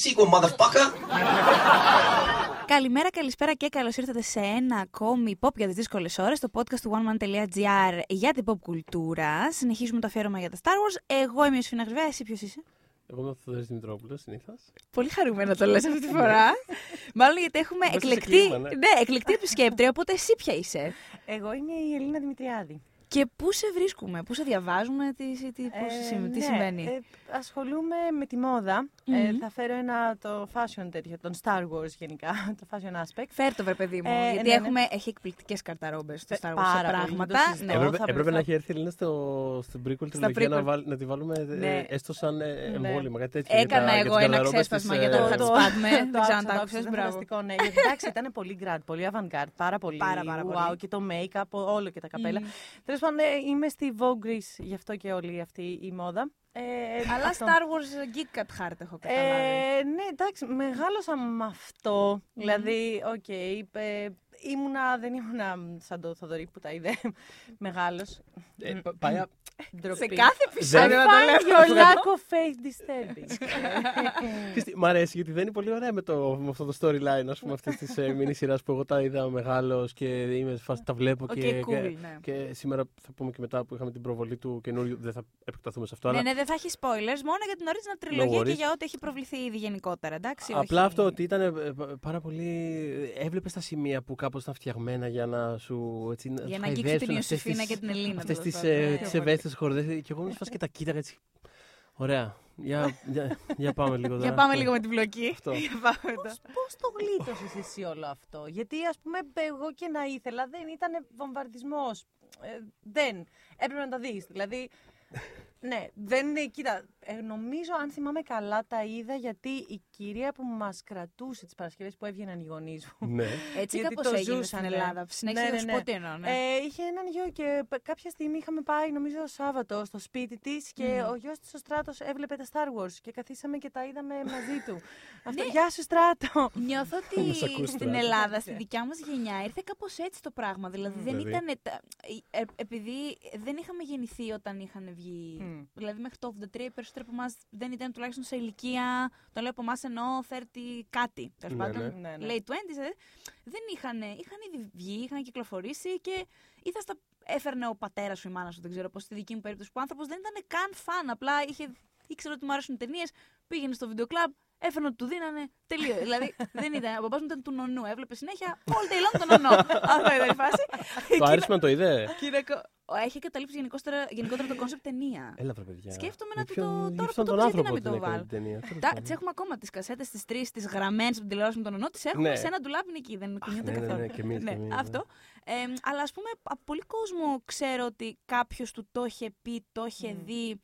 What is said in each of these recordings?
that sequel, motherfucker! Καλημέρα, καλησπέρα και καλώς ήρθατε σε ένα ακόμη pop για τις δύσκολες ώρες, το podcast του oneman.gr για την pop κουλτούρα. Συνεχίζουμε το αφιέρωμα για τα Star Wars. Εγώ είμαι ο Σφίνα Γρυβαία, εσύ ποιος είσαι; Εγώ είμαι ο Θοδωρή Δημητρόπουλος, συνήθως. Πολύ χαρούμενα το λες αυτή τη φορά. Μάλλον γιατί έχουμε Μέσα σε εκλεκτή, κλίμα, ναι. ναι, εκλεκτή επισκέπτρια, οπότε εσύ ποια είσαι; Εγώ είμαι η Ελίνα Δημητριάδη. Και πού σε βρίσκουμε, πού σε διαβάζουμε, τι, τι, πώς Ε, συμβα- τι ναι, συμβαίνει. ε, ασχολούμαι με τη μόδα. Μμμ. Ε, θα φέρω ένα το fashion τέτοιο, τον Star Wars γενικά, το fashion aspect. Φέρ το βρε παιδί μου, Ε, γιατί ναι, ναι. έχουμε, έχει εκπληκτικές καρταρόμπες στο Ε, Star Wars πάρα σε πολύ, πράγματα. δεν το συζητώ. Ναι. Εγώ Έπρεπε, θα- έπρεπε θα- να έχει έρθει η Ελίνα στο, στην prequel τριλογία να, prequel. βάλ- να τη βάλουμε ε, Ναι. έστω σαν ε, Ναι. εμβόλυμα, κάτι τέτοιο. για Έκανα τα- για εγώ τις ένα γαρδαρόμπες ξέσπασμα της, για ε, το- θα τις πάντουμε. Δεν το ξέρω αν άκουσα, τα το άκουσες, άκουσα, μπράβο. φανταστικό, ναι. Γιατί, Εντάξει, ήταν πολύ grand, πολύ avant-garde, πάρα πολύ. Πάρα, πάρα πολύ. Wow, και το make-up, όλο και τα καπέλα. Μμμ. Τέλο πάντων, ε, είμαι στη Vogue Greece, γι' αυτό και όλη αυτή η μόδα. Ε, Αλλά αυτό. Star Wars geek at heart έχω καταλάβει. Ε, ναι, εντάξει, μεγάλωσα με αυτό. Δηλαδή, οκ, ε, ήμουνα, δεν ήμουνα σαν το Θοδωρή που τα είδε μεγάλος. ε, πα- πάει α- Ντροπή. σε κάθε I επεισόδιο να το λέω. find your lack of faith disturbing. Ξέρεις τι, Μ' αρέσει γιατί δεν είναι πολύ ωραία με, το, με αυτό το storyline, ας πούμε, αυτή τη ε, μίνι σειρά που εγώ τα είδα μεγάλος και είμαι σε φάση, τα βλέπω Οκ, και, cool, και, ναι. και σήμερα θα πούμε και μετά που είχαμε την προβολή του καινούριου. Δεν θα επεκταθούμε σε αυτό. Ναι, αλλά ναι, δεν θα έχει spoilers, μόνο για την original τριλογία worries. και για ό,τι έχει προβληθεί ήδη γενικότερα, εντάξει. Απλά όχι. αυτό ότι ήταν ε, πα- πάρα πολύ. Έβλεπες τα σημεία που κάπως ήταν φτιαγμένα για να σου. Έτσι, Για σου να αγγίξει χαϊδέψουν την αυτές Ιωσήφινα τις- και την Ελίνα. Αυτές τέλος τις πάντων. ε, Ναι. τις ευαίσθητες χορδές. Και εγώ ήμουν σε φάση και τα κοίταγα έτσι. Ωραία. Για, για, για πάμε λίγο τώρα. Για πάμε Ναι. λίγο με την μπλοκή. Αυτό. Για πάμε εδώ. Πώς το γλίτωσες εσύ όλο αυτό; Γιατί ας πούμε εγώ και να ήθελα δεν ήταν βομβαρδισμός. Ε, δεν. Έπρεπε να τα δεις. Δηλαδή, ναι, δεν είναι, κοίτα, ε, νομίζω αν θυμάμαι καλά τα είδα γιατί η κυρία που μας κρατούσε τις Παρασκευές που έβγαιναν οι γονείς μου. Ναι. Έτσι Γιατί κάπως το έγινε στην ζούσανε. Ελλάδα. Συνέχισε Ναι, να ναι, σου ναι. πω τι εννοώ. ναι. Ε, είχε έναν γιο και π- κάποια στιγμή είχαμε πάει, νομίζω, Σάββατο στο σπίτι της και Μμμ. ο γιος της ο Στράτος έβλεπε τα Star Wars και καθίσαμε και τα είδαμε μαζί του. Αυτό, Ναι. Γεια σου, Στράτο! Νιώθω Να ότι σ' ακούσει στην τώρα. Ελλάδα, στη δικιά μας γενιά, ήρθε κάπως έτσι το πράγμα. Δηλαδή δεν Δηλαδή; ήταν. τα- ε, επειδή δεν είχαμε γεννηθεί όταν είχαν βγει. Μμ. Δηλαδή μέχρι το 83 οι περισσότεροι από εμά δεν ήταν τουλάχιστον σε ηλικία. Το λέω από εμάς εννοώ 30 κάτι. Τέλος Ναι, πάντων. ναι. Ναι, ναι. Late 20s. ε, δεν είχαν. Είχαν ήδη βγει, είχαν κυκλοφορήσει και ή θα στα έφερνε ο πατέρας σου, η μάνα σου, δεν ξέρω πώ στη δική μου περίπτωση. Που ο άνθρωπος δεν ήταν καν φαν. Απλά είχε, ήξερε ότι μου αρέσουν ταινίες, πήγαινε στο βίντεο κλαμπ, έφερνε ότι του δίνανε. Τελείως. δηλαδή δεν ήταν. Ο παπάς μου ήταν του νονού. Έβλεπε συνέχεια all day long τον νονό. Αυτό ήταν η φάση. Το άρεσμα το είδε; Και είναι κο- ο- Έχει καταλήψει γενικότερα, γενικότερα το κόνσεπτ ταινία. Έλα, βρε παιδιά. Σκέφτομαι Για να του ποιον- το- για τώρα αυτόν που το τον πεις, γιατί άνθρωπο να μην την το έκανε βάλω. την ταινία. Τέλος Τα, πάντων. τις έχουμε ακόμα τις κασέτες, τις τρεις, τις γραμμένες από την τηλεόραση με τον νονό. Τις έχουμε Ναι. σε ένα ντουλάπι είναι εκεί. Δεν κουνιούνται ναι, ναι, καθόλου. ναι, και εμείς, και εμείς, ναι. αυτό. Ε, αλλά ας πούμε, από πολύ κόσμο ξέρω ότι κάποιος του το είχε πει, το είχε Μμ. δει,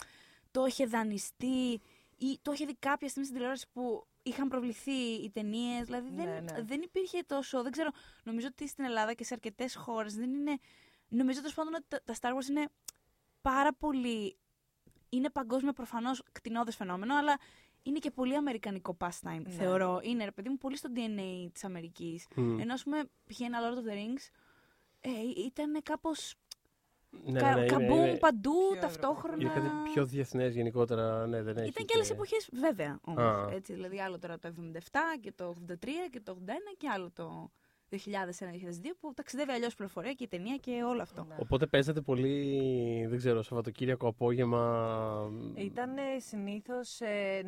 το είχε δανειστεί ή το είχε δει κάποια στιγμή στην τηλεόραση που είχαν προβληθεί οι ταινίες. Δηλαδή δεν, Ναι, ναι. δεν υπήρχε τόσο. Δεν ξέρω. Νομίζω ότι στην Ελλάδα και σε αρκετές χώρες δεν είναι. Νομίζω τέλος πάντων ότι τα, τα Star Wars είναι πάρα πολύ. Είναι παγκόσμιο προφανώς κτηνόδε φαινόμενο, αλλά είναι και πολύ αμερικανικό pastime, Ναι. θεωρώ. Είναι, ρε παιδί μου, πολύ στο DNA της Αμερικής. Μμ. Ενώ, ας πούμε, π.χ. ένα Lord of the Rings ε, ήταν κάπως Ναι, κα, ναι, ναι, καμπούμ είναι- παντού Πιο ταυτόχρονα. Είναι κάτι πιο διεθνές γενικότερα. Ναι, δεν έχει. Ήταν και άλλες εποχές, βέβαια. Όμως, Α. έτσι, δηλαδή, άλλο τώρα το 77 και το 83 και το 81 και άλλο το 2001-2002 που ταξιδεύει αλλιώς πληροφορία και η ταινία και όλο αυτό. Ναι. Οπότε παίζατε πολύ, δεν ξέρω, Σαββατοκύριακο απόγευμα. Ήταν συνήθως,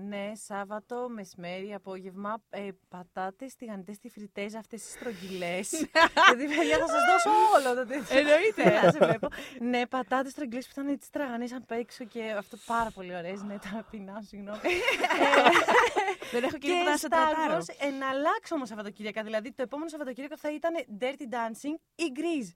ναι, Σάββατο, μεσημέρι, απόγευμα, ε, πατάτες, τηγανιτές, τυφριτέ, αυτές τι στρογγυλές. Γιατί παιδιά θα σας δώσω όλο το τέτοιο. Εννοείται. Να σε βλέπω. Ναι, πατάτες στρογγυλές που ήταν έτσι τραγανές απ' έξω και αυτό πάρα πολύ ωραίες. Ναι, τώρα πεινάω, συγγνώμη. Δεν έχω και και τίποτα να σε Star τροτάρω. Wars, ε, να αλλάξω όμως Σαββατοκύριακα. Δηλαδή το επόμενο Σαββατοκύριακο θα ήταν Dirty Dancing ή Grease.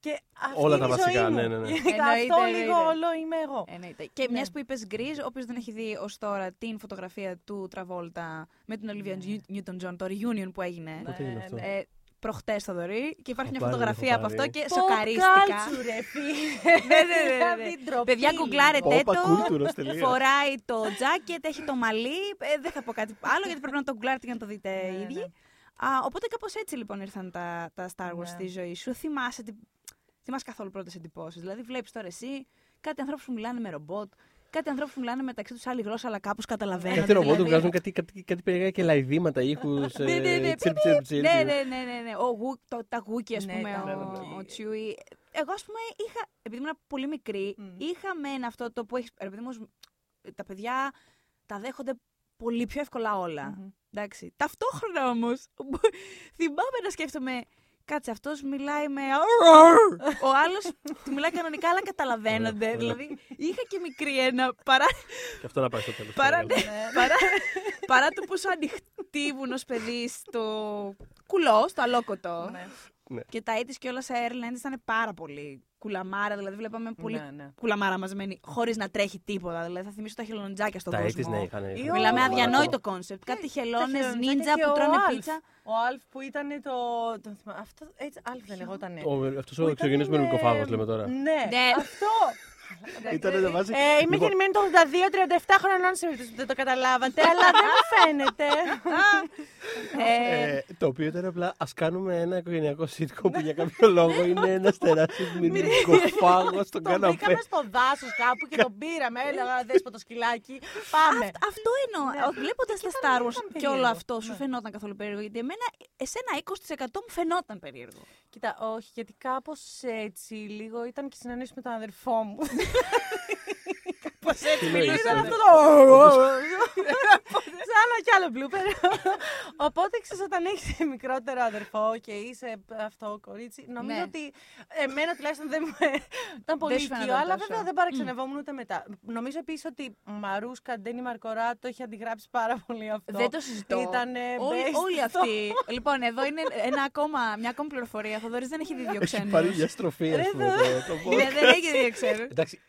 Και αυτή Όλα είναι τα η ζωή βασικά, μου. ναι, ναι, ναι. Γενικά Εννοείται, αυτό εννοείται. λίγο όλο είμαι εγώ. Εννοείται. Και Ναι. μιας που είπες Γκριζ, όποιος δεν έχει δει ως τώρα την φωτογραφία του Τραβόλτα με την Olivia Newton-John, το reunion που έγινε. Πότε έγινε αυτό; Ε, Προχτές θα δωρή και υπάρχει Έχω μια πάρει, φωτογραφία έχω από αυτό πάρει. και Πω, σοκαρίστηκα. κάλτσου, ρε, φίλε. Ναι, ναι, ναι, ναι. Δηλαδή, ντροπή. Παιδιά, γκουγκλάρετε Όπα, το. κούλτουρος, τελεία. Φοράει το τζάκετ, έχει το μαλλί. Ε, δεν θα πω κάτι άλλο γιατί πρέπει να το γκουγκλάρετε για να το δείτε Ναι, οι ίδιοι. ναι. Α, οπότε κάπως έτσι λοιπόν ήρθαν τα, τα Star Wars Ναι. στη ζωή σου. Θυμάσαι, τι- θυμάσαι καθόλου πρώτες εντυπώσεις. Δηλαδή, βλέπεις τώρα εσύ κάτι ανθρώπους που μιλάνε με ρομπότ κάτι ανθρώπους που μιλάνε μεταξύ τους άλλη γλώσσα, αλλά κάπως καταλαβαίνουν. Κάτι ρομπότ δηλαδή. βγάζουν κάτι, κάτι, κάτι περίεργα και λαϊδήματα, ήχους. Ναι, ναι, ναι, τσιρπ, τσιρπ, τσιρπ. Ναι, ναι, ναι, ναι, ναι. Ο Γου, το, τα γούκι, ας Ναι, πούμε, τα ο, γούκι. ο Τσιούι. Εγώ, ας πούμε, είχα, επειδή ήμουν πολύ μικρή, Μμ. είχα μεν αυτό το που έχεις. Επειδή όμως, τα παιδιά τα δέχονται πολύ πιο εύκολα όλα. Μμμ. Εντάξει. Ταυτόχρονα όμως, θυμάμαι να σκέφτομαι. Κάτσε, αυτός μιλάει με. Ο άλλος του μιλάει κανονικά, αλλά καταλαβαίνονται. Ωραία, ωραία. δηλαδή, είχα και μικρή ένα παρά, Και αυτό να πάει στο τέλος. παρά, ναι, παρά, παρά το πόσο ανοιχτή ήμουν ως παιδί στο κουλό, στο αλόκοτο. Ναι. Και τα έτης και όλα σε Airlines ήταν πάρα πολύ κουλαμάρα. Δηλαδή, βλέπαμε πολύ Ναι, ναι. κουλαμάρα μαζεμένη, χωρίς να τρέχει τίποτα. Δηλαδή, θα θυμίσω τα χελονιτζάκια στον Τα κόσμο. έτης, ναι, είχαν. Ή ο- Μιλάμε Ω, αδιανόητο κόνσεπτ. Κάτι Τα χελώνες, χελονιτζάκια νίντζα και που ο τρώνε Αλφ. πίτσα. Ο Αλφ που ήταν το. τον θυμά- Αυτό έτσι, Αλφ δεν λεγότανε. Αυτός ο εξωγενής με λουκοφάγος λέμε τώρα. Ναι, Ναι. αυτό. Ήταν να βάζει. Ε, είμαι Λοιπόν, γεννημένη το 82-37 χρονών, σε περίπτωση που δεν το καταλάβατε, αλλά δεν μου φαίνεται. Ε, Ε, το οποίο ήταν απλά ας κάνουμε ένα οικογενειακό sitcom που για κάποιο λόγο είναι ένας τεράστιος μυρικοφάγο στον Τον καναπέ. βρήκαμε στο δάσος κάπου και τον πήραμε. Έλεγα, δες το σκυλάκι. Πάμε. Αυτό εννοώ. Ναι. Βλέποντας τα ήταν- Star Wars ήταν και όλο περίεργο. αυτό σου Ναι. φαινόταν καθόλου περίεργο. Γιατί εμένα, εσένα 20% μου φαινόταν περίεργο. Κοίτα, όχι, γιατί κάπως έτσι λίγο ήταν και συνεννόηση με τον αδερφό μου. Πώς έτσι Τι εννοείς, Ήταν ε, αυτό το. Σαν ένα κι άλλο blooper. Οπότε ξέρεις, όταν έχεις μικρότερο αδερφό και είσαι αυτό κορίτσι, νομίζω Ναι. ότι εμένα τουλάχιστον δεν μου. ήταν πολύ σου οικείο, φαίνονταν αλλά τόσο. βέβαια δεν παραξενευόμουν ούτε μετά. Νομίζω επίσης ότι Μαρούσκα Ντένι Μαρκορά το έχει αντιγράψει πάρα πολύ αυτό. Δεν το συζητώ. Ήτανε Όλοι, based όλοι στο- αυτοί. λοιπόν, εδώ είναι ένα ακόμα, μια ακόμη πληροφορία. Ο Θοδωρής δεν έχει δει δύο Έχει ξένους. πάρει για στροφή, ας Ρε, πούμε. το- το Ναι, podcast. δεν έχει δει δύο ξένους. Εντάξει.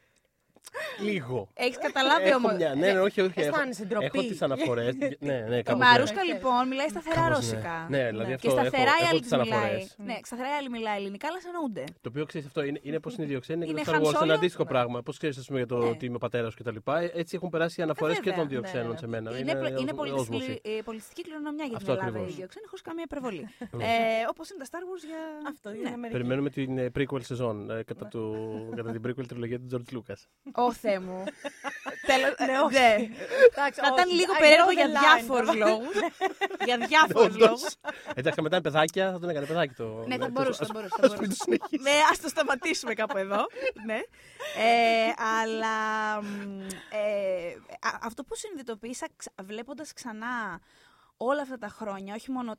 Λίγο. Έχεις καταλάβει Έχω όμω. μια. Ναι, ναι, όχι, όχι. Έχω, Αισθάνεσαι ντροπή. έχω τις αναφορές. Ναι, ναι, Η κάπως, ναι. Μαρούσκα λοιπόν μιλάει σταθερά Κάπως, ρώσικα. Ναι, ναι, δηλαδή Ναι. αυτό Και σταθερά έχω, η έχω άλλη τις της μιλάει. αναφορές. Ναι, σταθερά η άλλη μιλάει ελληνικά, αλλά εννοούνται. Το οποίο ξέρεις αυτό είναι, είναι πώ είναι οι δύο ξένοι και Είναι το Han Star Wars Solo. είναι αντίστοιχο Ναι. πράγμα. Πώς ξέρεις, ας πούμε, για το Ναι. ότι είμαι πατέρας και τα λοιπά. Ε, Έτσι έχουν περάσει οι αναφορές και βέβαια. των δύο Ναι, ξένων ναι. σε μένα. Είναι, πλ- είναι οσ- πολιτιστική, όσμωση. ε, πολιτιστική κληρονομιά για την Αυτό Ελλάδα ακριβώς. οι δύο ξένοι, χωρίς καμία υπερβολή. Ναι. ε, Όπως είναι τα Star Wars για. Αυτό Ναι. είναι Αμερική. Περιμένουμε την ε, prequel σεζόν ε, κατά, του, κατά την prequel τριλογία του George Lucas. Ω Θεέ μου. Τέλος, Ναι, όχι. ναι. Εντάξει, Θα ήταν όχι, λίγο I περίεργο know για the line. διάφορους λόγους. για διάφορους Όντως. λόγους. Εντάξει, μετά είναι παιδάκια, θα τον έκανε παιδάκι το. Ναι, θα το- μπορούσε, ας- θα μπορούσε. ας μην το συνεχίσει. Ναι, ας το σταματήσουμε κάπου εδώ. ναι. Ε, αλλά μ, ε, α- αυτό που συνειδητοποίησα ξα- βλέποντας ξανά όλα αυτά τα χρόνια, όχι μόνο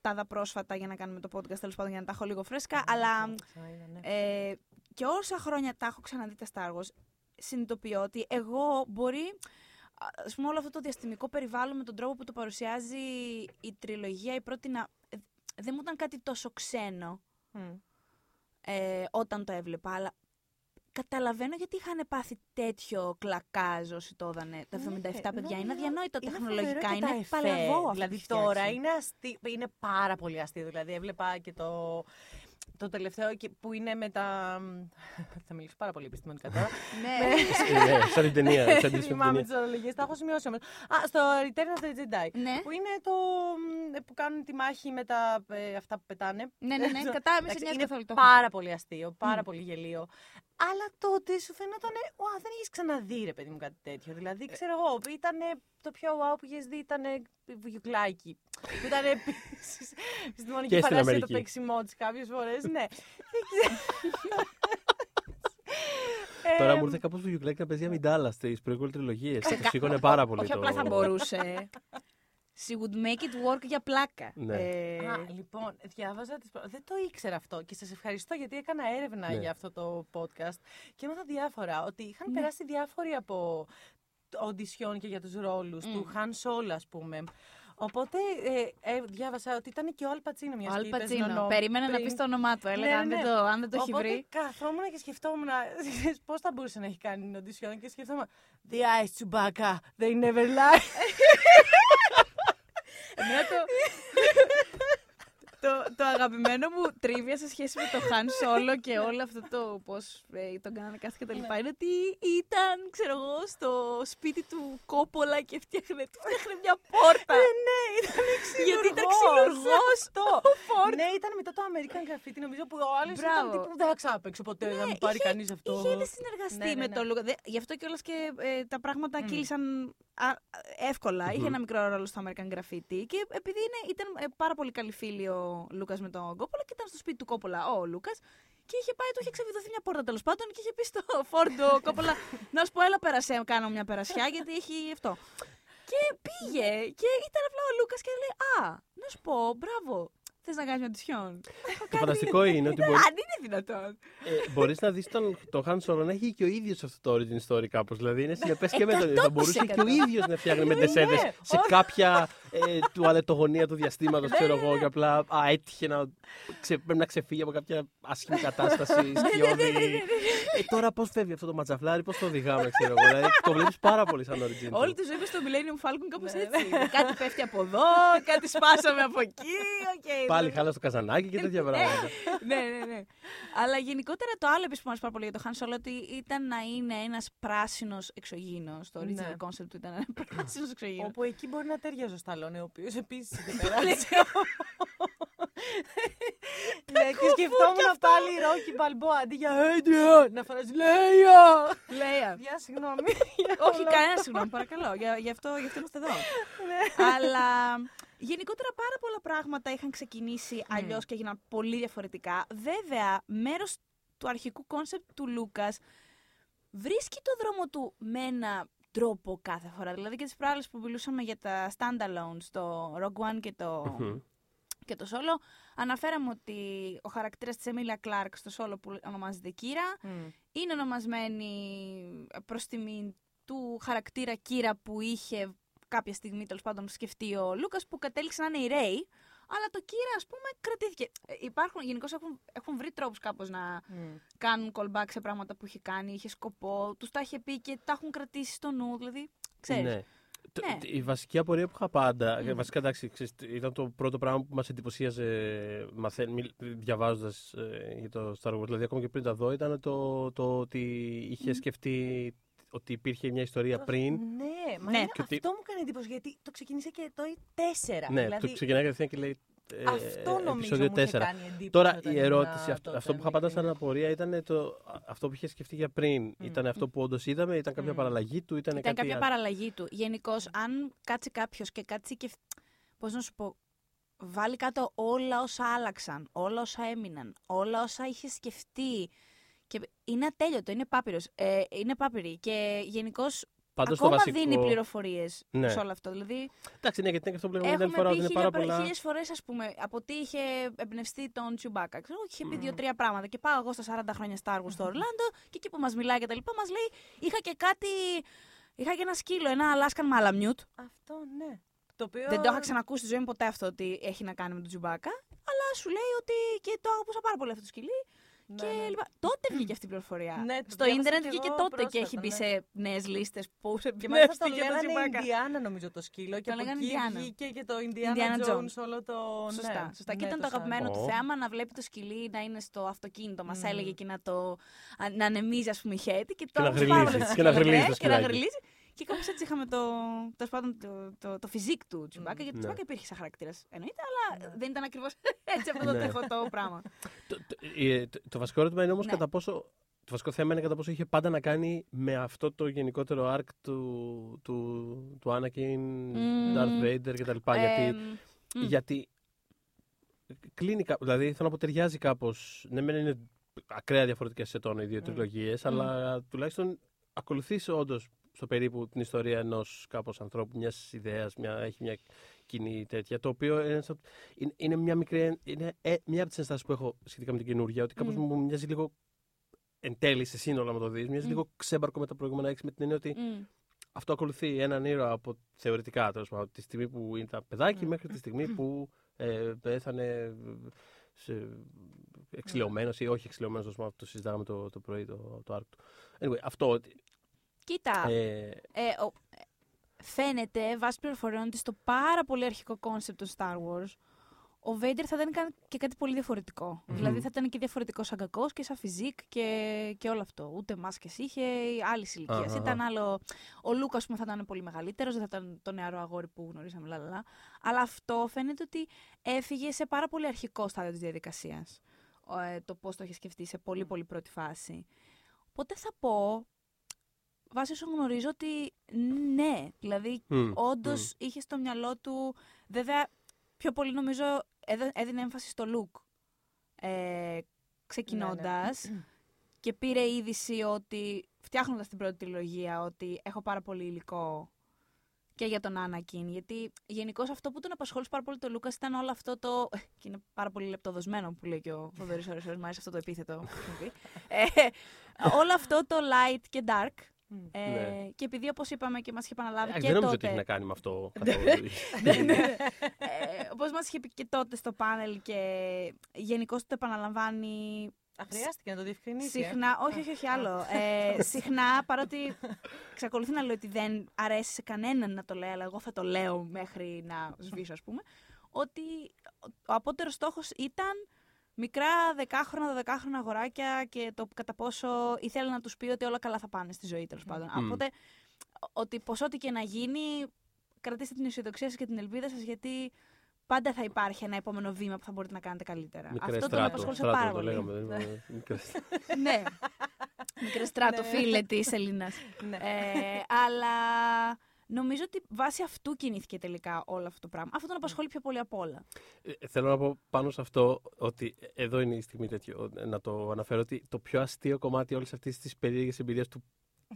τα δα πρόσφατα για να κάνουμε το podcast, τέλος πάντων για να τα έχω λίγο φρέσκα, αλλά Ξαναείδα, ναι. ε, και όσα χρόνια τα έχω ξαναδεί τα Star Wars, συνειδητοποιώ ότι εγώ μπορεί, ας πούμε όλο αυτό το διαστημικό περιβάλλον με τον τρόπο που το παρουσιάζει η τριλογία, η πρώτη να... ε, Δεν μου ήταν κάτι τόσο ξένο Μμ. ε, όταν το έβλεπα, αλλά καταλαβαίνω γιατί είχαν πάθει τέτοιο κλακάζ όσοι το έδανε τα 77 παιδιά. Είναι αδιανόητο είναι τεχνολογικά, φοβερό και τα είναι εφέ. παλαβό αυτό Δηλαδή που έχει τώρα φτιάξει. είναι, αστεί, είναι πάρα πολύ αστείο. Δηλαδή έβλεπα και το, το τελευταίο και- που είναι με τα... Θα μιλήσω πάρα πολύ επιστημονικά τώρα. Ναι. Ε, ναι, σαν την ταινία. Σαν την Θυμάμαι ταινία. τις ορολογίες, τα έχω σημειώσει όμως. Α, στο Return of the Jedi. ναι. Που είναι το. μ, που κάνουν τη μάχη με τα. ε, αυτά που πετάνε. ναι, ναι, ναι, κατά με σε Εντάξει, νοιάζει είναι καθόλου το πάρα πολύ αστείο, πάρα Μμ. πολύ γελίο. Αλλά τότε σου φαινόταν, Ουα, δεν έχεις ξαναδεί ρε παιδί μου κάτι τέτοιο. Δηλαδή, ξέρω εγώ, ήταν το πιο wow που είχες δει ήταν βουγιουκλάκι. Που ήταν επίσης επιστημονική Και στην φαντασία το Αμερική. παίξιμό της κάποιες φορές. Ναι. Δεν ξέρω. Τώρα Ε, μου ήρθε κάπως βουγιουκλάκι να παίζει αμυντάλα στι prequel τριλογίες. Ξεκα- Το σήκωνε πάρα πολύ. Όχι το- απλά θα μπορούσε. She would make it work για πλάκα. Ναι. Ε, Α, λοιπόν, διάβαζα τις... προ- Δεν το ήξερα αυτό και σας ευχαριστώ γιατί έκανα έρευνα Ναι. για αυτό το podcast και έμαθα διάφορα, ότι είχαν Ναι. περάσει διάφοροι από οντισιόν και για τους ρόλους Μμ. του Han Solo, ας πούμε. Οπότε ε, ε, διάβασα ότι ήταν και ο Αλ Πατσίνο μιας ο Αλ Πατσίνο. Περίμενε να πεις το όνομά του. Έλεγα Ναι, αν, ναι. δεν το, αν δεν το έχει Οπότε βρει. καθόμουν και σκεφτόμουν πώς θα μπορούσε να έχει κάνει την οντισιόν και σκεφτόμουν The eyes Chewbacca, they never lie. Εμένα το, το, το αγαπημένο μου τρίβια σε σχέση με το Han Solo και όλο αυτό το πώς ε, τον κάνανε κάθε και τα λοιπά είναι ότι ήταν, ξέρω εγώ, στο σπίτι του Κόπολα και φτιάχνε, του φτιάχνε μια πόρτα. ναι, ήταν ξυλουργός. Γιατί ήταν ξυλουργός Αυτό. ναι, ήταν μετά το American Graffiti, νομίζω που ο άλλος ήταν Μπράβο. τύπου δεν θα ξάπαιξω ποτέ, να μην πάρει είχε- κανείς αυτό. Είχε ήδη συνεργαστεί Ναι, ναι, με ναι. τον Λούκα. Δε- Γι' αυτό κιόλας και ε, τα πράγματα Μμ. κύλησαν α, εύκολα. Είχε ένα μικρό ρόλο στο American Graffiti. Και επειδή είναι, ήταν ε, πάρα πολύ καλή φίλη ο Λούκας με τον Κόπολα και ήταν στο σπίτι του Κόπολα ο Λούκας. Και είχε πάει, του είχε ξεβιδωθεί μια πόρτα τέλος πάντων και είχε πει στο Φόρντο Κόπολα να σου πω, έλα πέρασε, κάνω μια περασιά γιατί έχει αυτό. Και πήγε και ήταν απλά ο Λούκας και λέει Α, να σου πω, μπράβο. Θες να κάνεις μια τυσιόν. Το φανταστικό είναι ότι μπορεί, Αν είναι δυνατόν. ε, μπορείς να δεις τον, τον Han Solo να έχει και ο ίδιος αυτό το origin story κάπως. Δηλαδή είναι συνεπές και με τον ίδιο. Θα μπορούσε και ο ίδιος να φτιάχνει μεντεσέδες Ναι, σε όχι. κάποια ε, τουαλετογωνία του διαστήματος, ξέρω εγώ, και απλά α, έτυχε να, ξε, πρέπει να ξεφύγει από κάποια άσχημη κατάσταση, σκιώδη. ε, τώρα πώς φεύγει αυτό το ματζαφλάρι, πώς το οδηγάμε, ξέρω εγώ. Δηλαδή το βλέπεις πάρα πολύ σαν origin. Όλη του. τη ζωή στο Millennium Falcon κάπως Ναι, έτσι. είναι. κάτι πέφτει από εδώ, κάτι σπάσαμε από εκεί. Οκ, Πάλι ναι. χάλα στο καζανάκι και τέτοια πράγματα. ναι, ναι, ναι. Αλλά γενικότερα το άλλο επίσης που μας πάρα πολύ για το Han Solo ότι ήταν να είναι ένας πράσινος εξωγήινος. Το original Ναι. concept του ήταν ένας πράσινος εξωγήινος. Όπου εκεί μπορεί να ταιριάζει ο Σταλόνε, ο οποίος επίσης είχε περάσει. Ναι, και σκεφτόμουν πάλι Ρόκι Μπαλμπόα αντί για Adrian να φωνάζει Λέια! Λέια. Γεια, συγγνώμη. Όχι, κανένα συγγνώμη, παρακαλώ. Για, γι, αυτό, γι' αυτό είμαστε εδώ. Αλλά γενικότερα πάρα πολλά πράγματα είχαν ξεκινήσει αλλιώς και έγιναν πολύ διαφορετικά. Βέβαια, μέρος του αρχικού concept του Λούκας βρίσκει το δρόμο του με ένα τρόπο κάθε φορά. Δηλαδή και τις προάλλες που μιλούσαμε για τα standalone στο Rogue One και το, Μμμ. Και το Solo, αναφέραμε ότι ο χαρακτήρας της Emilia Clarke στο Solo που ονομάζεται Κύρα είναι ονομασμένη προς τιμή του χαρακτήρα Κύρα που είχε κάποια στιγμή τέλος πάντων σκεφτεί ο Λούκας που κατέληξε να είναι η Ρέι. Αλλά το Κύρα, ας πούμε, κρατήθηκε. Ε, Υπάρχουν, γενικώς έχουν, έχουν βρει τρόπους κάπως να κάνουν callback σε πράγματα που είχε κάνει, είχε σκοπό, τους τα είχε πει και τα έχουν κρατήσει στο νου. Δηλαδή, ξέρεις. Ναι. Το- Ναι. Η βασική απορία που είχα πάντα, ε, βασικά εντάξει, ξέρεις, ήταν το πρώτο πράγμα που μας εντυπωσίαζε μαθαίν, διαβάζοντας ε, για το Star Wars, δηλαδή ακόμα και πριν τα δω, ήταν το, το ότι είχε σκεφτεί ότι υπήρχε μια ιστορία πριν. Ναι, μα Ναι. είναι- Και ότι- αυτό μου κάνει εντύπωση γιατί το ξεκίνησε και το 4. Ναι, δηλαδή, το ξεκινάει κατευθείαν και λέει ε, αυτό νομίζω επεισόδιο μου είχε 4. κάνει εντύπωση. Τώρα όταν η ήμουν ερώτηση, αυτό, τότε αυτό που είχα πάντα μικρή. σαν απορία ήταν το, αυτό που είχε σκεφτεί για πριν. Ήταν αυτό που όντως είδαμε, ήταν κάποια Μμ. παραλλαγή του, ήταν, Ήταν κάτι κάποια άλλο. παραλλαγή του. Γενικώς, αν κάτσει κάποιος και κάτσει και. Πώς να σου πω. Βάλει κάτω όλα όσα άλλαξαν, όλα όσα έμειναν, όλα όσα είχε σκεφτεί. Και είναι ατέλειωτο, είναι πάπυρος. Ε, είναι πάπυρη. Και γενικώς Πάντως το ακόμα βασικό- δίνει πληροφορίες Ναι. σε όλο αυτό. Δηλαδή, Εντάξει, ναι, γιατί είναι και αυτό που λέγαμε την άλλη έχουμε φορά, πει ότι είναι πάρα χίλια, πολλά. χίλιες φορές, ας πούμε, από τι είχε εμπνευστεί τον Τσιουμπάκα. Ξέρω, είχε πει δύο-τρία πράγματα. Και πάω εγώ στα 40 χρόνια Star Wars στο Ορλάντο και εκεί που μας μιλάει και τα λοιπά, μας λέει, είχα και κάτι, είχα και ένα σκύλο, ένα Alaskan Malamute. Αυτό ναι. Το οποίο... Δεν το είχα ξανακούσει στη ζωή μου ποτέ αυτό ότι έχει να κάνει με τον Τσιουμπάκα. Αλλά σου λέει ότι και το αγαπούσα πάρα πολύ αυτό το σκυλί. Ναι, και ναι. λοιπά. Τότε βγήκε αυτή η πληροφορία. Ναι, το Στο διάβασα ίντερνετ κι βγήκε εγώ τότε και πρόσφατα, έχει μπει ναι. σε νέες λίστες που σε Και μάλιστα το εμπνεύστηκε τον λέγανε Τσιουμπάκα. Ινδιάνα νομίζω το σκύλο και Το από λέγανε εκεί Ινδιάνα. βγήκε και το Indiana, Indiana Jones Jones. όλο το... Σωστά. ναι, σωστά. και ναι, ήταν το σαν- αγαπημένο του Ω. θέαμα να βλέπει το σκυλί να είναι στο αυτοκίνητο. Μας Μμμ. έλεγε και να το α- να ανεμίζει, ας πούμε, η χέτη. Και, Και να το άκουσα πάρα γριλίζει, πολύ και να στο σκυλί, γριλίζει ναι, το Και να σκυλάκι. γριλίζει. Και κάπως έτσι είχαμε το, τέλος πάντων, το, το, το φυσικ του Τσουμπάκα. Γιατί ο Ναι. Τσουμπάκα υπήρχε σαν χαρακτήρας. Εννοείται, αλλά Ναι. δεν ήταν ακριβώς έτσι αυτό το Ναι. τεχωτό πράγμα. Το, το, ε, το- το βασικό ερώτημα είναι όμως Ναι. κατά πόσο. Το βασικό θέμα είναι κατά πόσο είχε πάντα να κάνει με αυτό το γενικότερο arc του, του, του Anakin, Μμμ. Darth Vader κτλ. Ε, γιατί, μ. γιατί κλείνει κάπως, δηλαδή θέλω να πω ταιριάζει κάπως, ναι μεν είναι ακραία διαφορετικές σε τόνο οι δύο Μμ. τριλογίες, αλλά τουλάχιστον ακολουθείς όντως στο περίπου την ιστορία ενός κάπως ανθρώπου, μιας ιδέας, μια, έχει μια κοινή τέτοια, το οποίο είναι, σαν- είναι, είναι μια μικρή, είναι ε, μια από τις ενστάσεις που έχω σχετικά με την καινούργια, ότι κάπως Μμ. μου μοιάζει λίγο εν τέλει σε σύνολο να το δεις, μοιάζει Μμ. λίγο ξέμπαρκο με τα προηγούμενα έξι με την έννοια ότι Μ. αυτό ακολουθεί έναν ήρωα από θεωρητικά τέλος πάντων, τη στιγμή που ήταν παιδάκι Μμ. μέχρι τη στιγμή που ε, πέθανε σε εξιλεωμένος ή όχι εξιλεωμένος, τέλος πάντων, το συζητάγαμε το, το πρωί το, το arc του. Anyway, αυτό. Ότι, Κοίτα, Ε, ε, ο- φαίνεται βάσει πληροφοριών ότι στο πάρα πολύ αρχικό κόνσεπτ του Star Wars ο Βέιντερ θα ήταν καν- και κάτι πολύ διαφορετικό. Δηλαδή θα ήταν και διαφορετικό σαν κακός και σαν φιζίκ και, και όλο αυτό. Ούτε μάσκες είχε, άλλης ηλικίας. Αχα. Ήταν άλλο. Ο Λούκα, ας πούμε, θα ήταν πολύ μεγαλύτερος, δεν θα ήταν το νεαρό αγόρι που γνωρίσαμε, λαλαλά. Αλλά αυτό φαίνεται ότι έφυγε σε πάρα πολύ αρχικό στάδιο της διαδικασίας. Το πώς το είχε σκεφτεί σε πολύ, πολύ πρώτη φάση. Οπότε θα πω, βάσει όσο γνωρίζω, ότι ναι. Δηλαδή, Μμ, όντως μμ. είχε στο μυαλό του. Βέβαια, πιο πολύ νομίζω έδω- έδινε έμφαση στο look. Ε, ξεκινώντας. Και πήρε είδηση ότι φτιάχνοντας την πρώτη τριλογία ότι έχω πάρα πολύ υλικό και για τον Άνακιν. Γιατί γενικώ αυτό που τον απασχόλησε πάρα πολύ το Λούκας ήταν όλο αυτό το. και είναι πάρα πολύ λεπτοδοσμένο που λέει και ο Θοδωρή Ωρεσόρη. Μου άρεσε αυτό το επίθετο που μου πει. Ε, όλο αυτό το light και dark. Ε, Ναι. Και επειδή όπως είπαμε και μας είχε επαναλάβει Εντάξει, και δεν νομίζω ότι τότε. έχει να κάνει με αυτό καθόλου. ε, Όπως μας είχε πει και τότε στο πάνελ και γενικώς το επαναλαμβάνει Α, χρειάστηκε να το διευκρινίσει. ε. συχνά. Όχι, όχι, όχι άλλο. Ε, συχνά, παρότι εξακολουθεί να λέει ότι δεν αρέσει σε κανέναν να το λέει, αλλά εγώ θα το λέω μέχρι να σβήσω, ας πούμε. Ότι ο απότερος στόχος ήταν μικρά δεκάχρονα, δωδεκάχρονα αγοράκια και το κατά πόσο ήθελε να τους πει ότι όλα καλά θα πάνε στη ζωή, τέλος πάντων. Μμ. Οπότε, ότι πως ό,τι και να γίνει, κρατήστε την αισιοδοξία σας και την ελπίδα σας, γιατί πάντα θα υπάρχει ένα επόμενο βήμα που θα μπορείτε να κάνετε καλύτερα. Μικρές Αυτό τον στράτο. απασχόλησε Στράτο πάρα το πολύ. λέγαμε. δεν είναι- μικρές. ναι. Μικρές στράτο, Ναι. φίλε της Ελλήνας. Ναι. ε, αλλά νομίζω ότι βάσει αυτού κινήθηκε τελικά όλο αυτό το πράγμα. Αυτό τον απασχολεί πιο πολύ απ' όλα. Ε, Θέλω να πω πάνω σε αυτό ότι εδώ είναι η στιγμή τέτοιο, ε, να το αναφέρω ότι το πιο αστείο κομμάτι όλης αυτής της περίεργης εμπειρίας του.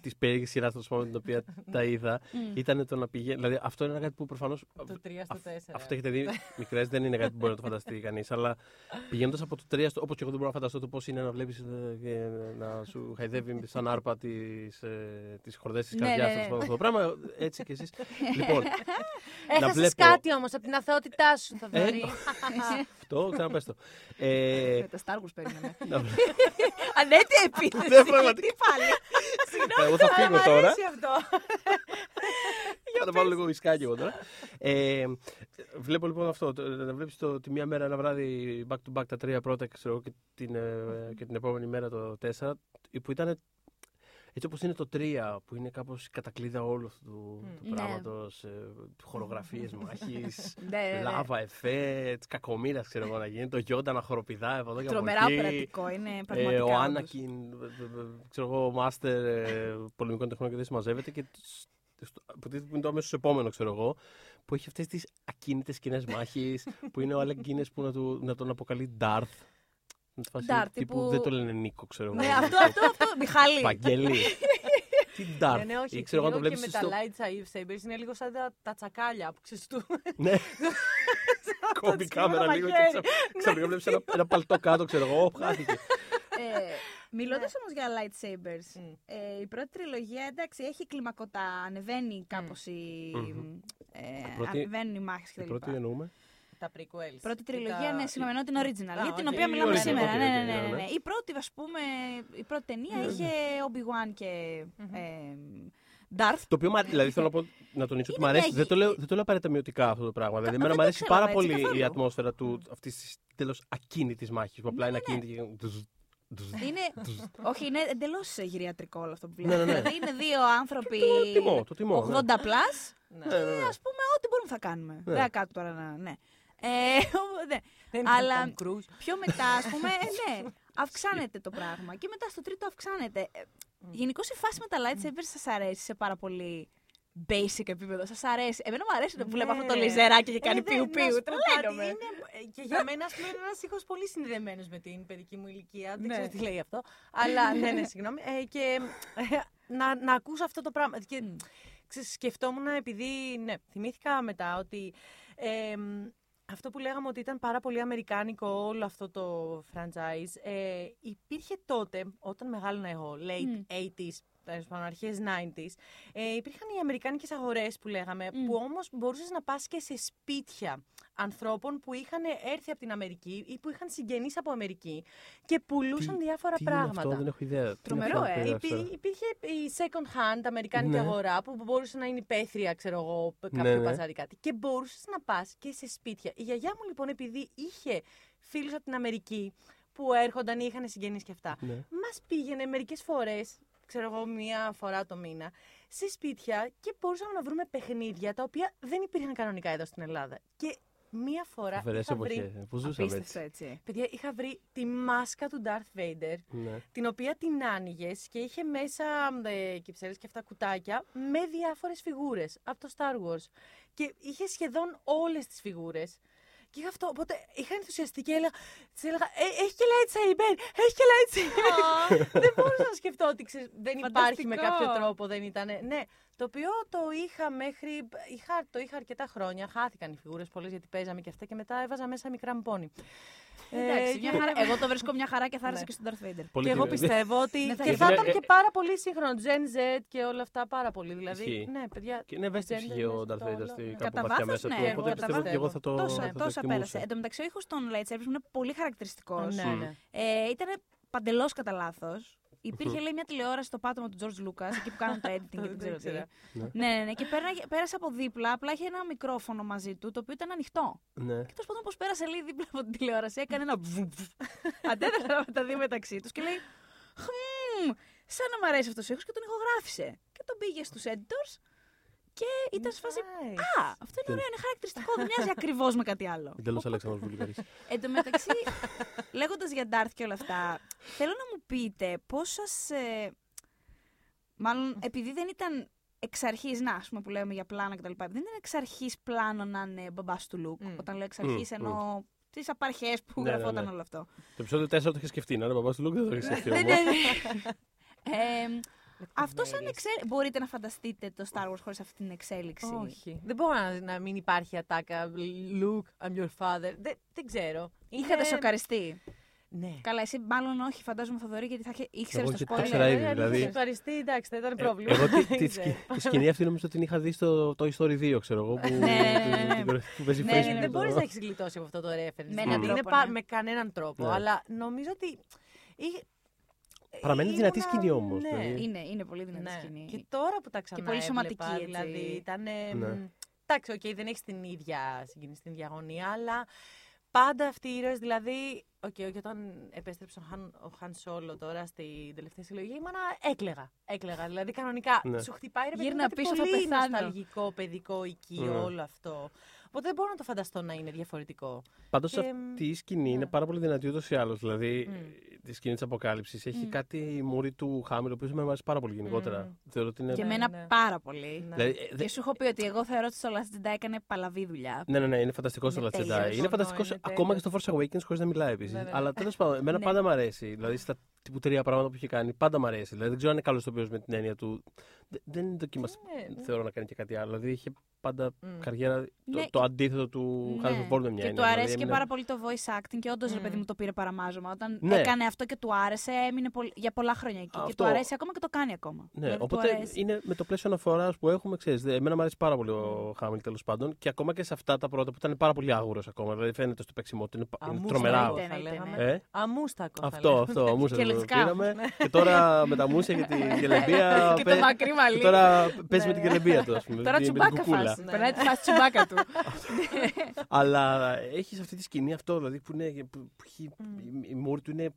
Της περίεργης σειράς με την οποία τα είδα ήταν το να πηγαίνει. Δηλαδή, αυτό είναι κάτι που προφανώς. Το 3 στο 4. Αυτό έχετε δει μικρές, δεν είναι κάτι που μπορεί να το φανταστεί κανείς. Αλλά πηγαίνοντας από το 3 στο. Όπως και εγώ δεν μπορώ να φανταστώ το πώς είναι να βλέπεις και να σου χαϊδεύει σαν άρπα τις τις χορδές της Ναι, καρδιάς ναι, ναι. αυτό το πράγμα. Έτσι κι εσείς. λοιπόν, Έχασες βλέπω- κάτι όμως από την αθεότητά σου, θα Ε, δει. αυτό ξαναπες το. Ε, Με τα Star Wars περίμενε. να βλέ- Ανέτεια επίθεση. Ναι, πραγματικά. Τι πάλι. Εγώ θα φύγω Μ' τώρα. αρέσει αυτό. Θα το βάλω λίγο ισκάκι εγώ τώρα. Ε, βλέπω λοιπόν αυτό. το- Να βλέπεις τη μία μέρα ένα βράδυ back to back τα τρία πρώτα ξέρω, εγώ, και, την, ε, και την επόμενη μέρα το 4. Που ήταν έτσι όπως είναι το 3, που είναι κάπως η κατακλείδα όλου αυτού του, του Ναι. πράγματος. Ε, Χορογραφίες μάχης, Ναι, ναι, ναι. λάβα, εφέ, τη κακομοίρας ξέρω εγώ να γίνει. Το Γιόντα να χοροπηδάει από εδώ και από Τρομερά εκεί. οπερατικό είναι Ε, πραγματικά. ο όντως. Άνακιν, ε, ε, ε, ξέρω εγώ, μάστερ ε, πολεμικών τεχνών και δεν συμμαζεύεται και τ- στο- υποτίθεται που είναι το αμέσως επόμενο, ξέρω εγώ, που έχει αυτές τις ακίνητες κοινέ μάχης, που είναι ο Αλέγκίνε που να, του, να τον αποκαλεί Darth. Με τη φάση Darth, τύπου, τύπου- δεν το λένε Νίκο, ξέρω εγώ. Ναι, αυτό, αυτό, αυτό. Μιχάλη. Βαγγέλη. Τι Darth. Ναι, ναι, όχι. Ή ξέρω εγώ, το λίγο βλέπεις και με τα light sabers είναι λίγο σαν τα, τα τσακάλια που ξέρεις του. Ναι. Κόβει η τσιμένο κάμερα λίγο και μαχαίρι. ξα- ξαφνικά βλέπεις ένα, ένα παλτό κάτω, ξέρω εγώ. Ω, χάθηκε. ε, Μιλώντας όμως για lightsabers, Μμ. ε, η πρώτη τριλογία εντάξει έχει κλιμακωτά, ανεβαίνει κάπως η. Μμμ. Ε, πρώτη- ανεβαίνουν οι μάχες Η κτλ. πρώτη εννοούμε. Τα prequels. Πρώτη Ή τριλογία, τα- ναι, συγγνώμη, ενώ την original. Α, για την οκ. οποία Η μιλάμε original, σήμερα. οκ, ναι, οκ, ναι, ναι, ναι, ναι. ναι. Η πρώτη, ας πούμε, η πρώτη ταινία είχε Obi-Wan και ε, Darth. Το οποίο, μου αρέσει, δηλαδή θέλω να, πω, να τονίσω ότι μου Είναι αρέσει. μια Δεν το, γη- λέω, δεν το λέω απαραίτητα μειωτικά αυτό το πράγμα. Δηλαδή, Κα- εμένα δεν μου το αρέσει ξέρω πάρα έτσι πολύ η καθόλου. ατμόσφαιρα του αυτής της τελείως ακίνητης μάχης. Που απλά είναι ακίνητη και. ντουζ, ντουζ. Είναι, όχι, είναι εντελώς γυριατρικό όλο αυτό που Ναι, βλέπω. ναι, ναι. Δηλαδή είναι δύο άνθρωποι Το τιμώ, το τιμώ. 80 ναι. plus Ναι. Ναι, ναι, ναι. Α πούμε, ό,τι μπορούμε θα κάνουμε. Ναι. Δεν θα κάτω τώρα να. Ναι. Ε, ναι. Δεν Αλλά- ήταν Tom Cruise. Πιο μετά, ας πούμε, ε, ναι, αυξάνεται το πράγμα. Και μετά στο τρίτο αυξάνεται. Ε, Γενικώς η φάση με τα lightsabers σας αρέσει σε πάρα πολύ basic επίπεδο; Σας αρέσει; Εμένα μου αρέσει να βλέπω αυτό το Ναι. λιζεράκι και κάνει Ε, δεν- πιου να πιου. σου πω κάτι, Τρελαίνομαι. είναι, ε, Και για μένα, ας πούμε, είναι ένας ήχος πολύ συνδεδεμένο με την παιδική μου ηλικία. Δεν Ναι. ξέρω τι λέει αυτό. Αλλά ναι, ναι, συγγνώμη. Ε, και ε, να, να ακούσω αυτό το πράγμα. Και Μμ. ξέρεις, σκεφτόμουν επειδή, ναι, θυμήθηκα μετά ότι ε, μ, αυτό που λέγαμε ότι ήταν πάρα πολύ αμερικάνικο όλο αυτό το franchise, ε, υπήρχε τότε, όταν μεγάλωνα εγώ, late Μμ. 80s, τέλος πάντων, αρχές 90s, ε, υπήρχαν οι αμερικάνικες αγορές που λέγαμε, Μμ. που όμως μπορούσες να πας και σε σπίτια ανθρώπων που είχαν έρθει από την Αμερική ή που είχαν συγγενείς από Αμερική και πουλούσαν Τι- διάφορα Τι είναι πράγματα. αυτό, δεν έχω ιδέα. Τι είναι Τρομερό, αυτό, ε, δεν Υπή- ξέρω. υπήρχε η second hand αμερικάνικη Ναι. αγορά που μπορούσε να είναι υπαίθρια, ξέρω εγώ, κάποιο Ναι, ναι. παζάρι κάτι. Και μπορούσες να πας και σε σπίτια. Η γιαγιά μου λοιπόν, επειδή είχε φίλους από την Αμερική που έρχονταν ή είχαν συγγενείς και αυτά, Ναι. μας πήγαινε μερικές φορές, ξέρω εγώ, μία φορά το μήνα, σε σπίτια και μπορούσαμε να βρούμε παιχνίδια τα οποία δεν υπήρχαν κανονικά εδώ στην Ελλάδα. Και μία φορά. Φοβερές είχα βρει, εποχές. Πού ζούσαμε Απίστευτο έτσι. έτσι. παιδιά, είχα βρει τη μάσκα του Darth Vader Ναι. την οποία την άνοιγες και είχε μέσα ε, κυψέλες και αυτά κουτάκια με διάφορες φιγούρες από το Star Wars. Και είχε σχεδόν όλες τις φιγούρες. Και είχα αυτό, οπότε είχα ενθουσιαστεί και έλεγα, της έλεγα «Ε, έχει και lightsaber, έχει και lightsaber. δεν μπορούσα να σκεφτώ ότι ξέρεις, δεν υπάρχει με Φανταστικό. κάποιο τρόπο, δεν ήταν. Ναι, το οποίο το είχα μέχρι, είχα, το είχα αρκετά χρόνια, χάθηκαν οι φιγούρες πολλές γιατί παίζαμε και αυτά και μετά έβαζα μέσα μικρά μου πόνι. Εντάξει, Ε, μια και- χαρά. Εγώ το βρίσκω μια χαρά και θα άρεσε Ναι. και στον Darth Vader. Πολύ και εγώ τιμή. πιστεύω ότι. Ναι, θα και ήθελα- θα ήταν Ε, και πάρα πολύ σύγχρονο. Gen Z και όλα αυτά πάρα πολύ. Δηλαδή. Ισχύει. Ναι, παιδιά. Και είναι ευαίσθητη gender ψυχή ο μέσα Darth το Vader όλο. στη Ναι. κάπου Κατά βαθιά βάθος, μέσα ναι, του. εγώ Οπότε κατά πιστεύω και εγώ θα το, Τόσα, θα το τόσα εκτιμούσα. πέρασε. Εν τω μεταξύ, ο ήχος των lightsabers που είναι πολύ χαρακτηριστικός. Ναι, Μμ. ναι. Ε, ήταν παντελώς κατά λάθος. Υπήρχε λέει μια τηλεόραση στο πάτωμα του George Lucas, εκεί που κάνουν το editing και δεν Δεν ξέρω τι. ήξερα. Ναι. Ναι, ναι, ναι. Και πέρασε, πέρασε από δίπλα, απλά είχε ένα μικρόφωνο μαζί του, το οποίο ήταν ανοιχτό. Ναι. Και τέλος πάντων, πώς πέρασε λέει δίπλα από την τηλεόραση, έκανε ένα βουβ. Αντέδρασε να τα δει μεταξύ τους και λέει. Χμ, σαν να μ' αρέσει αυτός ο ήχος και τον ηχογράφησε. Και τον πήγε στους editors και ήταν σε φάση. Nice. Α, αυτό είναι ωραίο, είναι χαρακτηριστικό, δεν μοιάζει ακριβώς με κάτι άλλο. Τέλο Αλέξανδρος Βουλγαρής. Εν τω μεταξύ, λέγοντας για Darth και όλα αυτά, θέλω να μου πείτε πώς σας. μάλλον επειδή δεν ήταν εξ αρχής, να, ας πούμε που λέμε για πλάνα κτλ. Δεν ήταν εξ αρχής πλάνο να είναι μπαμπάς του Λουκ. Μμ. Όταν λέω εξ αρχής, Μμ, εννοώ τις απαρχές που Ναι, ναι, γραφόταν ναι. όλο αυτό. Το επεισόδιο 4 το είχες σκεφτεί, να είναι μπαμπάς του Λουκ, δεν το είχες σκεφτεί. Ναι, όμως. ναι, ναι. Ε, αυτό σαν Λεπτομέρειες. εξέλιξη. Μπορείτε να φανταστείτε το Star Wars χωρίς αυτή την εξέλιξη. Όχι. Δεν μπορώ να, να μην υπάρχει ατάκα. Luke, I'm your father. Δεν, δεν ξέρω. Είχατε Είναι- σοκαριστεί. Ναι. Καλά, εσύ μάλλον όχι, φαντάζομαι Θοδωρή, γιατί θα ήξερες Εγώ το και το spoiler. ήξερα ήδη, αν δηλαδή. είχες ευχαριστεί, εντάξει, δεν ήταν Ε, πρόβλημα. Εγώ τη, Δεν τη, ξέρω. σκη- τη σκηνή αυτή νομίζω την είχα δει στο Toy Story 2, ξέρω εγώ. Που, ναι, ναι, ναι. που- που παίζει Ναι, ναι, Facebook. ναι, Δεν το- μπορεί να έχεις γλιτώσει από αυτό το reference. Με έναν Δηλαδή, είναι τρόπο, πα- ναι. με κανέναν τρόπο. Ναι. Αλλά νομίζω ότι. Είχε- Παραμένει δυνατή ήμουνα- σκηνή όμως, Ναι. δηλαδή. Είναι, είναι πολύ δυνατή Ναι. σκηνή. Και τώρα που τα ξανά πολύ σωματική, έβλεπα, έτσι. δηλαδή ήταν... Ναι. Εντάξει, οκ, δεν έχεις την ίδια συγκίνηση, την ίδια αγωνία, αλλά πάντα αυτοί οι ήρωες, δηλαδή... Οκ, okay, όταν επέστρεψε ο Χαν, ο Χαν Σόλο τώρα στην τελευταία συλλογή, ήμουνα έκλαιγα. Έκλαιγα. Δηλαδή, κανονικά Ναι. σου χτυπάει ρε παιδί Γύρνα μου, κάτι πίσω, θα πολύ πεθάνω. νοσταλγικό, παιδικό, οικείο, Ναι. όλο αυτό. Οπότε δεν μπορώ να το φανταστώ να είναι διαφορετικό. Πάντως Και, αυτή η σκηνή ναι. είναι πάρα πολύ δυνατή ούτως ή άλλως. Δηλαδή, Μμ. Τη σκηνή της Αποκάλυψης έχει Μμ. κάτι η μούρη του Χάμιλ, ο οποίος με αρέσει πάρα πολύ γενικότερα. Μμ. Θεωρώ ότι είναι. Και Ναι, εμένα ναι. πάρα πολύ. Ναι. Δηλαδή, ε, δε- Και σου έχω πει ότι εγώ θεωρώ ότι στο Last Jedi έκανε παλαβή δουλειά. Ναι, ναι, ναι, είναι φανταστικός στο Είναι Last τέλειος. Jedi. Είναι Συμφωνώ, φανταστικό είναι ακόμα και τέλειος. στο Force Awakens χωρίς να μιλάει επίσης. Ναι, ναι, ναι. Αλλά τέλος πάντων, εμένα Ναι. πάντα μου αρέσει. Δηλαδή στα τύπου τρία πράγματα που έχει κάνει, πάντα μου αρέσει. Δηλαδή δεν ξέρω αν είναι καλός τοπίο με την έννοια του. Δε- Δεν είναι δοκιμαστή. Ναι, ναι. Θεωρώ να κάνει και κάτι άλλο. Δηλαδή είχε πάντα Μμ. καριέρα Ναι, το, και- το αντίθετο του Ναι. Harrison Ford με μια Και έννοια. του αρέσει Δηλαδή, και έμεινε- πάρα πολύ το voice acting και όντως ρε Μμ. παιδί μου το πήρε παραμάζωμα. Όταν Ναι. έκανε αυτό και του άρεσε, έμεινε πολ- για πολλά χρόνια εκεί. Και Αυτό. του αρέσει ακόμα και το κάνει ακόμα. Ναι, Δηλαδή, του οπότε αρέσει. είναι με το πλαίσιο αναφοράς που έχουμε, ξέρεις. Εμένα μου αρέσει πάρα πολύ ο Χάμιλ τέλος πάντων και ακόμα και σε αυτά τα πρώτα που ήταν πάρα πολύ άγουρος ακόμα. Δηλαδή φαίνεται στο παίξιμό του. Είναι, πα- είναι Αμούστακο, τρομερά. Είτε, θα είτε, λέγαμε. ναι. Ε; Αμούστακο. θα Αυτό, λέγαμε. αυτό. Μούσα Και το λευκά. πήραμε. και τώρα με τα μουσια και την κελεμπία. Και παι- το μακρύ μαλλί. και τώρα παίζει με Ναι. την κελεμπία του, ας πούμε. Τώρα με την τσουμπάκα κουκούλα. φάση. Ναι, Περνάει ναι. τη φάση τσουμπάκα του. Αλλά έχεις αυτή τη σκηνή αυτό, δηλαδή που, είναι, που, που έχει, Μμ. η, η μούρη του είναι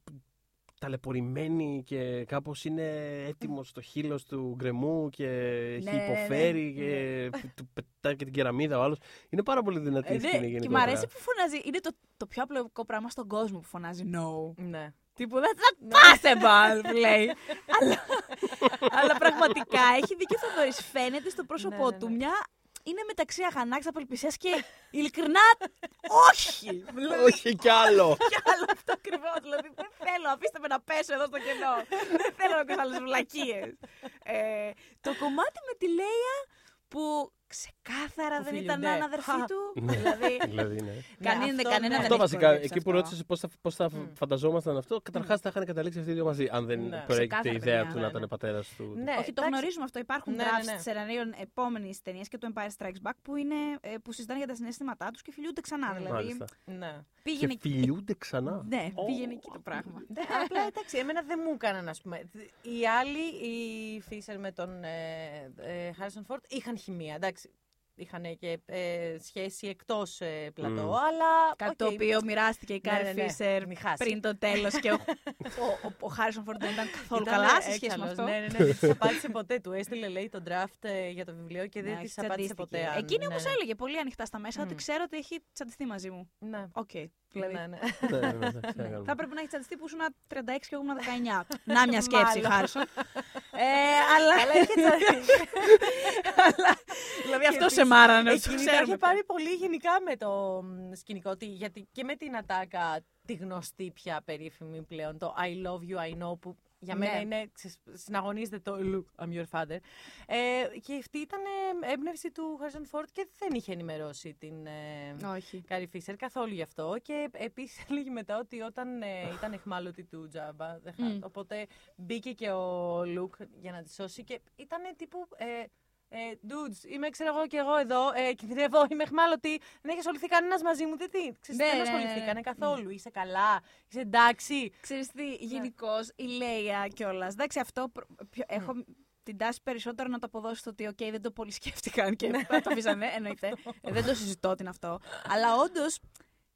ταλαιπωρημένη και κάπως είναι έτοιμος στο χείλος του γκρεμού και έχει Ναι, ναι, ναι. υποφέρει και του πετάει και την κεραμίδα ο άλλος. Είναι πάρα πολύ δυνατή η Ε, ναι, σκηνή Και γενικότερα. μου αρέσει που φωνάζει. Είναι το, το πιο απλοϊκό πράγμα στον κόσμο που φωνάζει no. Ναι. Τύπου that's not possible, που λέει. αλλά, αλλά πραγματικά έχει δίκιο ο Θοδωρής. Φαίνεται στο πρόσωπό Ναι, ναι, του ναι. μια. Είναι μεταξύ αγανάκτης απελπισίας και ειλικρινά όχι. Δηλαδή, Όχι κι άλλο! κι άλλο αυτό ακριβώς. Δηλαδή δεν θέλω, αφήστε με να πέσω εδώ στο κενό. δεν θέλω να κάνω άλλες βλακίες. Ε, το κομμάτι με τη Λέια που ξεκάθαρα Που δεν φιλιούνται. ήταν αναδερφή Χα. του. Ναι. δηλαδή, δηλαδή, ναι. κανένα, αυτό, κανένα ναι. δεν Αυτό έχει βασικά, κοροϊδέψει εκεί που αυτό. ρώτησες πώς θα, πώς θα φανταζόμασταν αυτό, καταρχάς θα είχαν καταλήξει αυτοί οι δύο μαζί. Αν δεν Ναι. προέκυπτε Ξεκάθαρα, η ιδέα παιδιά. του Ναι, να ναι. ήταν πατέρας του. Ναι, Όχι, το εντάξει. γνωρίζουμε αυτό. Υπάρχουν Ναι, drafts ναι, ναι. σεναρίων επόμενης ταινίας και του Empire Strikes Back που, είναι, ε, που συζητάνε για τα συναισθήματά τους και φιλιούνται ξανά. Mm. Δηλαδή, Μάλιστα. Ναι. πήγαινε Και φιλιούνται ξανά. Ναι, πήγαινε εκεί το πράγμα. Ναι, απλά εντάξει, εμένα δεν μου έκαναν, ας πούμε. Οι άλλοι, οι Φίσερ με τον ε, ε, Harrison Ford, είχαν χημεία. Εντάξει, είχαν και ε, σχέση εκτός ε, πλατό, Μμ. αλλά. Κάτι οκ. το οποίο μοιράστηκε η Ναι, Κάρι ναι, ναι. Φίσερ Μη χάσεις. πριν το τέλος και ο, ο, ο, ο Χάρισον Φόρντ δεν ήταν καθόλου Ήταν καλά σε σχέση έξαλλος, με αυτό. Ναι, ναι, ναι, δεν τη απάντησε ποτέ. Του έστειλε, λέει, το draft ε, για το βιβλίο και δεν Ναι, τη έχει απάντησε τσαντίστηκε. ποτέ. αν- Εκείνη ναι, όμως ναι. έλεγε πολύ ανοιχτά στα μέσα ότι Μμ. ξέρω ότι έχει τσαντιστεί μαζί μου. Ναι. Οκ. Δηλαδή, Ναι, ναι. Ναι, ναι, ναι, εντάξει, τι να κάνουμε. Θα έπρεπε να έχεις τσαντιστεί που ήσουν 36 και εγώ ήμουν 19. Να μια σκέψη, Μάλλον. Χάρισον. ε, αλλά. Αλλά είχε τσαντιστεί. δηλαδή αυτό Και σε μάρανε. το Εκείνη τα ξέρουμε είχε πια. πάρει πολύ γενικά με το μ, σκηνικό. τι- Γιατί και με την ατάκα τη γνωστή πια περίφημη πλέον, το I love you, I know, που για μένα Ναι. είναι, ξεσ- συναγωνίζεται το Luke, I'm your father. Ε, και αυτή ήταν ε, έμπνευση του Harrison Ford και δεν είχε ενημερώσει την ε, Όχι. Κάρι Φίσερ καθόλου γι' αυτό. Και επίσης έλεγε μετά ότι όταν ε, ήταν αιχμάλωτη του Τζάμπα, δεν χα- Μμ. οπότε μπήκε και ο Λουκ για να τη σώσει και ήταν τύπου. Ε, ε, dudes, είμαι ξέρω εγώ και εγώ εδώ, ε, κινδυνεύω, είμαι αιχμάλωτη, δεν έχει ασχοληθεί κανένας μαζί μου. Τι, τι, ξέρεις, Ναι, δεν ναι, ναι, ασχοληθήκανε ναι. καθόλου. Είσαι καλά, είσαι εντάξει. Ξέρεις τι, Ναι. γενικώς η Λέια κιόλας. Εντάξει, αυτό προ- πιο- έχω την τάση περισσότερο να το αποδώσω στο ότι, οκ, δεν το πολύ σκέφτηκαν και Ναι. το αφήσανε, εννοείται. Ε, δεν το συζητώ τι είναι αυτό. Αλλά όντως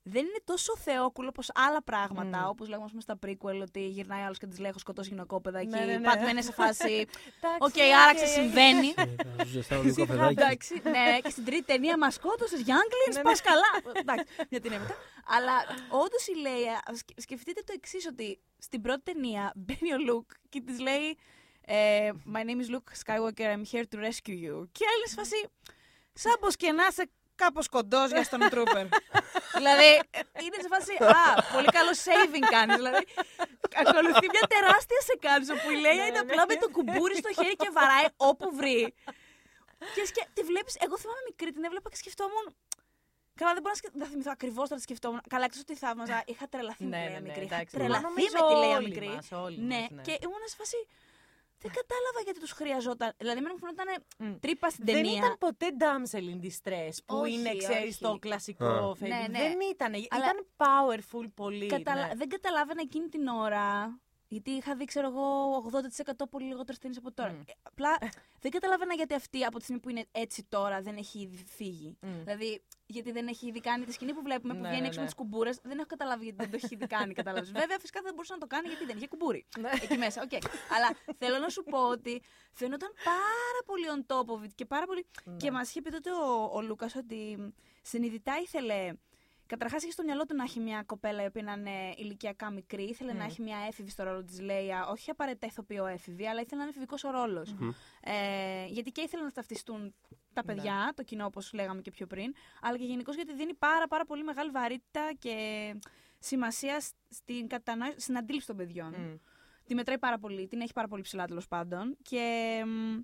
δεν είναι τόσο θεόκουλο όπως άλλα πράγματα, Μμ. όπως λέγαμε ας πούμε, στα prequel, ότι γυρνάει άλλος και της λέει: Έχω σκοτώσει γυναικόπαιδα εκεί. Ναι, ναι, ναι. Πάντα είναι σε φάση. Εντάξει, Οκ, άραξε, οκ. συμβαίνει. Ε, Σου ζεστάω λίγο Σιγά, παιδάκι. Εντάξει, ναι, και στην τρίτη ταινία μας σκότωσες Younglings, Ναι, πας ναι. καλά. Εντάξει, μια ταινία μετά. Αλλά όντως η Λέια, σκε- σκεφτείτε το εξής, ότι στην πρώτη ταινία μπαίνει ο Luke και της λέει ε, My name is Luke Skywalker, I'm here to rescue you. Και άλλη σε φάση, σαν πως και να είσαι κάπως κοντός για στον Trooper. δηλαδή, είναι σε φάση, α, πολύ καλό saving κάνεις. Δηλαδή, ακολουθεί μια τεράστια σεκάνσο που η Λέια είναι απλά με το κουμπούρι στο χέρι και βαράει όπου βρει. Και σκε... τη βλέπεις. Εγώ θυμάμαι μικρή, την έβλεπα και σκεφτόμουν. Καλά, δεν μπορώ να, σκε... να θυμηθώ ακριβώς τώρα τι σκεφτόμουν. Καλά, εκτό ότι θαύμαζα. Είχα τρελαθεί με τη Ναι, Λέια ναι, ναι, μικρή. Είχα εντάξει. τρελαθεί Νομίζω με τη Λέια όλοι μικρή. μας, όλοι ναι, μας, ναι. και ήμουν σε φάση. Δεν κατάλαβα γιατί τους χρειαζόταν. Δηλαδή, με φαινόταν Μμ. τρύπα στην Δεν ταινία. ήταν ποτέ damsel in distress που Όχι, είναι, ξέρεις, όχι. το κλασικό Α. φέγγι. Ναι, ναι. Δεν ήταν. Αλλά- Ήταν powerful πολύ. Καταλα... ναι. Δεν καταλάβαινα εκείνη την ώρα. Γιατί είχα δει, ξέρω εγώ, 80% πολύ λιγότερες ταινίες από τώρα. Μμ. Ε, Απλά δεν καταλάβαινα γιατί αυτή από τη στιγμή που είναι έτσι τώρα δεν έχει ήδη φύγει. Μμ. Δηλαδή, γιατί δεν έχει ήδη κάνει τη σκηνή που βλέπουμε που Ναι, βγαίνει ναι, έξω ναι. με τις κουμπούρες. Δεν έχω καταλάβει γιατί δεν το έχει ήδη κάνει. Κατάλαβες. Βέβαια, φυσικά δεν μπορούσε να το κάνει γιατί δεν είχε κουμπούρι. Ναι. Εκεί μέσα. οκ. Αλλά θέλω να σου πω ότι φαινόταν πάρα πολύ on top of it και πάρα πολύ. Ναι. Και μας είχε πει τότε ο, ο Λούκας ότι συνειδητά ήθελε. Καταρχάς, είχε στο μυαλό του να έχει μια κοπέλα η οποία να είναι ηλικιακά μικρή. Ήθελε να Μμ. έχει μια έφηβη στο ρόλο της Λέια. Όχι απαραίτητα ηθοποιό έφηβη, αλλά ήθελε να είναι εφηβικός ο ρόλος. Μμ. Ε, γιατί και ήθελε να ταυτιστούν τα Ναι. παιδιά, το κοινό όπως λέγαμε και πιο πριν, αλλά και γενικώς γιατί δίνει πάρα, πάρα πολύ μεγάλη βαρύτητα και σημασία στην, κατανόηση, στην αντίληψη των παιδιών. Μμ. Τη μετράει πάρα πολύ, την έχει πάρα πολύ ψηλά τέλος πάντων. Και μ,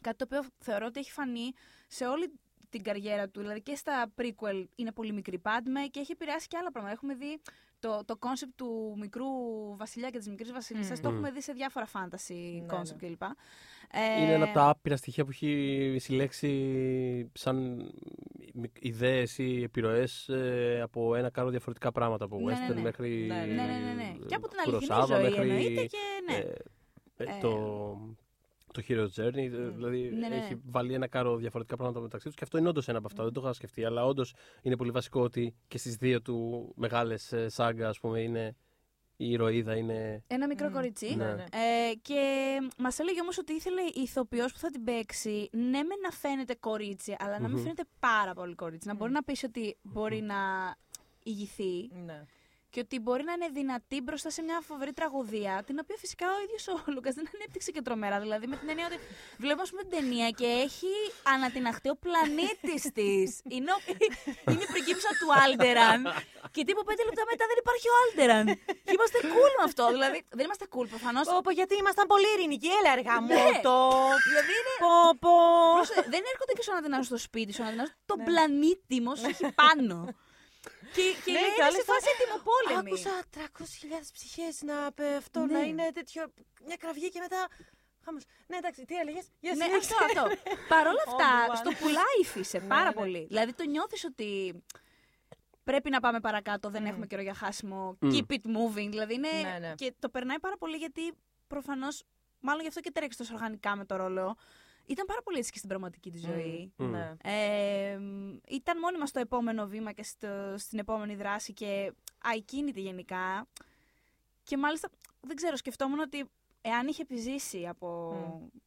κάτι το οποίο θεωρώ ότι έχει φανεί σε όλη την καριέρα του, δηλαδή και στα prequel είναι πολύ μικρή πάντμε και έχει επηρεάσει και άλλα πράγματα. Έχουμε δει το, το concept του μικρού βασιλιά και της μικρής βασίλισσας, Μμ. το έχουμε δει σε διάφορα fantasy Ναι, concept ναι. κλπ. Ε, Είναι ένα από τα άπειρα στοιχεία που έχει συλλέξει σαν ιδέες ή επιρροές ε, από ένα κάρο διαφορετικά πράγματα από Ναι, ναι, western ναι. μέχρι Ναι, ναι, Ναι, ναι, ναι, ναι. Και από την αληθινή Kurosawa, ζωή μέχρι, εννοείται και ναι. ε, ε, Ε, το, το Hero Journey, ε, δηλαδή Ναι, ναι, έχει ναι. βάλει ένα κάρο διαφορετικά πράγματα μεταξύ τους και αυτό είναι όντως ένα από αυτά, δεν το είχα σκεφτεί, αλλά όντως είναι πολύ βασικό ότι και στις δύο του μεγάλες ε, σάγκα, ας πούμε, είναι η ηρωίδα είναι... Ένα μικρό Μμ. κοριτσί. Ναι. ναι. Ε, και μας έλεγε όμως ότι ήθελε η ηθοποιός που θα την παίξει ναι, με να φαίνεται κορίτσι, αλλά να μην Μμμ. φαίνεται πάρα πολύ κορίτσι. Να μπορεί Μμ. να πεις ότι μπορεί να ηγηθεί Ναι. Και ότι μπορεί να είναι δυνατή μπροστά σε μια φοβερή τραγωδία, την οποία φυσικά ο ίδιος ο Λούκας δεν ανέπτυξε και τρομερά. Δηλαδή με την έννοια ότι βλέπουμε, ας πούμε, την ταινία και έχει ανατιναχτεί ο πλανήτης της. Είναι, ο- είναι η πριγκίπισσα του Άλντεραν. και τύπου πέντε λεπτά μετά δεν υπάρχει ο Άλντεραν. και είμαστε cool με αυτό. Δηλαδή δεν είμαστε cool προφανώς. Πω, πω, γιατί ήμασταν πολύ ειρηνικοί, έλα αργά μου Ναι. το. Δηλαδή είναι Πω, πω. Όσο- δεν έρχονται και στον Αθηνά στο σπίτι, στον Αθηνά τον Ναι. πλανήτη μου έχει πάνω. Και και Ναι, λέει και είναι άλλες σε φάση ετοιμοπόλεμη. Άκουσα 300.000 ψυχές να πε, αυτό Ναι. να είναι τέτοιο. Μια κραυγή και μετά. Χάμος. Ναι, εντάξει, τι έλεγες; Για Ναι, συνέχισε. αυτό, αυτό. Παρ' όλα αυτά, Obi-Wan. στο πουλάει η φύση Ναι, πάρα ναι. πολύ. Δηλαδή το νιώθεις ότι πρέπει να πάμε παρακάτω, δεν Μμ. έχουμε καιρό για χάσιμο. Μμ. Keep it moving. Δηλαδή είναι. Ναι, ναι. Και το περνάει πάρα πολύ γιατί προφανώς. Μάλλον γι' αυτό και τρέξεις τόσο οργανικά με το ρόλο. Ήταν πάρα πολύ έτσι και στην πραγματική της ζωή. Μμ. Ναι. Ε, ήταν μόνιμα στο επόμενο βήμα και στο, στην επόμενη δράση και ακίνητη γενικά. Και μάλιστα, δεν ξέρω, σκεφτόμουν ότι εάν είχε επιζήσει από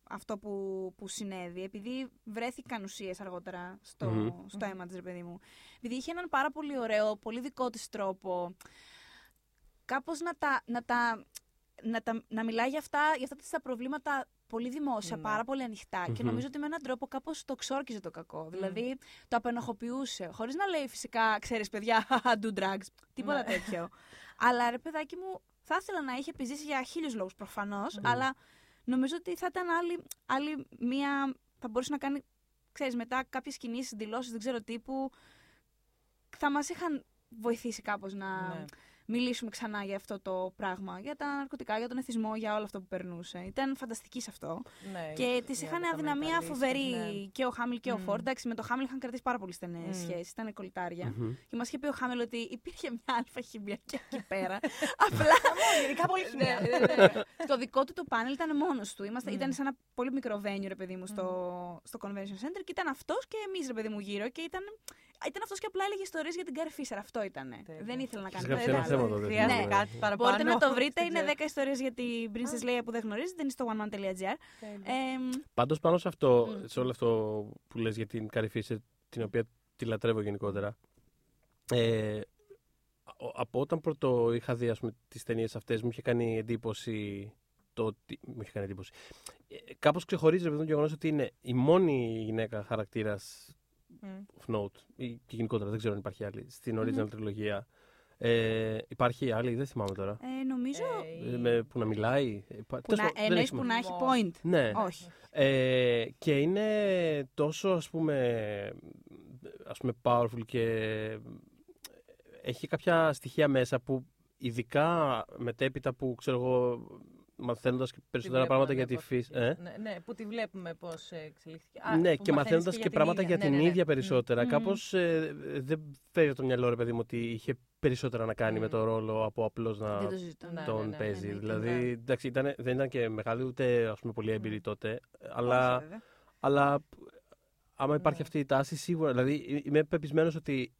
αυτό που, που συνέβη, επειδή βρέθηκαν ουσίες αργότερα στο, Μμμ. στο αίμα της, ρε παιδί μου, επειδή είχε έναν πάρα πολύ ωραίο, πολύ δικό της τρόπο, κάπως να τα... Να τα να, τα, να μιλάει για αυτά, για αυτά τα προβλήματα πολύ δημόσια, Ναι. πάρα πολύ ανοιχτά. Και Μμμ. νομίζω ότι με έναν τρόπο κάπως το ξόρκιζε το κακό. Δηλαδή το απενοχοποιούσε. Χωρίς να λέει φυσικά, ξέρεις παιδιά, do drugs, τίποτα Ναι. τέτοιο. αλλά ρε παιδάκι μου, θα ήθελα να είχε επιζήσει για χίλιους λόγους προφανώς, Ναι. αλλά νομίζω ότι θα ήταν άλλη, άλλη μία. θα μπορούσε να κάνει, ξέρεις, μετά κάποιες κινήσεις, δηλώσεις, δεν ξέρω τι, που θα μας είχαν βοηθήσει κάπως να Ναι. Μιλήσουμε ξανά για αυτό το πράγμα. Για τα ναρκωτικά, για τον εθισμό, για όλο αυτό που περνούσε. Ήταν φανταστική σε αυτό. Ναι, Και τη μια είχαν δεκαμενή αδυναμία καλή, φοβερή ναι. και ο Χάμιλ και ο Μμμ. Φόρντ. Εντάξει, με το Χάμιλ είχαν κρατήσει πάρα πολύ στενές Μμμ. σχέσεις. Ήταν κολλητάρια. Μμμ. Και μας είχε πει ο Χάμιλ ότι υπήρχε μια άλφα χημεία εκεί πέρα. Απλά. Γενικά πολύ Ναι, χημεία. ναι, ναι. το δικό του το πάνελ ήταν μόνος του. Είμαστε, Μμμ. Ήταν σε ένα πολύ μικρό venue, ρε παιδί μου, στο, στο Convention Center και ήταν αυτός και εμείς, ρε παιδί μου, γύρω. Και ήταν, ήταν αυτός και απλά έλεγε ιστορίες για την Κάρι Φίσερ. Αυτό ήταν. Τέλεια. Δεν ήθελε να κάνει Είχες κάτι γράψει ένα άλλο. θέμα τότε. Χρειάζεται Ναι. κάτι παραπάνω. Μπορείτε να το βρείτε. Δεν Είναι ξέρω. 10 ιστορίες για την Princess Leia που δεν γνωρίζετε. Είναι στο oneman.gr. Τέλεια. Ε, Πάντως πάνω σε αυτό, Μμ. σε όλο αυτό που λες για την Carrie Fisher, την οποία τη λατρεύω γενικότερα, ε, ο- από όταν πρώτο είχα δει ας πούμε, τις ταινίες αυτές μου είχε κάνει εντύπωση το ότι... Μου είχε κάνει εντύπωση. Ε, κάπως ξεχωρίζει με το γεγονός ότι είναι η μόνη γυναίκα χαρακτήρας Μμ. Of note ή και γενικότερα δεν ξέρω αν υπάρχει άλλη στην original Μμμ. τριλογία. Ε, υπάρχει άλλη, δεν θυμάμαι τώρα. ε, νομίζω. Ε, Ε, με, που να μιλάει; Ε, πα- Που τέλος να, πάντων, δεν εννοείς έχει που να έχει σημασία. point. Ναι. Όχι. Ε, και είναι τόσο ας πούμε, ας πούμε powerful και έχει κάποια στοιχεία μέσα που ειδικά μετέπειτα που ξέρω εγώ μαθαίνοντας και Τη περισσότερα βλέπουμε, πράγματα ναι, για τη πώς φύση. εξελίχθηκε. Ναι, ναι, που τη βλέπουμε πώς εξελίχθηκε. Α, ναι, που και μαθαίνεις μαθαίνοντας και, για την πράγματα ίδια. για Ναι, την ναι, ναι. ίδια περισσότερα. Μμμ. Κάπως ε, δεν φέρει από το μυαλό ρε παιδί μου ότι είχε περισσότερα να κάνει Μμ. με το ρόλο από απλώς να Δεν το συζητώ. Ναι, τον ναι, ναι, παίζει. ναι, ναι, δηλαδή, ναι. εντάξει, ήταν, δεν ήταν και μεγάλη ούτε ας πούμε, πολύ έμπειρη Μμ. τότε, αλλά... Όχι, βέβαια. Αλλά άμα υπάρχει Ναι. αυτή η τάση, σίγουρα. Δηλαδή, είμαι πεπισμένος ότι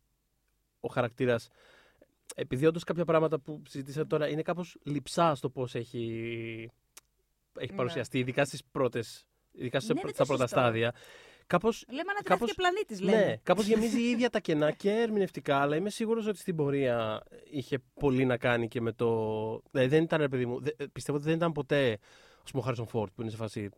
ο χαρακτήρας. Επειδή όντως κάποια πράγματα που συζητήσατε τώρα είναι κάπως λυψά στο πώς έχει, έχει Ναι. παρουσιαστεί, ειδικά στις πρώτες. Ειδικά στις Ναι, πρω- δεν στα το πρώτα συζητώ. στάδια. Κάπως, Λέμε ανατρέφει Κάπως- και πλανήτης, ναι, λέμε. κάπως γεμίζει η ίδια τα κενά και ερμηνευτικά, αλλά είμαι σίγουρος ότι στην πορεία είχε πολύ να κάνει και με το... Δηλαδή δεν ήταν, ρε παιδί μου, δε- πιστεύω ότι δεν ήταν ποτέ, ας πούμε, ο Χάρισον Φόρτ που είναι σε φάση...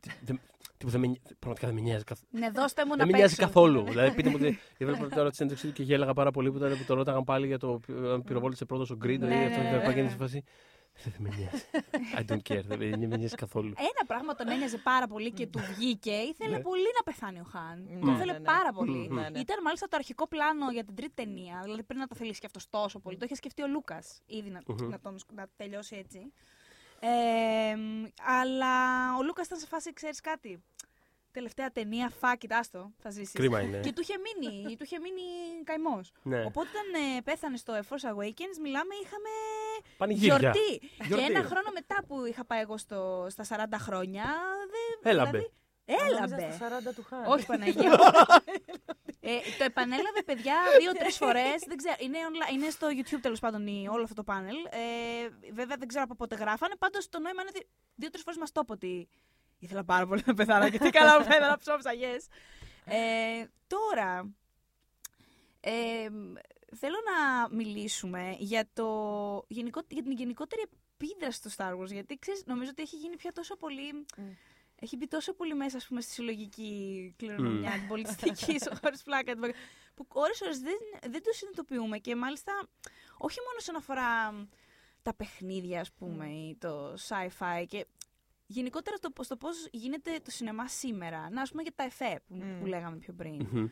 τι- δεν- τι που δεν με νοι- πραγματικά δεν με νοιάζει καθ- Ναι, δώστε μου να δεν με νοιάζει παίξω. καθόλου. δηλαδή, πείτε μου ότι. Είδα τώρα τη συνέντευξή του και γέλαγα πάρα πολύ που, ήταν, που το ρώταγαν πάλι για το αν πυροβόλησε πρώτος ο Γκριντ. Ναι, ή αυτό ναι, και ναι, τα και είναι ναι. σε φάση. Δεν με νοιάζει. I don't care. Δεν με- δεν με νοιάζει καθόλου. Ένα πράγμα τον ένοιαζε πάρα πολύ και του βγήκε. Ήθελε Ναι. πολύ να πεθάνει ο Χάν. Ναι, Το ήθελε ναι, ναι. πάρα πολύ. Μμμ. Ναι, ναι. Ήταν μάλιστα το αρχικό πλάνο για την τρίτη ταινία. Δηλαδή πριν να το θελήσει και αυτός τόσο πολύ. Το είχε σκεφτεί ο Λούκας ήδη να, Μμμ. να, τον, να τελειώσει έτσι. Ε, μ, αλλά ο Λούκας ήταν σε φάση, ξέρεις κάτι. Τελευταία ταινία, fuck it, άστο, θα ζήσεις. Κρίμα είναι. Και του είχε μείνει, του είχε μείνει καημός. Ναι. Οπότε όταν ε, πέθανε στο A Force Awakens, μιλάμε, είχαμε Πανηγύρια. γιορτή. Γιορτή. Και ένα χρόνο μετά που είχα πάει εγώ στο, στα 40 χρόνια, δεν. Έλαμπε. δηλαδή, Νόμιζα έλαμπε. στα 40 του Χάν. Όχι Παναγία. ε, το επανέλαβε παιδιά δύο-τρεις φορές. Είναι, online- είναι στο YouTube τέλος πάντων η- όλο αυτό το πάνελ. Ε, βέβαια δεν ξέρω από πότε γράφανε. Πάντως το νόημα είναι ότι δύο-τρεις φορές μας το είπε ότι ήθελα πάρα πολύ να πεθάνω και τι καλά μου φαίνεται να ψόψα, yes. Ε, τώρα, ε, θέλω να μιλήσουμε για, το, γενικό, για την γενικότερη επίδραση του Star Wars. Γιατί ξέρεις, νομίζω ότι έχει γίνει πια τόσο πολύ. Μμ. Έχει μπει τόσο πολύ μέσα ας πούμε, στη συλλογική κληρονομιά, Μμ. την πολιτιστική, χωρίς πλάκα. την- Που ώρες-ώρες δεν, δεν το συνειδητοποιούμε και μάλιστα όχι μόνο όσον αφορά τα παιχνίδια, ας πούμε, ή το sci-fi και γενικότερα στο, στο πώς γίνεται το σινεμά σήμερα. Να, ας πούμε για τα εφέ που, Μμ. που λέγαμε πιο πριν. Μμμ.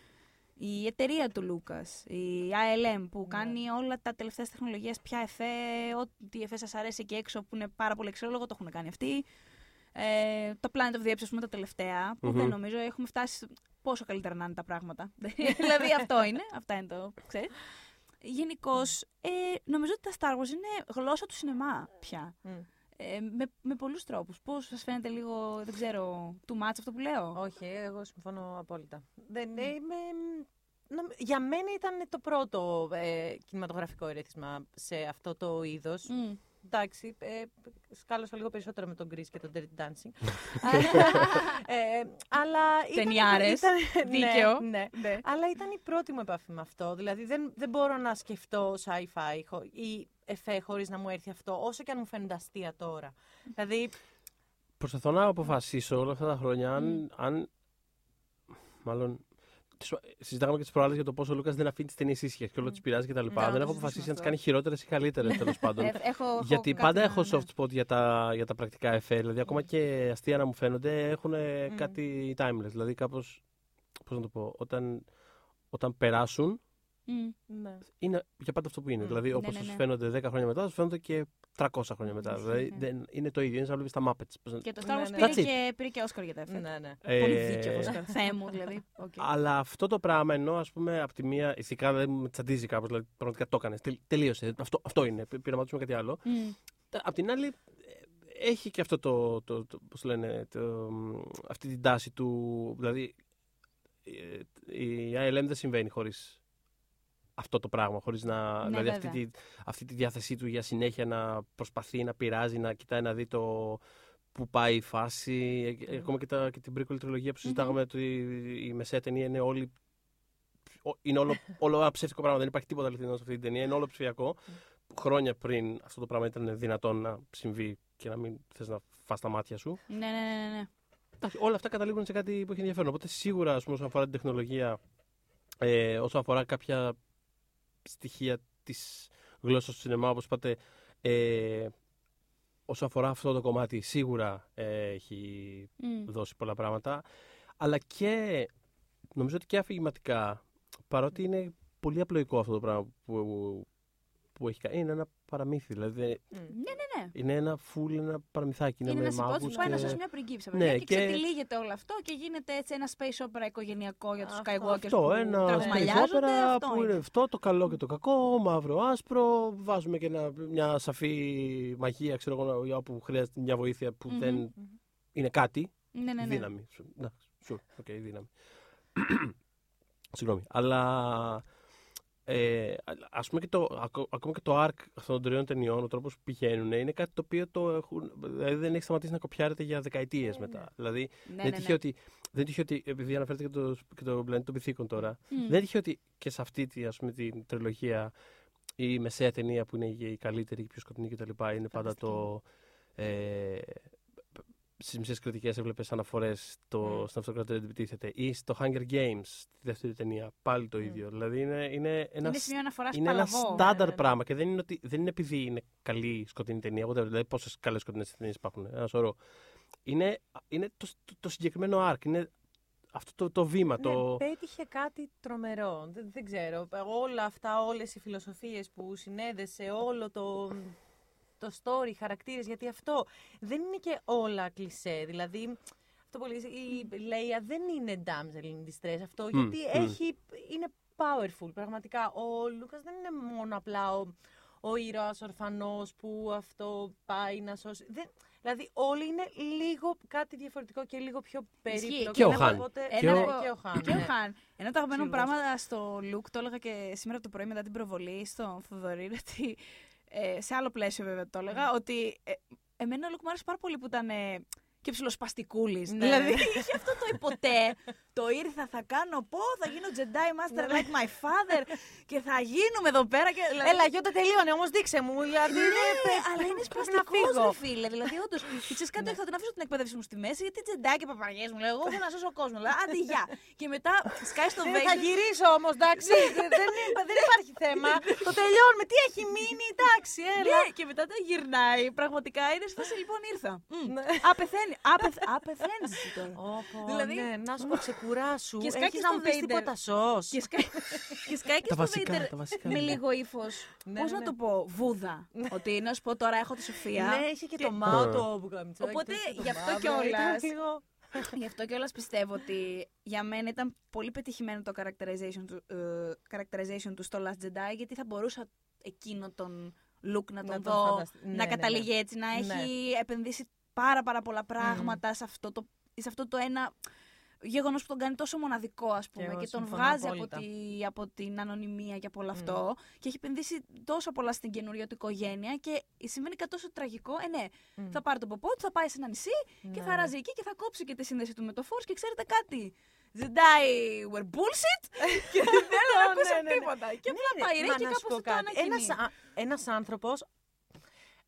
Η εταιρεία του Λούκας, η ALM που Ναι. κάνει όλα τα τελευταία τεχνολογίες πια εφέ, ό,τι εφέ σας αρέσει εκεί έξω που είναι πάρα πολύ αξιόλογο, το έχουν κάνει αυτοί. Ε, το Planet of the Apes, ας πούμε, τα τελευταία, που Μμμ. δεν νομίζω έχουμε φτάσει στο πόσο καλύτερα να είναι τα πράγματα. δηλαδή αυτό είναι, αυτά είναι το, ξέρεις. Γενικώς, ε, νομίζω ότι τα Star Wars είναι γλώσσα του σινεμά πια. Μμ. Ε, με, με πολλούς τρόπους. Πώς σας φαίνεται λίγο, δεν ξέρω, too much αυτό που λέω; Όχι, εγώ συμφωνώ απόλυτα. Δεν, ε, είμαι, νομ- για μένα ήταν το πρώτο ε, κινηματογραφικό ερέθισμα σε αυτό το είδος. Μμ. Εντάξει, ε, σκάλωσα λίγο περισσότερο με τον Chris και τον Dirty Dancing. ε, αλλά ήταν, Ταινιάρες, ήταν- δίκαιο. Ναι, ναι. Ναι. Αλλά ήταν η πρώτη μου επαφή με αυτό. Δηλαδή δεν, δεν μπορώ να σκεφτώ sci-fi χω- ή εφέ χωρίς να μου έρθει αυτό, όσο και αν μου φαίνονται αστεία τώρα. δηλαδή, Προσπαθώ να αποφασίσω όλα αυτά τα χρόνια αν. Μμ. αν μάλλον. τις- Συζητάγαμε και τις προάλλες για το πόσο ο Λούκας δεν αφήνει τις ταινίες ήσυχες και όλο Μμ. τις πειράζει κτλ. Ναι, δεν το έχω συζητήσουμε αποφασίσει να τις αυτό. κάνει χειρότερες ή καλύτερες τέλος πάντων. Ε, έχω, έχω Γιατί κάτι πάντα να- έχω ναι. soft spot για τα, για τα πρακτικά εφέ. Δηλαδή, ακόμα και αστεία να μου φαίνονται έχουν Μμμ. κάτι timeless. Δηλαδή, κάπω. Πώς να το πω. Όταν, όταν περάσουν, Μμ. ναι. είναι για πάντα αυτό που είναι. Μμ. Δηλαδή, Ναι, όπω ναι, σου ναι. φαίνονται 10 χρόνια μετά, σου φαίνονται και 300 χρόνια μετά. Ισχύει, Δηλαδή, ναι. δεν, είναι το ίδιο. Είναι σαν να βλέπει τα Muppets. Πώς να- Και το Star Ναι, Wars ναι. πήρε, That's it. και, πήρε και Όσκαρ για τα εφέ. ναι, ναι. Πολύ Ε, δίκαιο Όσκαρ. Θεέ μου, δηλαδή. Οκ. Αλλά αυτό το πράγμα ενώ α πούμε από τη μία ηθικά δεν με τσαντίζει κάπως, δηλαδή πραγματικά το έκανε. Τελείωσε. Αυτό, αυτό είναι. Π- Πειραματίσουμε κάτι άλλο. Μμ. Απ' την άλλη, ε, έχει και αυτό το. το, το πώς λένε, το, μ, αυτή την τάση του. Δηλαδή, ε, η ILM δεν συμβαίνει χωρίς αυτό το πράγμα. Χωρίς να, Ναι, δηλαδή, αυτή βέβαια. τη, αυτή τη διάθεσή του για συνέχεια να προσπαθεί να πειράζει, να κοιτάει να δει το. Που πάει η φάση, ε, Μμμ. ακόμα και, τα, και την prequel τριλογία που Μμμ. συζητάγαμε ότι η μεσαία ταινία είναι όλη. ο- Είναι όλο, όλο ένα ψεύτικο πράγμα, δεν υπάρχει τίποτα αληθινό σε αυτή την ταινία, είναι όλο ψηφιακό. Χρόνια πριν αυτό το πράγμα ήταν δυνατόν να συμβεί και να μην θες να φας τα μάτια σου. Ναι, ναι, ναι, ναι, ναι. Εντάξει, όλα αυτά καταλήγουν σε κάτι που έχει ενδιαφέρον. Οπότε σίγουρα, ας πούμε, όσον αφορά την τεχνολογία, ε, όσον αφορά κάποια στοιχεία της γλώσσας του σινεμά, όπως είπατε, ε, όσον αφορά αυτό το κομμάτι, σίγουρα ε, έχει Μμ. δώσει πολλά πράγματα. Αλλά και νομίζω ότι και αφηγηματικά, παρότι είναι πολύ απλοϊκό αυτό το πράγμα που, που έχει κάνει, είναι ένα παραμύθι. Δηλαδή δεν- Μμ. Ναι, ναι, ναι. είναι ένα φουλ, ένα παραμυθάκι. Είναι, Είναι με ένα υπόθεση μάγους που πάει να και- σώσει μια πριγκίψα. Ναι, παιδιά, και, και- ξετυλίγεται όλο αυτό και γίνεται έτσι ένα space opera οικογενειακό για τους Αυτό, Skywalkers Αυτό, που ένα τραυμαλιάζονται. space opera Αυτό που είναι αυτό, το καλό και το κακό, μαύρο, άσπρο. Βάζουμε και ένα, μια σαφή μαγεία, ξέρω εγώ, για όπου χρειάζεται μια βοήθεια που Μμμ. δεν είναι κάτι. Ναι, ναι, ναι. Δύναμη. Να, sure, okay, δύναμη. Συγγνώμη. Αλλά ε, ας πούμε και το, ακο- ακόμα και το arc αυτών των τριών ταινιών, ο τρόπος που πηγαίνουν, είναι κάτι το οποίο το έχουν, δηλαδή δεν έχει σταματήσει να κοπιάρεται για δεκαετίες Ναι, μετά. Δηλαδή Ναι, δεν ναι, τυχαίο ναι. ότι, δεν τυχαίο ότι, επειδή αναφέρεται και το, και το πλανήτη των πυθίκων τώρα, Μμ. δεν τυχαίο ότι και σε αυτή τη, ας πούμε, την τριλογία η μεσαία ταινία που είναι η καλύτερη, η πιο σκοτεινή κτλ. είναι πάντα το. Ε, Στι μισές κριτικές έβλεπες αναφορές Μμ. στην αυτοκρατορία που επιτίθεται. Ή στο Hunger Games, τη δεύτερη ταινία. Πάλι το Μμ. ίδιο. Δηλαδή είναι, είναι ένας, Είναι σημείο αναφοράς είναι ένα παλαβό. στάνταρ Ναι, ναι, ναι. πράγμα. Και δεν είναι, ότι, δεν είναι επειδή είναι καλή σκοτεινή ταινία. Whatever, δηλαδή πόσες καλές σκοτεινές ταινίες υπάρχουν. Ένα σωρό. Είναι, είναι το, το, το συγκεκριμένο arc. Είναι αυτό το, το βήμα. Ναι, το... πέτυχε κάτι τρομερό. Δεν, δεν ξέρω. Όλα αυτά, όλες οι φιλοσοφίες που συνέδεσε, όλο το, το story, οι χαρακτήρες, γιατί αυτό δεν είναι και όλα κλισέ. Δηλαδή, αυτό που λες, η Λέια δεν είναι damsel in distress αυτό, Μμ, γιατί μμ. έχει, είναι powerful, πραγματικά. Ο Λούκας δεν είναι μόνο απλά ο, ο ήρωας ορφανός που αυτό πάει να σώσει. Δεν, δηλαδή όλοι είναι λίγο κάτι διαφορετικό και λίγο πιο περίπλοκο. Και ο Ναι, Χαν. οπότε- Και ναι, ο- και ο Χαν. Και ο ναι. Χαν. Ένα από τα αγαπημένα μου Ψηλός. πράγματα στο look, το έλεγα και σήμερα το πρωί μετά την προβολή στον Θοδωρή, ότι ε, σε άλλο πλαίσιο βέβαια το έλεγα, ότι ε, εμένα ο look μου άρεσε πάρα πολύ που ήταν ε, και ψιλοσπαστικούλης. Ναι. Δηλαδή είχε αυτό το υποτέ, το ήρθα, θα κάνω πω, θα γίνω Jedi Master like my father και θα γίνουμε εδώ πέρα. Και, δηλαδή, Έλα, Γιώτα, τελείωνε, όμως δείξε μου. Γιατί ναι, είναι αλλά είναι πρέπει να σπαστικός, φύγω. ρε φίλε. Δηλαδή, όντως. Και ξέρεις κάτι, θα την αφήσω την εκπαίδευση μου στη μέση, γιατί τζεντάκι και παπαγιές μου λέω. Εγώ θέλω να σώσω κόσμο. Λέω, άντε, γεια. Και μετά σκάει στο Ε, Θα Vader. γυρίσω όμως, εντάξει. δεν, δεν- δεν υπάρχει θέμα. το τελειώνουμε. Τι έχει μείνει, εντάξει, έλα. Ναι, και μετά τα γυρνάει. Πραγματικά είναι σε φάση λοιπόν ήρθα. Μμ. Ναι. Α, πεθαίνει. Α, πεθ- Α, πεθαίνεις εσύ τώρα. Όπο, Δηλαδή- ναι, να σου πω ξεκουράσου. Και σκάει Έχεις και να στο μου πεις Vader. τίποτα σως. Και σκάει, και σκάει και Τα στο βασικά, Vader τα βασικά, με ναι. λίγο ύφος. Ναι, Πώς ναι, να ναι. το πω, βούδα. Ότι να σου πω τώρα έχω τη Σοφία. Ναι, είχε και και- το μάο Ε. το μπουκαμιτσάκι. Οπότε, το είχε το γι' αυτό μαύρο, κιόλας. ήταν λίγο- Γι' αυτό κιόλας πιστεύω ότι για μένα ήταν πολύ πετυχημένο το characterization του, ε, characterization του στο Last Jedi, γιατί θα μπορούσα εκείνο τον look να τον τον δω, φαντασ- ναι, να ναι, καταλήγει ναι. έτσι, να Ναι. έχει επενδύσει πάρα πάρα πολλά πράγματα σε, αυτό το, σε αυτό το ένα γεγονός που τον κάνει τόσο μοναδικό, ας πούμε, εγώ και, τον συμφωνώ βγάζει από, απόλυτα. τη, από την ανωνυμία και από όλο αυτό. Και έχει επενδύσει τόσο πολλά στην καινούργια του οικογένεια και συμβαίνει κάτι τόσο τραγικό. Ε, ναι, Μμ. θα πάρει το ποπό του, θα πάει σε ένα νησί και Ναι, θα ναι. ράζει εκεί και θα κόψει και τη σύνδεση του με το Force και ξέρετε κάτι. Jedi were bullshit και δεν θέλω να Ναι, ακούσω ναι, ναι. τίποτα. Και απλά Ναι, πάει μα ρε και να σου κάπου πω αυτό το κάτι. ανακοινεί. Ένας, α- ένας άνθρωπος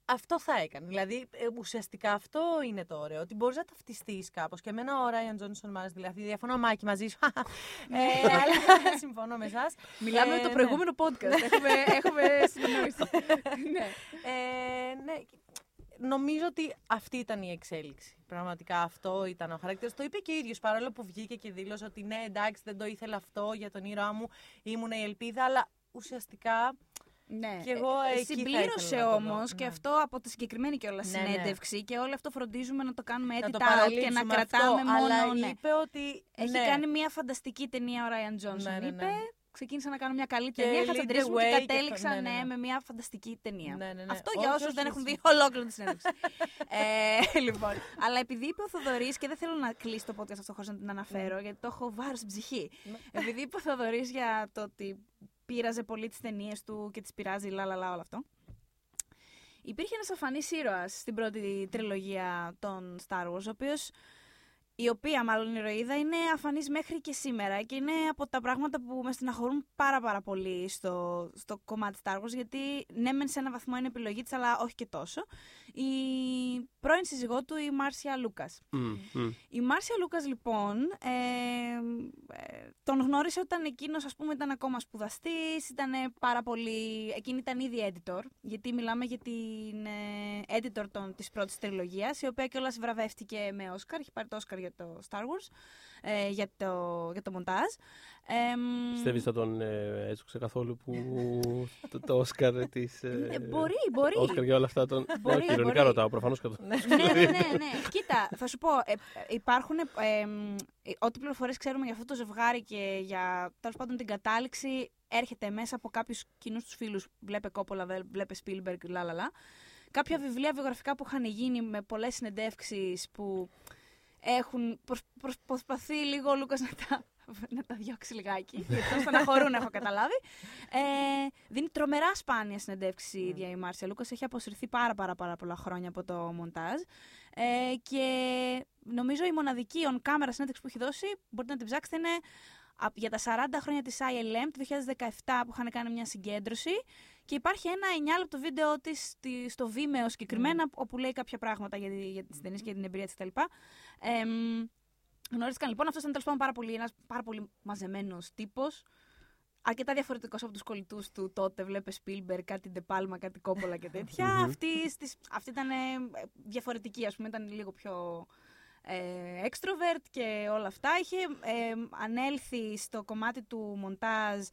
αυτό θα έκανε. Δηλαδή, ε, ουσιαστικά αυτό είναι το ωραίο. Ότι μπορείς να ταυτιστείς κάπως. Και εμένα ο Ράιαν Τζόνσον μ' άρεσε. Δηλαδή, διαφωνώ μάκι μαζί σου. ε, αλλά συμφωνώ με εσάς. Μιλάμε Ε, με το ναι. προηγούμενο podcast. έχουμε, έχουμε συνεννόηση. ναι. Ε, ναι. Νομίζω ότι αυτή ήταν η εξέλιξη. Πραγματικά αυτό ήταν ο χαρακτήρας. Το είπε και ο ίδιος παρόλο που βγήκε και δήλωσε ότι ναι, εντάξει, δεν το ήθελα αυτό για τον ήρωά μου. Ήμουν η ελπίδα, αλλά ουσιαστικά Ναι. Κι εγώ Ε, εκεί θα Συμπλήρωσε ήθελα να το όμως δω. και Ναι. αυτό από τη συγκεκριμένη κιόλας Ναι, ναι. συνέντευξη και όλο αυτό φροντίζουμε να το κάνουμε να edit το out και να παραλείψουμε κρατάμε αυτό, μόνο. Αλλά ναι. είπε ότι. Έχει ναι. κάνει μια φανταστική ταινία ο Ράιαν Τζόνσον. Ναι, ναι, Είπε. ναι. Ξεκίνησα να κάνω μια καλή Και ταινία. lead Θα the τσαντρίσουμε και way και κατέληξα αυτό, ναι, ναι, ναι, ναι. με μια φανταστική ταινία. Ναι, ναι, ναι. Αυτό Όχι, για όσους όχι, δεν όχι. έχουν δει ολόκληρη τη συνέντευξη. ε, λοιπόν. Αλλά επειδή είπε ο Θοδωρής, και δεν θέλω να κλείσει το podcast αυτό χωρίς να την αναφέρω, γιατί το έχω βάρος στην ψυχή. Ναι. επειδή είπε ο Θοδωρής για το ότι πείραζε πολύ τις ταινίες του και τις πειράζει, λα, λα, λα, όλο αυτό. Υπήρχε ένας αφανής ήρωας στην πρώτη τριλογία των Star Wars, ο οποίος. Η οποία μάλλον η ηρωίδα είναι αφανής μέχρι και σήμερα και είναι από τα πράγματα που με στεναχωρούν πάρα πάρα πολύ στο, στο κομμάτι Star Wars γιατί ναι μεν σε ένα βαθμό είναι επιλογή της αλλά όχι και τόσο. Η πρώην σύζυγό του η Μάρσια Λούκας. Μμ, μμ. Η Μάρσια Λούκας λοιπόν ε, ε, τον γνώρισε όταν εκείνος ας πούμε ήταν ακόμα σπουδαστής, ήταν πάρα πολύ, εκείνη ήταν ήδη editor, γιατί μιλάμε για την ε, editor των, της πρώτης τριλογίας, η οποία κιόλας βραβεύτηκε με Όσκαρ, έχει πάρει το Όσκαρ για το Star Wars, ε, για, το, για το μοντάζ. Ε, μ, Πιστεύεις θα τον ε, έτσουξε καθόλου που το, το Όσκαρ της... ε, Ε, μπορεί, μπορεί. Όσκαρ για όλα αυτά τον... Μπορεί, Όχι, ειρωνικά μπορεί. ρωτάω, προφανώς κατά. ναι, ναι, ναι, ναι. Κοίτα, θα σου πω. Ε, ε, υπάρχουν. Ε, ε, μ, ε, ό,τι πληροφορίες ξέρουμε για αυτό το ζευγάρι και για τέλος πάντων την κατάληξη έρχεται μέσα από κάποιους κοινούς τους φίλους. Βλέπε Κόπολα, βε- βλέπε Spielberg, λαλαλα. Κάποια βιβλία βιογραφικά που είχαν γίνει με πολλές συνεντεύξεις που έχουν προσ, προσ- προσπαθεί λίγο ο Λούκας να τα, να τα διώξει λιγάκι. γιατί τον στεναχωρούν, έχω καταλάβει. Ε, δίνει τρομερά σπάνια συνεντεύξεις η ίδια η Μάρσια Λούκας. Έχει αποσυρθεί πάρα, πάρα, πάρα πολλά χρόνια από το μοντάζ. Ε, και νομίζω η μοναδική on camera συνέντευξη που έχει δώσει, μπορείτε να την ψάξετε, είναι α- για τα 40 χρόνια της ILM του 2017 που είχαν κάνει μια συγκέντρωση και υπάρχει ένα 9 λεπτό βίντεο της στη- στο Vimeo συγκεκριμένα όπου λέει κάποια πράγματα για, τη- για τις ταινίες και για την εμπειρία της κτλ. Ε, μ, γνώριστηκαν λοιπόν, αυτός ήταν τέλος πάντων πάρα πολύ, ένας πάρα πολύ μαζεμένος τύπος αρκετά διαφορετικός από τους κολλητούς του τότε. Βλέπε Spielberg, κάτι Ντεπάλμα, κάτι Κόπολα και τέτοια. Μμμ. αυτή, στις- αυτή ήταν ε, διαφορετική, ας πούμε, ήταν λίγο πιο ε, extrovert και όλα αυτά. Είχε ε, ανέλθει στο κομμάτι του μοντάζ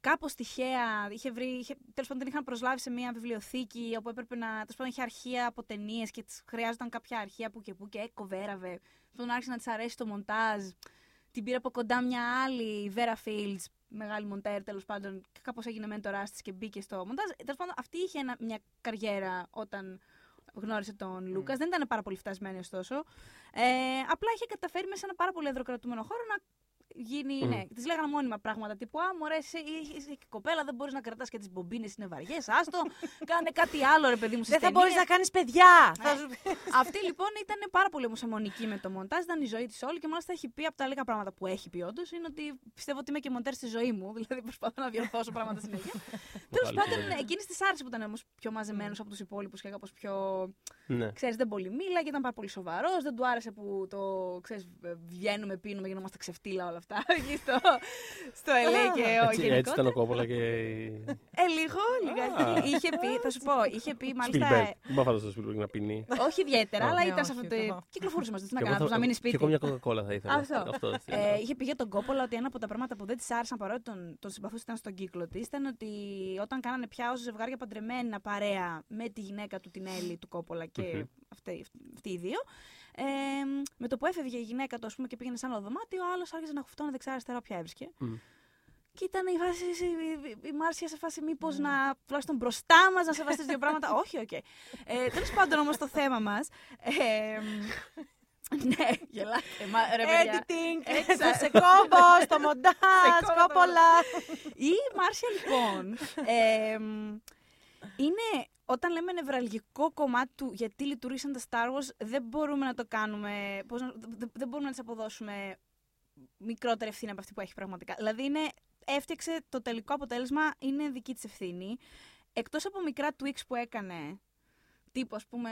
κάπως τυχαία. Είχε βρει, είχε, τέλος πάντων την είχαν προσλάβει σε μια βιβλιοθήκη όπου έπρεπε να, τέλος πάντων είχε αρχεία από ταινίες και της χρειάζονταν κάποια αρχεία που και που και έκοβέραβε. Τον άρχισε να της αρέσει το μοντάζ. Την πήρε από κοντά μια άλλη, η Vera Fields, μεγάλη μοντέρ τέλος πάντων, και κάπως έγινε μέντορά τη και μπήκε στο μοντάζ. Τέλος πάντων, αυτή είχε ένα, μια καριέρα όταν γνώρισε τον Λούκας. Δεν ήταν πάρα πολύ φτασμένη ωστόσο. Ε, απλά είχε καταφέρει μέσα σε ένα πάρα πολύ εδροκρατούμενο χώρο να γίνει. Μμ. Ναι, τη λέγανε μόνιμα πράγματα τύπου Α, μωρέ, είσαι, είσαι- είσαι και κοπέλα, δεν μπορείς να κρατάς και τις μπομπίνες, είναι βαριές. Άστο, κάνε κάτι άλλο, ρε παιδί μου. στις Δεν θα ταινίες. μπορείς να κάνεις παιδιά. Θα σου- Αυτή λοιπόν ήταν πάρα πολύ όμω αιμονική με το μοντάζ, ήταν η ζωή της όλη και μάλιστα έχει πει από τα λίγα πράγματα που έχει πει όντως είναι ότι πιστεύω ότι είμαι και μοντέρ στη ζωή μου. Δηλαδή προσπαθώ να διορθώσω πράγματα συνέχεια. Τέλος Πάλι πάντων, κουβέντα. εκείνης της άρεσε που ήταν όμως πιο μαζεμένος από τους υπόλοιπους και κάπως πιο. Ναι. ξέρεις, δεν πολύ μίλαγε, ήταν πάρα πολύ σοβαρός. Δεν του άρεσε που το ξέρεις, βγαίνουμε, πίνουμε, γινόμαστε ξεφτύλα όλα αυτά. Εκεί στο, στο LA και ο Έτσι, έτσι γενικότερα. ήταν ο Κόπολα και. Ε, λίγο, λιγάκι. είχε πει, θα σου πω, είχε πει μάλιστα. Σπιλμπέργκ. Δεν πάω φανταστώ Σπιλμπέργκ να πίνει. όχι ιδιαίτερα, αλλά Ναι, ήταν σε όχι, αυτό ούτε το. εγώ. Κυκλοφορούσε μαζί του να Και εγώ κάνει, θα- να μείνει Και σπίτι. εγώ μια κοκακόλα θα ήθελα. Αυτό. Αυτό. Ε, είχε πει για τον Κόπολα ότι ένα από τα πράγματα που δεν της άρεσαν παρότι τον, τον συμπαθούσε ήταν στον κύκλο της ήταν ότι όταν κάνανε πια ως ζευγάρια παντρεμένα παρέα με τη γυναίκα του την Έλλη του Κόπολα και Μμμ. αυτοί, αυτοί οι δύο. Ε, με το που έφευγε η γυναίκα του ας πούμε, και πήγαινε σε άλλο δωμάτιο, ο άλλος άρχισε να χουφτώνει δεξιά-αριστερά όποια έβρισκε. Μμ. Και ήταν η, φάση, η, η, η Μάρσια σε φάση μήπως να τουλάχιστον μπροστά μας να σεβαστείς δύο πράγματα. Όχι, οκ. Ε, Τέλος πάντων όμως το θέμα μας. Ε, ναι, γελάτε. Μα, ρε, παιδιά. Editing, Έτσι, θα σε κόβω, στο μοντάζ, Σε κόβω Κόπολα. Η Μάρσια λοιπόν ε, είναι όταν λέμε νευραλγικό κομμάτι του γιατί λειτουργήσαν τα Star Wars δεν μπορούμε να το κάνουμε, πώς να, δεν- δεν μπορούμε να της αποδώσουμε μικρότερη ευθύνη από αυτή που έχει πραγματικά. Δηλαδή είναι, έφτιαξε το τελικό αποτέλεσμα, είναι δική της ευθύνη. Εκτός από μικρά tweaks που έκανε, τύπου ας πούμε,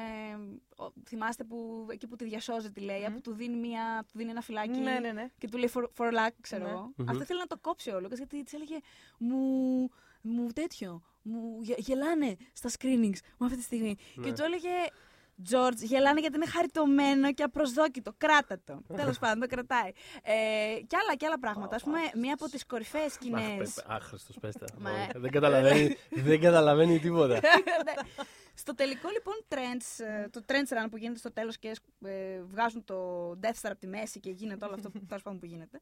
ο- θυμάστε που εκεί που τη διασώζει τη λέει, που του δίνει, μια, του δίνει ένα φυλάκι Ναι, ναι, ναι. και του λέει for, for luck, ξέρω Ναι. εγώ. Μμμ. Αυτό ήθελε να το κόψει ο Λούκας γιατί της έλεγε μου, μου τέτοιο, μου γε- γελάνε στα screenings μου αυτή τη στιγμή. Ναι. Και του έλεγε George, γελάνε γιατί είναι χαριτωμένο και απροσδόκητο. Κράτα το. Τέλος πάντων, το κρατάει. Ε, και άλλα και άλλα πράγματα. Α πούμε, μία από τις κορυφαίες σκηνές. Άχρηστος, πέστε. Μα, ε. Δεν καταλαβαίνει- Δεν καταλαβαίνει τίποτα. Ναι. στο τελικό λοιπόν trends, ε, το trends run που γίνεται στο τέλος και ε, βγάζουν το Death Star από τη μέση και γίνεται όλο αυτό τέλος πάντων που γίνεται.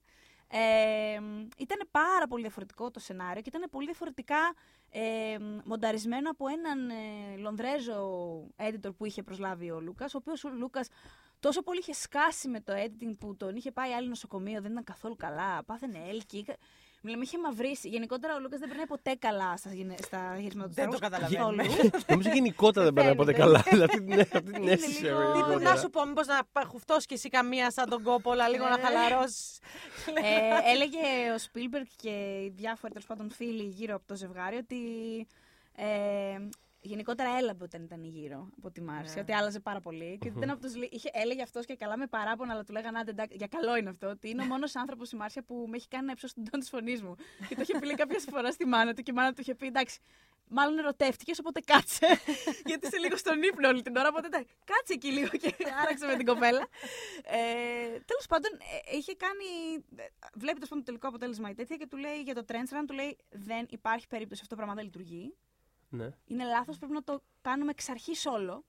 Ε, ήταν πάρα πολύ διαφορετικό το σενάριο και ήταν πολύ διαφορετικά ε, μονταρισμένο από έναν ε, Λονδρέζο editor που είχε προσλάβει ο Λούκας, ο οποίος ο Λούκας τόσο πολύ είχε σκάσει με το editing που τον είχε πάει άλλη νοσοκομείο, δεν ήταν καθόλου καλά, πάθαινε έλκη. Μιλάμε, είχε μαυρίσει. Γενικότερα ο Λούκας δεν περνάει ποτέ καλά στα, γυne- στα γυρίσματα του Δεν Star το Wars, καταλαβαίνουμε. καθόλου. Νομίζω γενικότερα δεν περνάει ποτέ Φαίνεται. καλά. Αυτή την- αυτή την Είναι αίσθηση λίγο- έχω Τύπου, Τύπου γενικότερα. να σου πω, μήπως να χουφτώσει κι εσύ καμία σαν τον κόπολα, λίγο να Ναι. χαλαρώσεις. ε, έλεγε ο Σπίλμπεργκ και οι διάφοροι τέλος πάντων φίλοι γύρω από το ζευγάρι ότι ε, γενικότερα έλαμπε όταν ήταν γύρω από τη Μάρση. Ναι. Ότι άλλαζε πάρα πολύ. Και ότι ήταν από τους, λι- είχε, έλεγε αυτός και καλά με παράπονα, αλλά του λέγανε άντε εντάξει, για καλό είναι αυτό. Ότι είναι ο μόνος άνθρωπος η Μάρσια που με έχει κάνει να υψώσω τον τόνο της φωνής μου. και το είχε πει λέει, κάποια φορά στη μάνα του και η μάνα του είχε πει εντάξει. Μάλλον ερωτεύτηκες, οπότε κάτσε. Γιατί είσαι λίγο στον ύπνο όλη την ώρα. Οπότε εντάξει, κάτσε εκεί λίγο και άραξε με την κοπέλα. Ε, Τέλος πάντων, ε, είχε κάνει. ε, Βλέπει τέλος πάντων, το τελικό αποτέλεσμα η τέτοια και του λέει για το trend run, του λέει δεν υπάρχει περίπτωση αυτό το πράγμα δεν λειτουργεί. Ναι. Είναι λάθος, πρέπει να το κάνουμε εξ αρχής όλο.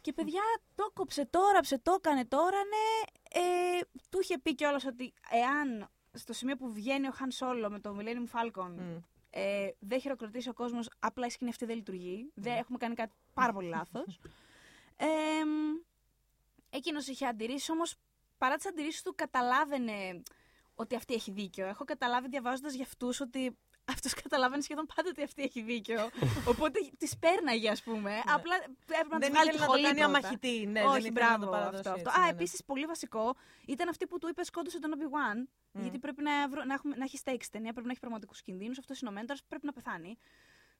Και παιδιά, το κόψε τώρα, ψε το έκανε τώρα, ναι. Ε, του είχε πει κιόλας ότι εάν στο σημείο που βγαίνει ο Χαν Σόλο με το Millennium Falcon Μμ. ε, δεν χειροκροτήσει ο κόσμος, απλά η σκηνή αυτή δεν λειτουργεί. Δεν έχουμε κάνει κάτι πάρα πολύ λάθος. Ε, Εκείνος είχε αντιρρήσει, όμως παρά τις αντιρρήσεις του, καταλάβαινε ότι αυτή έχει δίκιο. Έχω καταλάβει διαβάζοντας για αυτούς ότι αυτός καταλάβαινε σχεδόν πάντα ότι αυτή έχει δίκιο. Οπότε τη πέρναγε, ας πούμε. Απλά έπρεπε να τη Δεν βγάλει ήθελε τη να το χολή κάνει πρώτα. αμαχητή. Ναι, δεν Όχι, ήθελε μπράβο, να το παραδώσει αυτό. αυτό. έτσι, Α, ναι, ναι. επίσης πολύ βασικό ήταν αυτή που του είπες σκόντωσε τον Obi-Wan. Γιατί πρέπει να, βρω- να, έχουμε, να έχει stakes ταινία, πρέπει να έχει πραγματικούς κινδύνους. Αυτός είναι ο μέντορας, πρέπει να πεθάνει.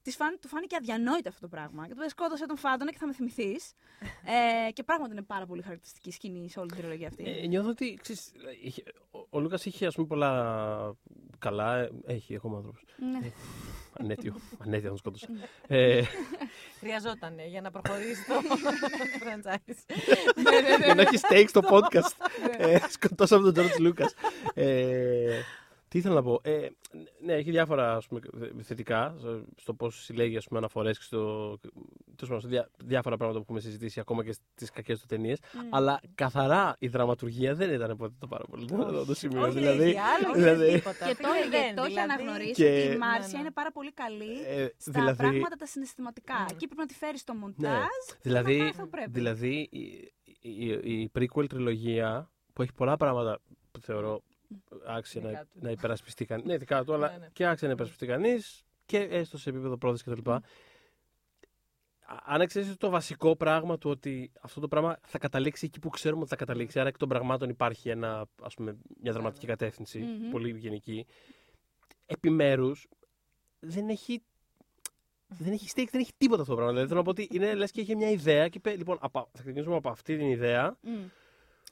Της φάν, του φάνηκε αδιανόητο αυτό το πράγμα. Και του είπε σκότωσε τον Φάντονα και θα με θυμηθείς. ε, και πράγματι είναι πάρα πολύ χαρακτηριστική σκηνή σε όλη την τριλογία αυτή. Ε, νιώθω ότι ξέρεις, είχε- ο, ο Λούκας είχε ας πούμε πολλά καλά. ε, Έχει ακόμα άνθρωπος. ναι. Ανέτειο. Ανέτειο να τον σκότωσε. ε, Χρειαζόταν για να προχωρήσει το franchise. για να έχει steak στο podcast. ε, σκοτώσαμε τον George Lucas. Ε, τι ήθελα να πω. Ε, ναι, έχει διάφορα ας πούμε, θετικά στο πώς συλλέγει αναφορές και στο, τέλος πάντων, σε διά, διάφορα πράγματα που έχουμε συζητήσει ακόμα και στις κακές του ταινίες. Αλλά καθαρά η δραματουργία δεν ήταν ποτέ το πάρα πολύ το, το σημείο. Όχι, δηλαδή, λέει, άλλο, δηλαδή, δεν τίποτα. Και Φίλε, το, δεν, και το έχει δηλαδή. αναγνωρίσει Και- ότι η Ναι, Μάρσια ναι. είναι πάρα πολύ καλή ε, στα δηλαδή, πράγματα τα συναισθηματικά. Ναι. Εκεί πρέπει να τη φέρεις στο Ναι. μοντάζ. Δηλαδή, να πάει αυτό που πρέπει. δηλαδή η, η, η prequel τριλογία που έχει πολλά πράγματα που θεωρώ άξιζε να, Δικά του. να υπερασπιστεί κανείς. Ναι, δικά του, αλλά Ναι, ναι. και άξιζε να υπερασπιστεί κανείς και έστω σε επίπεδο πρόθεσης κτλ. Α- Αν εξαιρέσεις το βασικό πράγμα του ότι αυτό το πράγμα θα καταλήξει εκεί που ξέρουμε ότι θα καταλήξει, άρα εκ των πραγμάτων υπάρχει ένα, ας πούμε, μια δραματική κατεύθυνση, Μμμ. πολύ γενική. Επιμέρους δεν έχει. Δεν έχει στέκει, δεν έχει τίποτα αυτό το πράγμα. Δηλαδή θέλω να πω ότι είναι λες και είχε μια ιδέα και είπε, λοιπόν, απα- θα ξεκινήσουμε από αυτή την ιδέα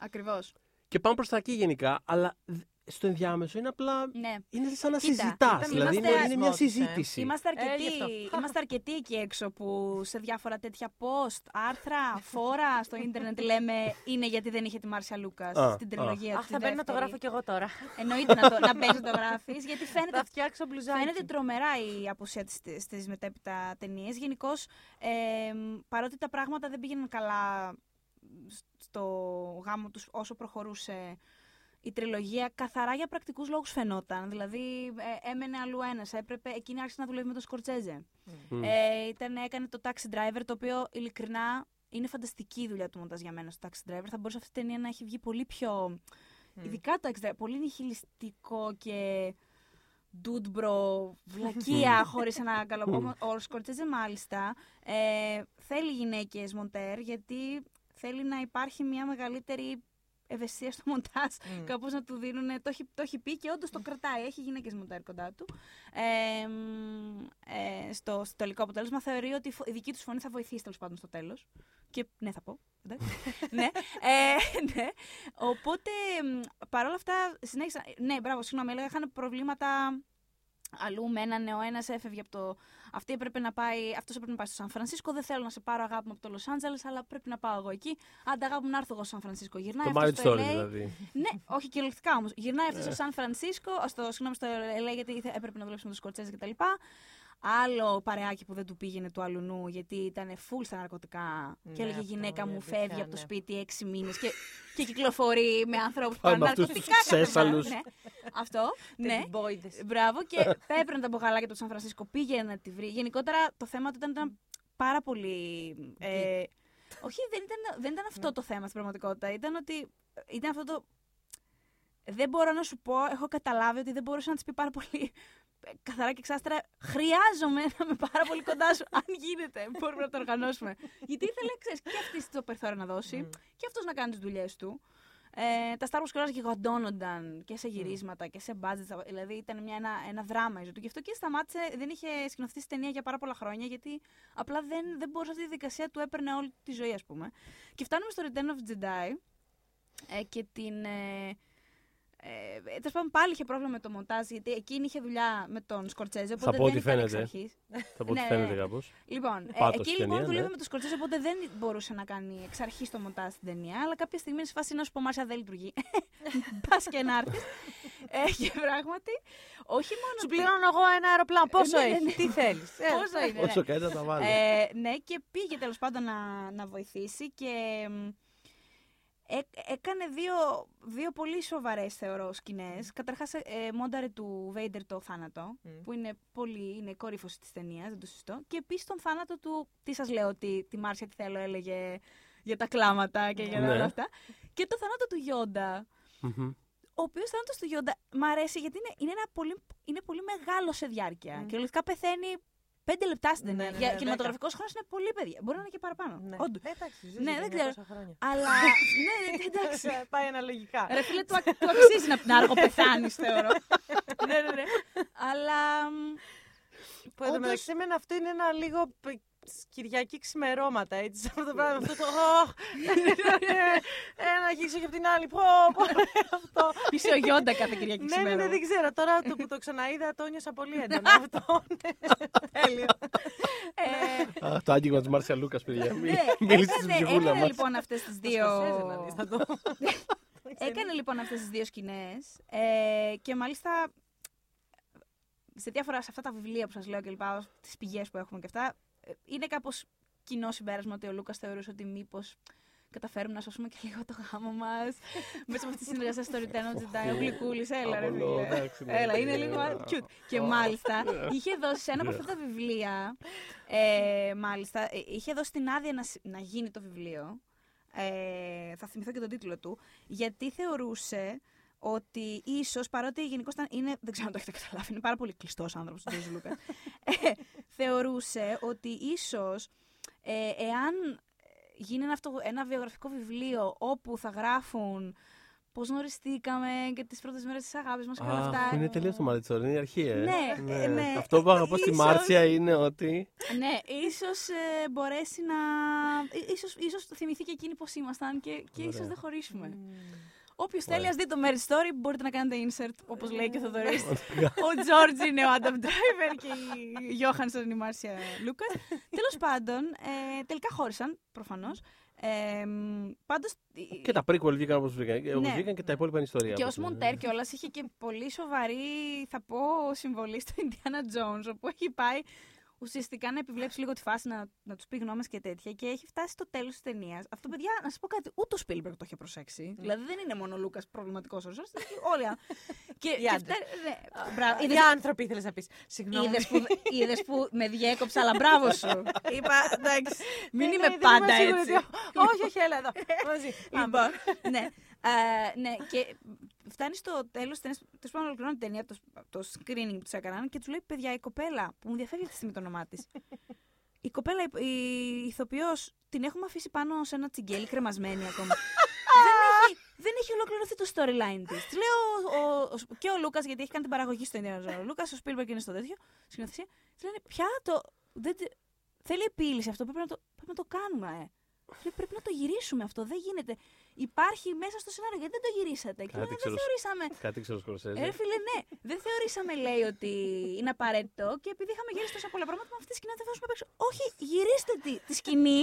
Ακριβώς. Και πάμε προς τα εκεί γενικά, αλλά δ- στο ενδιάμεσο είναι απλά. Ναι. Είναι σαν να Κοίτα, συζητάς. ήταν- Δηλαδή είναι, είμαστε είναι μια ασμός, ε. συζήτηση. Είμαστε Ε, αρκετοί, γι' αυτό. είμαστε αρκετοί εκεί έξω που σε διάφορα τέτοια post, άρθρα, φόρα στο ίντερνετ λέμε είναι γιατί δεν είχε τη Μάρσια Λούκας Α, στην α. τριλογία Αχ, του. θα μπαίνει να το γράφω κι εγώ τώρα. Εννοείται να, το, να μπαίνει να το γράφεις, γιατί φαίνεται Θα φτιάξω μπλουζάκι. Φαίνεται τρομερά η απουσία της στις μετέπειτα ταινίες. Γενικώς, παρότι τα πράγματα δεν πήγαιναν καλά στο γάμο τους όσο προχωρούσε η τριλογία, καθαρά για πρακτικούς λόγους φαινόταν. Δηλαδή, ε, έμενε αλλού ένας. Έπρεπε, εκείνη άρχισε να δουλεύει με τον Σκορτζέζε. Μμ. Ε, ήταν, έκανε το Taxi Driver, το οποίο ειλικρινά είναι φανταστική η δουλειά του μοντάζ για μένα στο Taxi Driver. Θα μπορούσε αυτή η ταινία να έχει βγει πολύ πιο. Ειδικά το Taxi Driver, πολύ νιχιλιστικό και dude bro, βλακεία χωρίς ένα καλό. Όμως, ο Σκορτσέζε μάλιστα ε, θέλει γυναίκες μοντέρ γιατί θέλει να υπάρχει μια μεγαλύτερη ευαισθησία στο μοντάζ. Μμ. Κάπως να του δίνουν. Το έχει, το έχει πει και όντως το κρατάει. Έχει γυναίκες μοντέρ κοντά του. Ε, μ, ε, στο, στο τελικό αποτέλεσμα θεωρεί ότι η φο- η δική τους φωνή θα βοηθήσει τέλος πάντων στο τέλος. Και ναι, θα πω. εντάξει. ναι. Ε, ναι. Οπότε μ, παρόλα αυτά συνέχισα. Ναι, μπράβο, συγγνώμη, έλεγα είχαν προβλήματα αλλού μένανε. Ο ένας έφευγε από το. Αυτή έπρεπε να πάει. Αυτός έπρεπε να πάει στο Σαν Φρανσίσκο. Δεν θέλω να σε πάρω αγάπη μου από το Λος Άντζελες, αλλά πρέπει να πάω εγώ εκεί. Άντε, αγάπη μου να έρθω εγώ στο Σαν Φρανσίσκο. Γυρνάει Το αυτός marriage στο story LA. δηλαδή. Ναι, όχι κυριολεκτικά όμως. Γυρνάει αυτός στο Σαν Φρανσίσκο, στο, συγγνώμη, στο LA, γιατί ήθε- έπρεπε να δουλέψει με τους Σκορτσέζες κτλ. Άλλο παρεάκι που δεν του πήγαινε του αλουνού, γιατί ήταν full στα ναρκωτικά. Ναι, και έλεγε αυτό γυναίκα είναι μου αλήθεια, φεύγει από το ναι. σπίτι έξι μήνες και, και κυκλοφορεί με ανθρώπου που Πάμε κάνουν με αυτούς ναρκωτικά. τους κάθε μέρα. ξέσαλους. Ναι. Αυτό. ναι. Τέτοιοι μπόιδες. Μπράβο και τα έπαιρνε τα μπογαλάκια του Σαν Φρανσίσκο, πήγαινε να τη βρει. Γενικότερα το θέμα του ήταν, ήταν πάρα πολύ. Ε, όχι, δεν ήταν, δεν ήταν αυτό το θέμα στην πραγματικότητα. Ήταν ότι. Ήταν αυτό το. Δεν μπορώ να σου πω, έχω καταλάβει ότι δεν μπορούσε να της πει πάρα πολύ ε, καθαρά και εξάστερα. Χρειάζομαι να είμαι πάρα πολύ κοντά σου. Αν γίνεται, μπορούμε να το οργανώσουμε. Γιατί ήθελε, ξέρεις, και αυτής το περιθώριο να δώσει Μμ. και αυτός να κάνει τις δουλειές του. Ε, τα Star Wars κιόλας γιγαντώνονταν και σε γυρίσματα και σε budget. Δηλαδή ήταν μια, ένα, ένα δράμα η ζωή του. Γι' αυτό και σταμάτησε, δεν είχε σκηνοθετήσει ταινία για πάρα πολλά χρόνια, γιατί απλά δεν, δεν μπορούσε αυτή η διαδικασία του έπαιρνε όλη τη ζωή, ας πούμε. Και φτάνουμε στο Return of the Jedi ε, και την. Ε, ε, τέλος πάντων, πάλι είχε πρόβλημα με το μοντάζ, γιατί εκείνη είχε δουλειά με τον Σκορτσέζε. Οπότε πω δεν ότι ήταν εξ φαίνεται. αρχής. Θα πω ότι Ναι, φαίνεται ναι. κάπως. Λοιπόν, ε, Πάτος εκεί η λοιπόν ταινία, δουλεύει ναι. με τον Σκορτσέζε, οπότε δεν μπορούσε να κάνει εξ αρχής το μοντάζ στην ταινία. Αλλά κάποια στιγμή είναι σε φάση να σου πω Μάρσια δεν λειτουργεί. Πας και να έρθεις. ε, και πράγματι, όχι μόνο. Σου ότι- πληρώνω εγώ ένα αεροπλάνο. Πόσο ναι, ναι, έχει, ναι. τι θέλεις; Πόσο είναι. ναι. Όσο κάνει θα τα βάλει. Ε, ναι, και πήγε τέλος πάντων να, να βοηθήσει και μ, έ- έκανε δύο, δύο πολύ σοβαρές θεωρώ σκηνές. Καταρχάς, ε, μόνταρε του Βέιντερ το θάνατο, Μμ. που είναι πολύ είναι κορύφωση της ταινίας, δεν το συζητώ. Και επίσης τον θάνατο του. Τι σας λέω, ότι τη Μάρσια τι θέλω έλεγε για τα κλάματα και για Ναι. όλα αυτά. Και το θάνατο του Γιόντα. Μμμ. Ο οποίος θάνατος του Γιόντα μ' αρέσει γιατί είναι, είναι, ένα πολύ, είναι πολύ μεγάλο σε διάρκεια. Μμ. Και λογικά πεθαίνει πέντε λεπτά στην Ναι, ταινία. ναι, Για ναι, κινηματογραφικός χρόνος είναι πολύ παιδιά. Μπορεί να είναι και παραπάνω. Ναι. Όντως. Ε, εντάξει, ζεις Ναι, για δεν 900 ξέρω. χρόνια. Αλλά. ναι, ναι, εντάξει. Πάει αναλογικά. Ρε φίλε, του, ακ- του αξίζει να, να αργοπεθάνει, θεωρώ. ναι, ναι, ναι. Αλλά. μ, Που εδώ Όντως- μεταξύ εμένα αυτό είναι ένα λίγο π- Κυριακή ξημερώματα, έτσι, σε αυτό το πράγμα, αυτό το «Ωχ, ένα γύξω και από την άλλη, πω, πω, αυτό. Είσαι ο Γιόντα κάθε Κυριακή Ναι, ναι, ναι, σήμερα. δεν ξέρω, τώρα το που το ξαναείδα το νιώσα πολύ έντονα αυτό, ναι, τέλειο. Ε, Α, Το άγγιγμα της Μάρσια Λούκας, παιδιά. Μι- ναι, Μίλησε στην έκανε, ψυχούλα έκανε μας. λοιπόν αυτές τις Το δύο... Σκορσέζε να δεις, θα το- Έκανε λοιπόν αυτές τις δύο σκηνές ε, και μάλιστα σε διάφορα σε αυτά τα βιβλία που σας λέω και λοιπά, τις πηγές που έχουμε και αυτά, ε, είναι κάπως κοινό συμπέρασμα ότι ο Λούκας θεωρούσε ότι μήπως καταφέρουμε να σώσουμε και λίγο το γάμο μας μέσα από αυτή τη συνεργασία στο Return of the Jedi. Ο Γλυκούλης, έλα ρε Απολώ, φίλε. εντάξει, ναι. Έλα, είναι λίγο cute. Και μάλιστα είχε δώσει σε ένα από αυτά τα βιβλία, ε, μάλιστα, ε, είχε δώσει την άδεια να, συ- να γίνει το βιβλίο. Ε, θα θυμηθώ και τον τίτλο του. Γιατί θεωρούσε ότι ίσως παρότι γενικώς είναι. Δεν ξέρω αν το έχετε καταλάβει, είναι πάρα πολύ κλειστός άνθρωπος ο Τζορτζ Λούκα. ε, θεωρούσε ότι ίσως ε, εάν γίνει ένα, αυτο, ένα βιογραφικό βιβλίο όπου θα γράφουν πώς γνωριστήκαμε και τις πρώτες μέρες της αγάπης μας και όλα αυτά. είναι τελείως το μάτι είναι η αρχή, ε. Ναι, ε, ναι. Αυτό που αγαπώ στη Ίσως- Μάρτσια είναι ότι. Ναι, ίσως μπορέσει να. ίσως, ίσως το θυμηθεί και εκείνη πώς ήμασταν και, και ίσως Ωραία. δεν χωρίσουμε. Μμμ. Όποιος θέλει, ας δει το Marriage Story, μπορείτε να κάνετε insert, όπως λέει και ο Θοδωρής. Ναι. ο Τζόρτζ είναι ο Άνταμ Ντράιβερ και η Γιώχανσον είναι η Μάρσια Λούκα. Τέλος πάντων, ε, τελικά χώρισαν, προφανώς. Ε, Πάντως. Και τα prequel βγήκαν όπως βγήκαν. όπως Ναι. βγήκαν και τα υπόλοιπα είναι ιστορία. Και ω όπως είναι. Μοντέρ κιόλας είχε και πολύ σοβαρή, θα πω, συμβολή στο Indiana Jones, όπου έχει πάει ουσιαστικά να επιβλέψει λίγο τη φάση, να, να τους πει γνώμες και τέτοια. Και έχει φτάσει στο τέλος της ταινίας. Αυτό, παιδιά, να σας πω κάτι, ούτε ο Spielberg το είχε προσέξει. Δηλαδή δεν είναι μόνο ο Λούκας προβληματικός ορίζοντα, όλοι. οι άλλοι. και, Οι και άντρες. αυτά- ναι, μπράβο. Οι Είδες- άνθρωποι ήθελες να πεις. Συγγνώμη. Είδες που, είδες που με διέκοψα, αλλά μπράβο σου. Είπα, εντάξει, μην Ναι, είμαι ναι, δεν πάντα είμαι σίγουρη έτσι. ότι- Όχι, όχι, έλα εδώ. Μαζί. Λοιπόν, ναι. Ε, ναι, και φτάνει στο τέλος τη ταινία. Τέλος πάντων, ολοκληρώνει την ταινία, το, το screening που του έκαναν και του λέει: Παιδιά, η κοπέλα που μου διαφεύγει αυτή τη στιγμή το όνομά της. Η κοπέλα, η, η ηθοποιός, την έχουμε αφήσει πάνω σε ένα τσιγκέλι κρεμασμένη ακόμα. δεν, έχει, δεν έχει ολοκληρωθεί το storyline της. Της λέω ο, ο- και ο Λούκας, γιατί έχει κάνει την παραγωγή στο Indiana Jones. Ο Λούκας, ο Spielberg είναι στο τέτοιο. Σκηνοθεσία. Της λένε: Πια το. Δεν, τε- θέλει επίλυση αυτό. Πρέπει να το, πρέπει να το κάνουμε. Ε. Λέει, πρέπει να το γυρίσουμε αυτό. Δεν γίνεται. Υπάρχει μέσα στο σενάριο. Γιατί δεν το γυρίσατε. Και Κάτι λέει, δεν ξέρω. θεωρήσαμε. Κάτι ξέρω Σκορσέζε. Ε, φίλε, ναι. Δεν θεωρήσαμε, λέει, ότι είναι απαραίτητο. Και επειδή είχαμε γυρίσει τόσα πολλά πράγματα, με αυτή τη σκηνή δεν θα δώσουμε απ' έξω. Όχι, γυρίστε τη, τη σκηνή.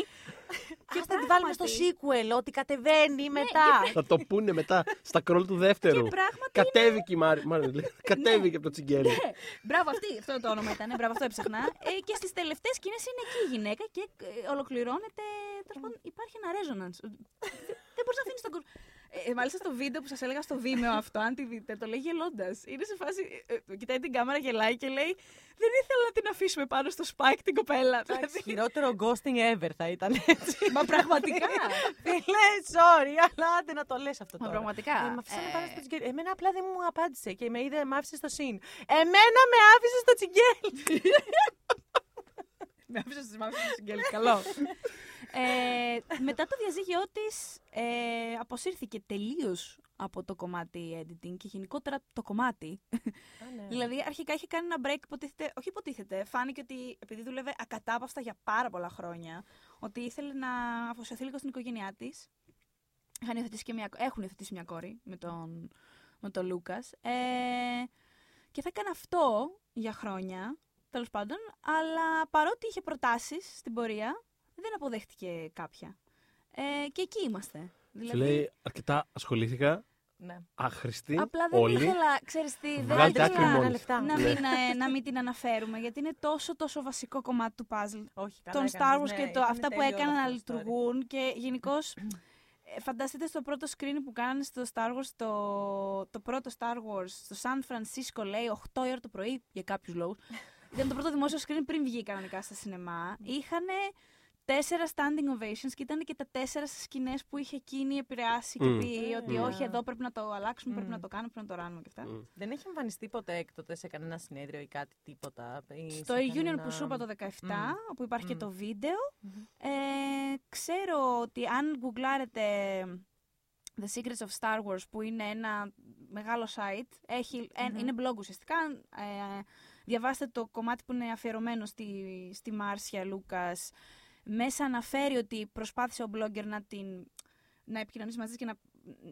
Και θα τη βάλουμε στο sequel, ότι κατεβαίνει μετά. Θα το πούνε μετά στα κρόλ του δεύτερου. Και πράγματι Κατέβηκε η Μάρι. Μάλλον, λέει, Κατέβηκε από το τσιγκέλι. Ναι, μπράβο, αυτή, αυτό το όνομα ήταν. Μπράβο, αυτό έψαχνα. Ε, και στις τελευταίες σκηνές είναι εκεί η γυναίκα και ε, ολοκληρώνεται. Τέλος πάντων, υπάρχει ένα resonance. Δεν- Δεν μπορεί να αφήνεις τον κόσμο. Ε, μάλιστα στο βίντεο που σας έλεγα στο Vimeo αυτό, αν τη δείτε, το λέει γελώντας. Είναι σε φάση. Ε, ε, κοιτάει την κάμερα, γελάει και λέει Δεν ήθελα να την αφήσουμε πάνω στο spike την κοπέλα. Δηλαδή, Χειρότερο ghosting ever θα ήταν έτσι. Μα πραγματικά. Φίλε, sorry, αλλά άντε να το λες αυτό Μα τώρα. πραγματικά. Ε, με αφήσανε Ε, πάνω στο τσιγκέλι. Εμένα απλά δεν μου απάντησε και με είδε, με άφησε στο συν. Εμένα με άφησε στο τσιγκέλι. Με άφησε στις μάχες του Σιγγέλη. Καλό. Ε, μετά το διαζύγιο της, ε, αποσύρθηκε τελείως από το κομμάτι editing και γενικότερα το κομμάτι. Ναι. δηλαδή, αρχικά είχε κάνει ένα break, υποτίθεται, όχι υποτίθεται, φάνηκε ότι επειδή δούλευε ακατάπαυστα για πάρα πολλά χρόνια, ότι ήθελε να αφοσιωθεί λίγο στην οικογένειά της. Είχαν υιοθετήσει και μια, έχουν υιοθετήσει μια κόρη με τον, με τον Λούκας. Ε, και θα έκανε αυτό για χρόνια, τέλος πάντων, αλλά παρότι είχε προτάσεις στην πορεία, δεν αποδέχτηκε κάποια. Ε, και εκεί είμαστε. Σου λέει αρκετά ασχολήθηκα. Ναι. Άχρηστη. Απλά δεν όλοι. ήθελα, ξέρεις τι, δεν Βγάλτε ήθελα άκρη μόνοι λεφτά. σας. να Ναι. μην, ε, να μην την αναφέρουμε, γιατί είναι τόσο τόσο βασικό κομμάτι του puzzle. Όχι, καλά Των έκανες, Star Wars ναι, και το, ήταν αυτά που τέλειο έκαναν αυτό να το story. λειτουργούν και γενικώς. Φανταστείτε στο πρώτο screen που κάνανε στο Star Wars, το, το πρώτο Star Wars στο San Francisco, λέει 8 η ώρα το πρωί, για κάποιους λόγους. Ήταν το πρώτο δημόσιο screen πριν βγει κανονικά στα σινεμά. Είχαν τέσσερα standing ovations και ήταν και τα τέσσερα σκηνές που είχε εκείνη επηρεάσει και Μμ. πει ότι Μμ. όχι, εδώ πρέπει να το αλλάξουμε, πρέπει Μμ. να το κάνουμε, πρέπει να το ράνουμε και αυτά. Μμ. Δεν έχει εμφανιστεί ποτέ έκτοτε σε κανένα συνέδριο ή κάτι τίποτα. ή Στο σε Union κανένα- που σου είπα το 17, Μμ. όπου υπάρχει και Μμ. το βίντεο, Μμμ. ε, ξέρω ότι αν γκουγκλάρετε The Secrets of Star Wars, που είναι ένα μεγάλο site, έχει, ε, Μμμ. είναι blog ουσιαστικά, ε, διαβάστε το κομμάτι που είναι αφιερωμένο στη, στη Μάρσια Λούκας. Μέσα αναφέρει ότι προσπάθησε ο blogger να την να επικοινωνήσει μαζί της και να,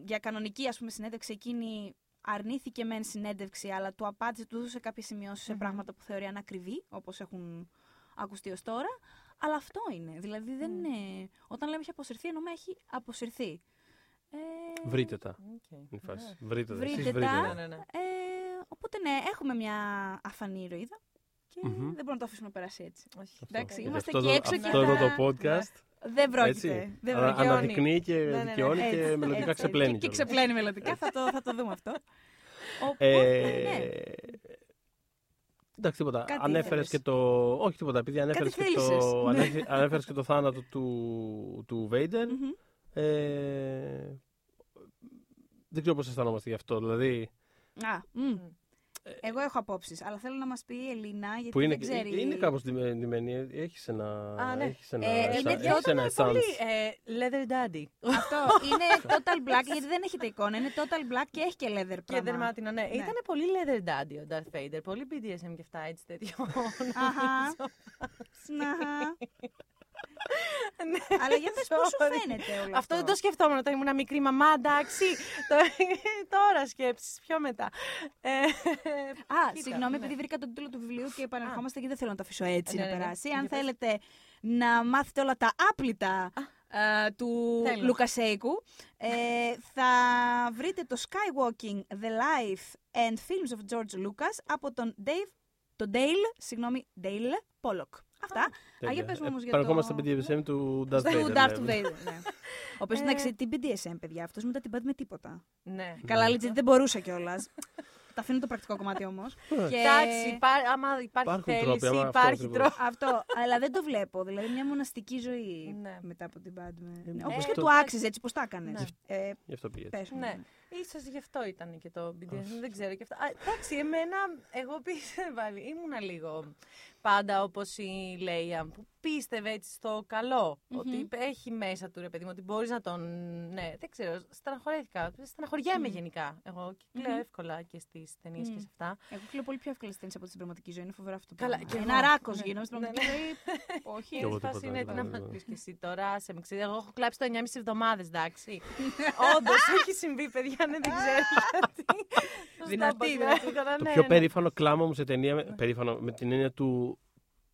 για κανονική ας πούμε συνέντευξη εκείνη αρνήθηκε μεν συνέντευξη, αλλά του απάντησε, του έδωσε κάποιες σημειώσεις σε Μμμ. πράγματα που θεωρεί ανακριβή, όπως έχουν ακουστεί ως τώρα. Αλλά αυτό είναι. Δηλαδή δεν Μμ. είναι... Όταν λέμε έχει αποσυρθεί, εννοούμε έχει αποσυρθεί. Ε, Βρείτε τα. Οκ. Είναι η φάση. Ναι. Βρείτε τα. Βρείτε Εσείς τα. βρείτε Ναι, τα. ναι, ναι. Ε, οπότε ναι, έχουμε μια αφανή ηρωίδα και Μμμ. δεν μπορούμε να το αφήσουμε να περάσει έτσι. Όχι. Εντάξει, Γιατί είμαστε αυτό εκεί το- έξω και Αυτό εδώ θα- το podcast. Δεν πρόκειται. Έτσι. Δεν ανα- πρόκειται. Αναδεικνύει και ναι, ναι, δικαιώνει έτσι, και μελλοντικά έτσι. ξεπλένει. Και, και κιόλας. ξεπλένει μελλοντικά, θα, το, θα το δούμε αυτό. Οπότε, Ε, ναι. Εντάξει, τίποτα. Κάτι Ανέφερες ήθελες. και το. Όχι τίποτα, επειδή ανέφερες και, θέλησες. το... Ναι. ανέφε- ανέφερες και το θάνατο του, του Vader. Μμμ. Ε, δεν ξέρω πώς αισθανόμαστε γι' αυτό. Δηλαδή, Α, μ. Εγώ έχω απόψεις, αλλά θέλω να μας πει η Ελίνα, γιατί που είναι, δεν ξέρει. είναι κάπως ντυμένη. Έχεις ένα. Α, ναι. έχεις ένα, Ε, είναι έχεις διότι ένα Είναι essence. πολύ ε, leather daddy. Αυτό είναι total black, γιατί δεν έχετε εικόνα. Είναι total black και έχει και leather Και πράγμα. δερμάτινα, ναι. Ήταν πολύ leather daddy ο Darth Vader. Πολύ BDSM και αυτά, έτσι τέτοιο. Αχα. Νομίζω. Αχα. Ναι, Αλλά για πες πώς σου sorry. φαίνεται όλο Αυτό αυτό; δεν το σκεφτόμουν όταν ήμουν μικρή μαμά, εντάξει. Το- Τώρα σκέψεις, πιο μετά. Ε, Α, κοίτα, συγγνώμη, ναι. επειδή βρήκα τον τίτλο του βιβλίου και επαναρχόμαστε και δεν θέλω να το αφήσω έτσι Ναι, να ναι, ναι. περάσει. Για Αν πες. θέλετε να μάθετε όλα τα άπλυτα ε, του Τέλος. Λουκασέικου, ε, θα βρείτε το Skywalking, The Life and Films of George Lucas από τον Dave, τον Dale, συγγνώμη, Dale Pollock. Αυτά. Α, για πες μου όμως για το... Παρακόμαστε στα BDSM του Darth Vader. Του Darth ναι. Vader, ναι. Ο οποίος, Ε. εντάξει, τι BDSM, παιδιά, αυτός μετά την πάτε με τίποτα. Ναι. Καλά, legit δεν μπορούσα κιόλας. Τα αφήνω το πρακτικό κομμάτι όμως. Εντάξει, υπά- άμα υπάρχει Υπάρχουν θέληση, τρόποι, άμα αυτό υπάρχει ακριβώς. τρόπο. Αυτό, αλλά δεν το βλέπω. Δηλαδή μια μοναστική ζωή Ναι. μετά από την Padme. Ε, Ναι, ε, Όπως και αυτό- του άξιζε, έτσι πώς τα έκανες. Ναι. Ε, Γι' αυτό πήγε. Πες μου. Ναι. Ίσως γι' αυτό ήταν και το BDSM, δεν ξέρω και αυτά. Α, εντάξει, εμένα, εγώ πίστευα, ήμουνα λίγο πάντα όπως η Λέια, που πίστευε έτσι στο καλό, Μμμ. ότι έχει μέσα του ρε παιδί μου, ότι μπορείς να τον, ναι, δεν ξέρω, στεναχωρέθηκα, στεναχωριέμαι Μμ. γενικά. Εγώ κλαίω Μμμ. εύκολα και στις ταινίες Μμ. και σε αυτά. Εγώ κλαίω πολύ πιο εύκολα ταινίες από την πραγματική ζωή. Είναι φοβερό αυτό. το Καλά, πράγμα. και Ένα εγώ. ράκος Ναι. γίνομαι στην Ναι, πραγματική ναι. ζωή. Όχι. εγώ Η φάση τίποτα, είναι τι να ναι, μα ναι. πεις και εσύ τώρα, σε με ξέρεις. Εγώ έχω κλάψει το 9,5 εβδομάδες, εντάξει. Όντως έχει συμβεί, παιδιά, ναι, δεν ξέρω γιατί. Δυνατή, Σωστά, δυνατή. έκανα, Το ναι, πιο ναι. περήφανο κλάμα μου σε ταινία. με- Περήφανο με την έννοια του.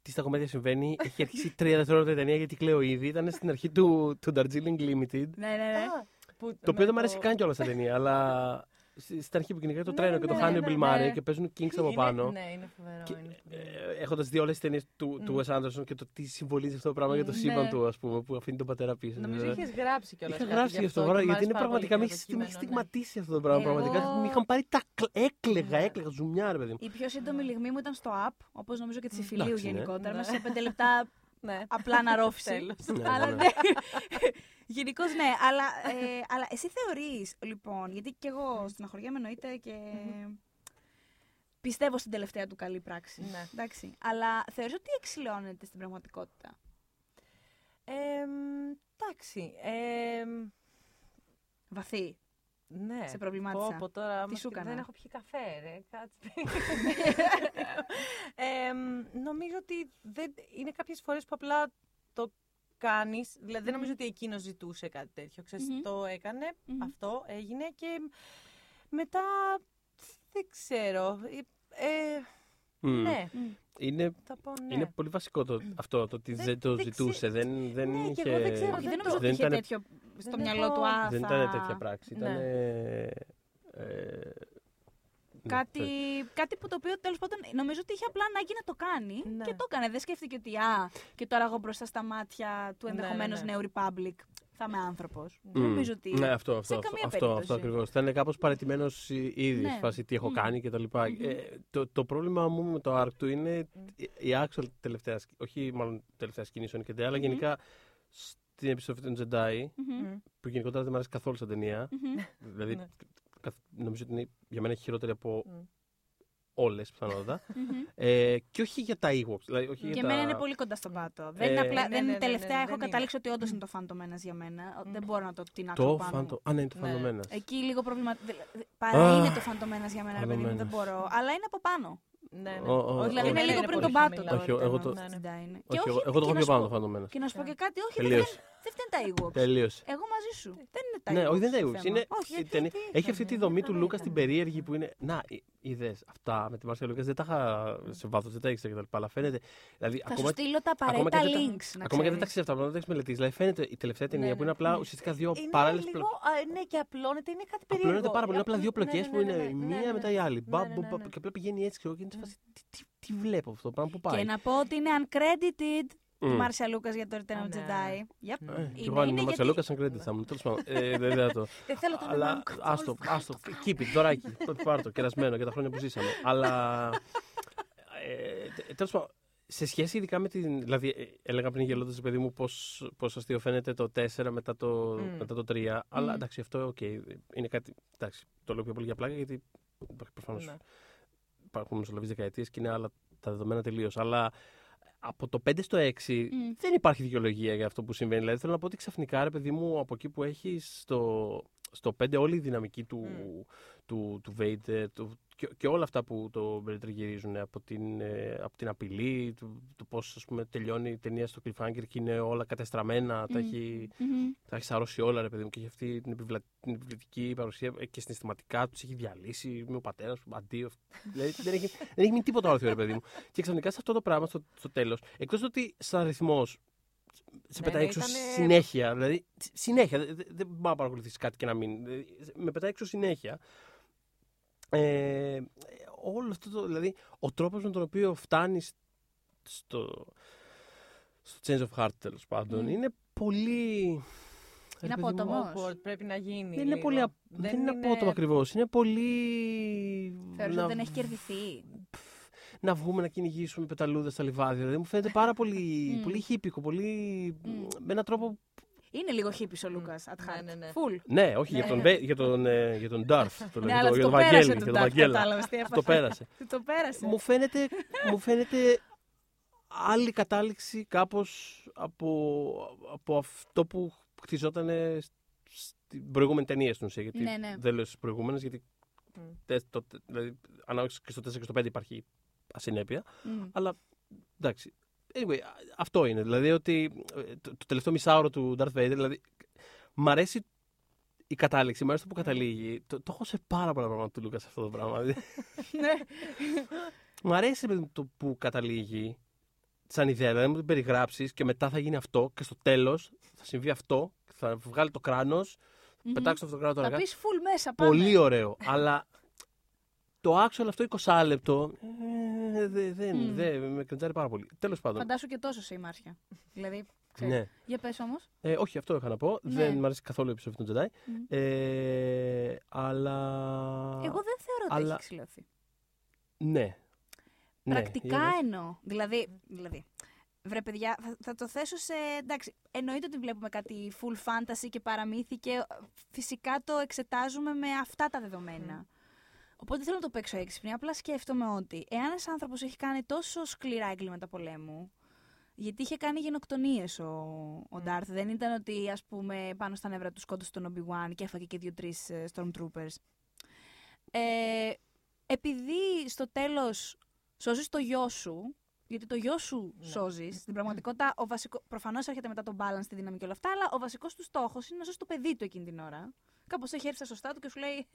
Τι στα κομμάτια συμβαίνει. Έχει αρχίσει τρία δευτερόλεπτα η ταινία γιατί κλαίω ήδη. Ήταν στην αρχή του, του Darjeeling Limited. Ναι, ναι, ναι. Α, που- Το οποίο με δεν μου αρέσει καν κιόλας στην ταινία. Αλλά στη- στην αρχή που κυνηγάει το Ναι, τρένο ναι, και το ναι, χάνει ο ναι, Bill ναι. Murray και παίζουν Kings από Είναι- πάνω. Ναι, είναι φοβερό. Και, είναι φοβερό. ε, Έχοντας δει όλες τις ταινίες του, του Wes Anderson και το τι συμβολίζει αυτό το πράγμα για το Ναι. σύμπαν του, ας πούμε, που αφήνει τον πατέρα πίσω. Νομίζω Ε, είχες γράψει κιόλας. Είχα γράψει γι' αυτό, τώρα, γιατί είναι πραγματικά με έχει με έχει στιγματίσει αυτό το πράγμα. Εγώ- Πραγματικά με είχαν πάρει τα. κλ- Έκλεγα, Ναι. έκλεγα, ζουμιά, ρε παιδί μου. Η πιο σύντομη λιγμή μου ήταν στο app, όπως νομίζω και της Εφηλίου Εντάξει, ναι. γενικότερα. Ναι. Μέσα σε πέντε λεπτά Ναι. απλά αναρρόφηση. Τέλος. Ναι, αλλά ναι. ναι. Γενικώς ναι, αλλά, ε, αλλά εσύ θεωρείς, λοιπόν, γιατί και εγώ στεναχωριέμαι εννοείται και. Πιστεύω στην τελευταία του καλή πράξη. Ναι. Εντάξει. Αλλά θεωρείς ότι εξηλαιώνεται στην πραγματικότητα; Εμ, Εντάξει. εμ, Βαθύ. Ναι. Σε προβλημάτισα. Πω, πω, τώρα, άμα σου σκεφτώ, έκανα; Δεν έχω πιει καφέ, ρε. Κάτσε. Εμ, νομίζω ότι δεν, είναι κάποιες φορές που απλά το κάνεις. Δηλαδή δεν νομίζω ότι εκείνος ζητούσε κάτι τέτοιο. Ξέρεις, Μμμ. το έκανε, Μμμ. αυτό έγινε και μετά δεν ξέρω. Ε, ε, Μμ. Ναι, Είναι, θα πω ναι. είναι πολύ βασικό το, αυτό, το ότι Δεν- δεν, το δεν ζητούσε. ξέ- Δεν, δεν Ναι, είχε. και εγώ δεν ξέρω, Όχι, δεν δεν νομίζω το- ότι δεν είχε ήταν- τέτοιο στο δεν μυαλό έχω- του. Α, δεν θα- ήταν τέτοια πράξη. Ναι. Ήταν. Ε, ε, Κάτι, ναι, κάτι που το οποίο τέλος πάντων νομίζω ότι είχε απλά ανάγκη να το κάνει Ναι. και το έκανε. Δεν σκέφτηκε ότι α, και τώρα εγώ μπροστά στα μάτια του Ναι, ναι, ενδεχομένως ναι. νέου Republic θα είμαι άνθρωπος. Μμ. Νομίζω ότι. Ναι, αυτό, αυτό, σε αυτό, καμία αυτό, περίπτωση. αυτό ακριβώς. Ήταν κάπως παρετημένος ήδη Ναι. στη φάση τι έχω Μμ. κάνει κτλ. Μμμ. Ε, το, το πρόβλημα μου με το arc του είναι η actual τελευταία σκηνή. Όχι μάλλον τελευταία σκηνή Sonic and Dale, αλλά Μμμ. γενικά στην επιστροφή των Jedi, Μμμ. Μμ. που γενικότερα δεν μου αρέσει καθόλου σαν ταινία. Μμμ. δηλαδή, Ναι. καθ- νομίζω ότι είναι, για μένα έχει χειρότερη από Μμ. Όλες πιθανότατα. Μμμ. ε, και όχι για τα Ewoks. Δηλαδή, όχι Και για εμένα τα... είναι πολύ κοντά στον πάτο. Δεν Ε, είναι απλά, ναι, δεν ναι, ναι, τελευταία ναι, έχω δεν είναι. καταλήξει ότι όντως είναι το Phantom Menace για μένα. Δεν μπορώ να το τεινάξω Το πάνω. μου. Phantom. Α, ναι, είναι το Ναι. Phantom Menace. Εκεί λίγο πρόβλημα. δηλαδή, Παρά Αχ, είναι το Phantom Menace για μένα, ρε παιδί μου, Phantom δεν Menace. μπορώ. Αλλά είναι από πάνω. Ναι, ναι. Ω, ω, Όχι, δηλαδή ω. είναι ναι, λίγο είναι πριν πολύ τον πάτο. χαμηλά το Όχι, εγώ το- Phantom Ναι, ναι. Menace είναι. Όχι, Και εγώ, όχι, εγώ το και έχω να πιο σου πάνω πω- το Phantom Menace. Και να σου πω και κάτι, όχι, δεν Τελείωσε. φταίνε- δεν φταίνε τα Ewoks. Τελείωσε. Εγώ μαζί σου. Δεν είναι τα Ναι, Ewoks όχι, δεν είναι το Ewoks. θέμα. Είναι, Όχι, η γιατί- ταινία- τι έχει αυτή τη είχαμε, δομή τι του είχαμε, Λούκα στην είχαμε. περίεργη που είναι. Να, είδες αυτά με τη Μάρσια Λούκας δεν τα είχα σε βάθος, δεν τα ήξερα κτλ. Αλλά φαίνεται. Δηλαδή, Θα σου ακόμα, στείλω τα ακόμα απαραίτητα και δεν τα- links. να ακόμα και δεν τα ξέρεις. ξέρεις αυτά, πράγματα, δεν τα έχεις μελετήσει. Δηλαδή, φαίνεται η τελευταία ταινία Ναι, που είναι ναι. απλά ουσιαστικά δύο Είναι παράλληλες λίγο, α, ναι, και απλώνεται, είναι κάτι περίεργο. Απλώνεται πάρα πολύ. Είναι απλά δύο Ναι, ναι, πλοκές ναι, που ναι, είναι ναι, η ναι, μία ναι, μετά ναι. η άλλη. Ναι, Μπα, ναι, μπα, ναι, μπα, ναι. Και απλά πηγαίνει έτσι ξέρω, και είναι σε φάση. Τι, τι, τι βλέπω αυτό το πράγμα που πάει. Και να πω ότι είναι uncredited η Μμ. Μάρσια Λούκας για το Return Α, of ναι. Jedi. Yep. Μμ. Ε, Είναι- κι εγώ αν είναι ήμουν γιατί- Μαρσελούκα, σαν credit θα ήμουν. Τέλος πάντων. Ε, Δεν δεν το. Δεν θέλω το όνομά Αλλά μου άστο, καθόλου. άστο, keep it, δωράκι. Το πάρ' το, κερασμένο για τα χρόνια που ζήσαμε. Αλλά. Ε, Τέλος πάντων, σε σχέση ειδικά με την. Δηλαδή, ε, έλεγα πριν γελώντας, παιδί μου, πώ πώς αστείο φαίνεται το 4 μετά το, Μμ. μετά το 3. Αλλά Μμ. εντάξει, αυτό οκ. είναι κάτι. Εντάξει, το λέω πιο πολύ για πλάκα γιατί προφανώς Ναι. υπάρχουν μεσολαβείς δεκαετίες και είναι άλλα τα δεδομένα τελείως. Αλλά από το 5 στο 6 Μμ. δεν υπάρχει δικαιολογία για αυτό που συμβαίνει. Δηλαδή, θέλω να πω ότι ξαφνικά, ρε παιδί μου, από εκεί που έχεις στο, στο 5 όλη η δυναμική του, Μμ. Του, του Vader του, και, και όλα αυτά που το περιτριγυρίζουν από την, ε, από την απειλή, του, του πώς τελειώνει η ταινία στο cliffhanger και είναι όλα κατεστραμμένα, τα Μμ. έχει, Μμμ. τα έχει σαρώσει όλα, ρε παιδί μου, και έχει αυτή την, επιβλα... την επιβλητική παρουσία ε, και συναισθηματικά τους έχει διαλύσει με ο πατέρας του, αντίο. δηλαδή δεν έχει, δεν έχει μείνει τίποτα όρθιο, ρε παιδί μου. Και ξαφνικά σε αυτό το πράγμα στο, στο τέλος, εκτός ότι σαν αριθμό σε Ναι, πετάει ναι, έξω ήτανε- συνέχεια. Δηλαδή, σ- συνέχεια. Δεν δε, δεν μπορεί να παρακολουθήσει κάτι και να μην. δηλαδή, Με πετάει έξω συνέχεια. Ε, όλο αυτό το. Δηλαδή, ο τρόπος με τον οποίο φτάνει στο, στο Change of Heart τέλος πάντων Μμ. είναι πολύ. Είναι ρε παιδί μου, απότομος. Awkward, πρέπει να γίνει. Δεν είναι λίγο. πολύ. απ- Δεν, είναι απότομο ακριβώς. Είναι πολύ. Θεωρείς να ότι δεν έχει κερδιθεί. να βγούμε να κυνηγήσουμε πεταλούδες στα λιβάδια. Δηλαδή μου φαίνεται πάρα πολύ, Μμ. πολύ χύπικο, πολύ. Μμ. με έναν τρόπο. Είναι λίγο χύπης ο Λούκας. At Ναι, heart. ναι, ναι. Full. Ναι, όχι Ναι, για τον, ναι. Βε- για τον, ε, για τον Darth. Το, Ναι, για αλλά το, για το τον πέρασε Βαγγέλη. τον Για τον Darth, Βαγγέλα. κατάλαβες τι Το έπαθε. πέρασε. Το πέρασε. μου, φαίνεται, μου φαίνεται άλλη κατάληξη κάπως από, από αυτό που χτιζόταν στην προηγούμενη ταινία στην ουσία. Γιατί Ναι, ναι. δεν λέω στις προηγούμενες, γιατί Μμ. τε- το, δηλαδή, ανάλογα και στο 4 και στο 5 υπάρχει ασυνέπεια. Μμ. Αλλά εντάξει. Anyway, α- αυτό είναι. Δηλαδή ότι ε, το, το τελευταίο μισάωρο του Darth Vader, δηλαδή, μ' αρέσει η κατάληξη, μ' αρέσει το που καταλήγει. Το, το έχω σε πάρα πολλά πράγματα του Λούκα αυτό το πράγμα. Δηλαδή, Ναι. Μ' αρέσει παιδί μου, το που καταλήγει σαν ιδέα. Δηλαδή, μου την περιγράψεις και μετά θα γίνει αυτό και στο τέλος θα συμβεί αυτό. Θα βγάλει το κράνος, Μμμ. πετάξει αυτό το κράνος Θα αργά. πεις full μέσα. Πάμε. Πολύ ωραίο. Αλλά το actual αυτό 20 λεπτό ε, δεν δε, Μμ. δε, με κρεντζάρει πάρα πολύ. Τέλος πάντων. Φαντάσου και τόσο σε ημάρια. Δηλαδή, ξέρεις. Ναι. Για πες όμως. Ε, όχι, αυτό είχα να πω. Ναι. Δεν μου αρέσει καθόλου η επιστροφή των Jedi. Μμ. Ε, αλλά. Εγώ δεν θεωρώ ότι αλλά- έχει ξυλωθεί. Ναι. Ναι, Πρακτικά για πες. εννοώ. Δηλαδή, δηλαδή, βρε παιδιά, θα, θα το θέσω σε. Εντάξει, εννοείται ότι βλέπουμε κάτι full fantasy και παραμύθι και ε, φυσικά το εξετάζουμε με αυτά τα δεδομένα. Οπότε θέλω να το παίξω έξυπνη. Απλά σκέφτομαι ότι εάν ένας άνθρωπος έχει κάνει τόσο σκληρά εγκλήματα πολέμου, γιατί είχε κάνει γενοκτονίες ο, ο Mm. Darth. Δεν ήταν ότι, ας πούμε, πάνω στα νεύρα του σκότωσε τον Obi-Wan και έφαγε και δύο-τρεις ε, Stormtroopers. Ε, επειδή στο τέλος σώζεις το γιο σου, γιατί το γιο σου Ναι. σώζεις, στην πραγματικότητα ο βασικό, προφανώς έρχεται μετά το balance, τη δύναμη και όλα αυτά, αλλά ο βασικός του στόχος είναι να σώσει το παιδί του εκείνη την ώρα. Κάπως έχει έρθει στα σωστά του και σου λέει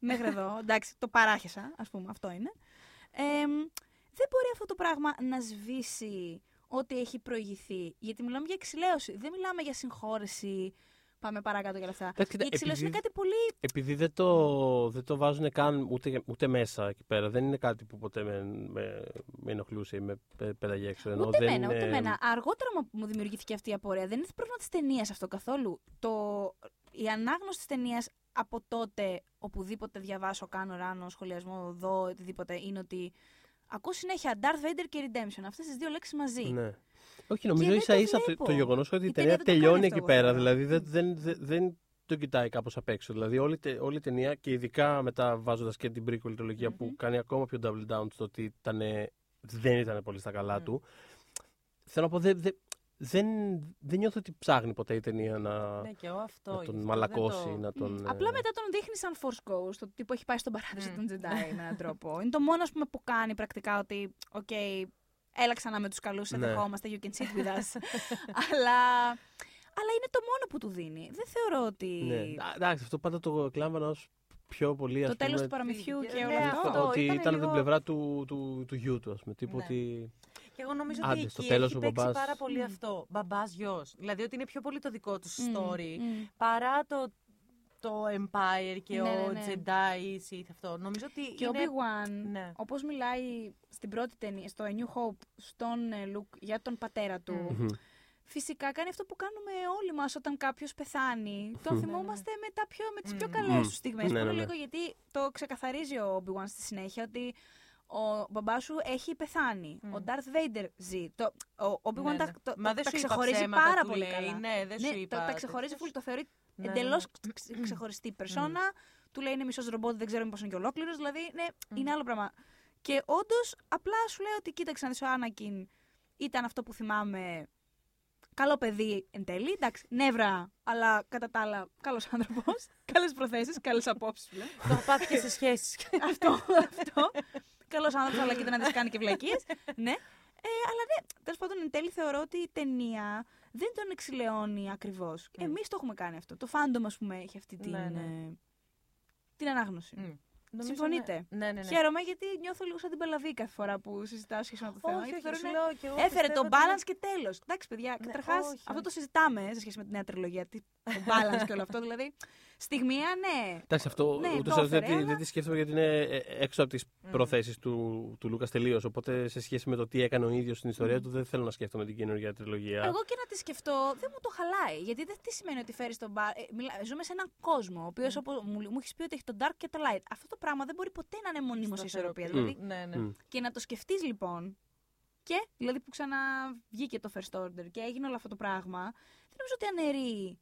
μέχρι εδώ, εντάξει, το παράχεσα, ας πούμε, αυτό είναι. Ε, δεν μπορεί αυτό το πράγμα να σβήσει ό,τι έχει προηγηθεί. Γιατί μιλάμε για εξηλαίωση. Δεν μιλάμε για συγχώρεση. Πάμε παρακάτω και όλα αυτά. Εντάξει, κοίτα, Η εξηλαίωση είναι επειδή- κάτι πολύ. Επειδή δεν το, δεν το βάζουν καν ούτε, ούτε μέσα εκεί πέρα. Δεν είναι κάτι που ποτέ με, με, με ενοχλούσε ή με πε- πέταγε έξω. Ενώ Ούτε δεν εμένα, ούτε είναι- εμένα. Αργότερα μου- μου δημιουργήθηκε αυτή η απορία. Δεν είναι πρόβλημα της ταινίας αυτό καθόλου. Το... Η ανάγνωση της ταινίας από τότε, οπουδήποτε διαβάσω, κάνω ράνο, σχολιασμό, δω, οτιδήποτε, είναι ότι ακούω συνέχεια Darth Vader και Redemption. Αυτές τις δύο λέξεις μαζί. Ναι. Όχι, νομίζω δεν ίσα το ίσα το, βλέπω. το γεγονός ότι η, Η ταινία ταινία δεν το κάνει τελειώνει αυτό, εκεί εγώ πέρα. θεωρώ. Δηλαδή δεν, δεν, δεν, δεν το κοιτάει κάπως απ' έξω. Δηλαδή όλη, τε- όλη η ταινία και ειδικά μετά βάζοντας και την prequel τριλογία που Μμμ. κάνει ακόμα πιο double down στο ότι ήτανε- δεν ήταν πολύ στα καλά Μμ. του. Θέλω να πω, δεν, δεν, δεν, δεν νιώθω ότι ψάχνει ποτέ η ταινία να, Ναι, και εγώ αυτό. να γι' τον αυτό μαλακώσει, δεν το- να τον. Μμ. ε, Απλά μετά τον δείχνει σαν Force Ghost, το τύπο έχει πάει στον παράδεισο Μμ. των Jedi με έναν τρόπο. Είναι το μόνο ας πούμε, που κάνει πρακτικά ότι, οκ, έλα ξανά με τους καλούς, σε Ναι. δεχόμαστε, you can sit with us. αλλά, αλλά είναι το μόνο που του δίνει. Δεν θεωρώ ότι. Ναι. Α, Εντάξει, αυτό πάντα το κλάμβανα ως πιο πολύ. ας Το τέλος πούμε, του παραμυθιού και Ναι, όλα αυτά. αυτό. ότι ήταν ήταν, από λίγο- την πλευρά του, του, του γιού του, ας πούμε. Τύπου Ναι. ότι. Και εγώ νομίζω Άντε, ότι στο εκεί τέλος έχει ο παίξει μπαμπάς- πάρα πολύ Μμ. αυτό. Μπαμπάς γιος. Δηλαδή ότι είναι πιο πολύ το δικό του Μμ, story μμ. παρά το, το Empire και Ναι, ο ναι, ναι. Jedi ή Sith αυτό. Νομίζω ότι Και ο είναι... Obi-Wan, Ναι. όπως μιλάει στην πρώτη ταινία, στο A New Hope, στον ε, Luke για τον πατέρα του, Μμ. Μμμ. φυσικά κάνει αυτό που κάνουμε όλοι μας όταν κάποιος πεθάνει. Τον Μμ. θυμόμαστε με, τα πιο, με τις πιο Μμ. καλές Μμ. τους στιγμές. Ναι, που ναι, είναι ναι. λίγο γιατί το ξεκαθαρίζει ο Obi-Wan στη συνέχεια ότι ο μπαμπάς σου έχει πεθάνει. Μμ. Ο Darth Vader ζει. Το, ο Obi-Wan Ναι, τα, ναι. το, Μα το- δεν τα σου είπα ξεχωρίζει ψέματα πάρα που πολύ λέει. καλά. Ναι, δεν σου είπα το, τα τέτοιες. ξεχωρίζει full, το θεωρεί Ναι, εντελώς ναι. ξεχωριστή περσόνα. Του λέει είναι μισός ρομπότ, δεν ξέρω μήπω είναι και ολόκληρος. Δηλαδή, ναι, είναι άλλο πράγμα. Και όντως, απλά σου λέει ότι κοίταξε να δεις, ο Άνακιν ήταν αυτό που θυμάμαι. Καλό παιδί εν τέλει. Εντάξει, νεύρα, αλλά κατά τα άλλα, καλός άνθρωπος. Καλές προθέσεις, καλές απόψεις πλέον. Το έχω πάθει και σε σχέσεις. αυτό, αυτό. Καλός άνθρωπος, αλλά κοίτα να τι κάνει και βλακίες. ναι. Ε, αλλά ναι, τέλος πάντων, εν τέλει θεωρώ ότι η ταινία δεν τον εξιλεώνει ακριβώς. Mm. Εμείς το έχουμε κάνει αυτό. Το fandom, ας πούμε, έχει αυτή την, Ναι, ναι. ε, την ανάγνωση. Μμ. Νομίζω, Συμφωνείτε; Ναι, ναι, ναι. Χαίρομαι γιατί νιώθω λίγο σαν την παλαβή κάθε φορά που συζητάω σχέση με το θέμα. Όχι, γιατί όχι, θεωρώ σου είναι- λέω και εγώ Έφερε πιστεύω το ότι- balance και τέλος. Εντάξει, παιδιά, Ναι, καταρχάς όχι, αυτό όχι. το συζητάμε σε σχέση με τη νέα τριλογία. τι- Το balance και όλο αυτό. Δηλαδή, στιγμία, ναι. Εντάξει, αυτό Ναι, ούτως το ή άλλως δεν, έφερε, τη- δεν τη σκέφτομαι γιατί είναι ε, έξω από τις Μμ. προθέσεις του, του Λούκα τελείως. Οπότε σε σχέση με το τι έκανε ο ίδιος στην ιστορία του, δεν θέλω να σκέφτομαι την καινούργια τριλογία. Εγώ και να τη σκεφτώ, δεν μου το χαλάει. Γιατί δεν τι σημαίνει ότι φέρεις τον Bar. Ε, μιλά- ζούμε σε έναν κόσμο, ο οποίος μου, μου έχεις πει ότι έχει τον Dark και το Light. Αυτό το πράγμα δεν μπορεί ποτέ να είναι μονίμως σε ισορροπία. Δηλαδή, Ναι, ναι. Μμ. και να το σκεφτείς λοιπόν. Και δηλαδή που ξαναβγήκε το First Order και έγινε όλο αυτό το πράγμα, δεν νομίζω ότι αναιρεί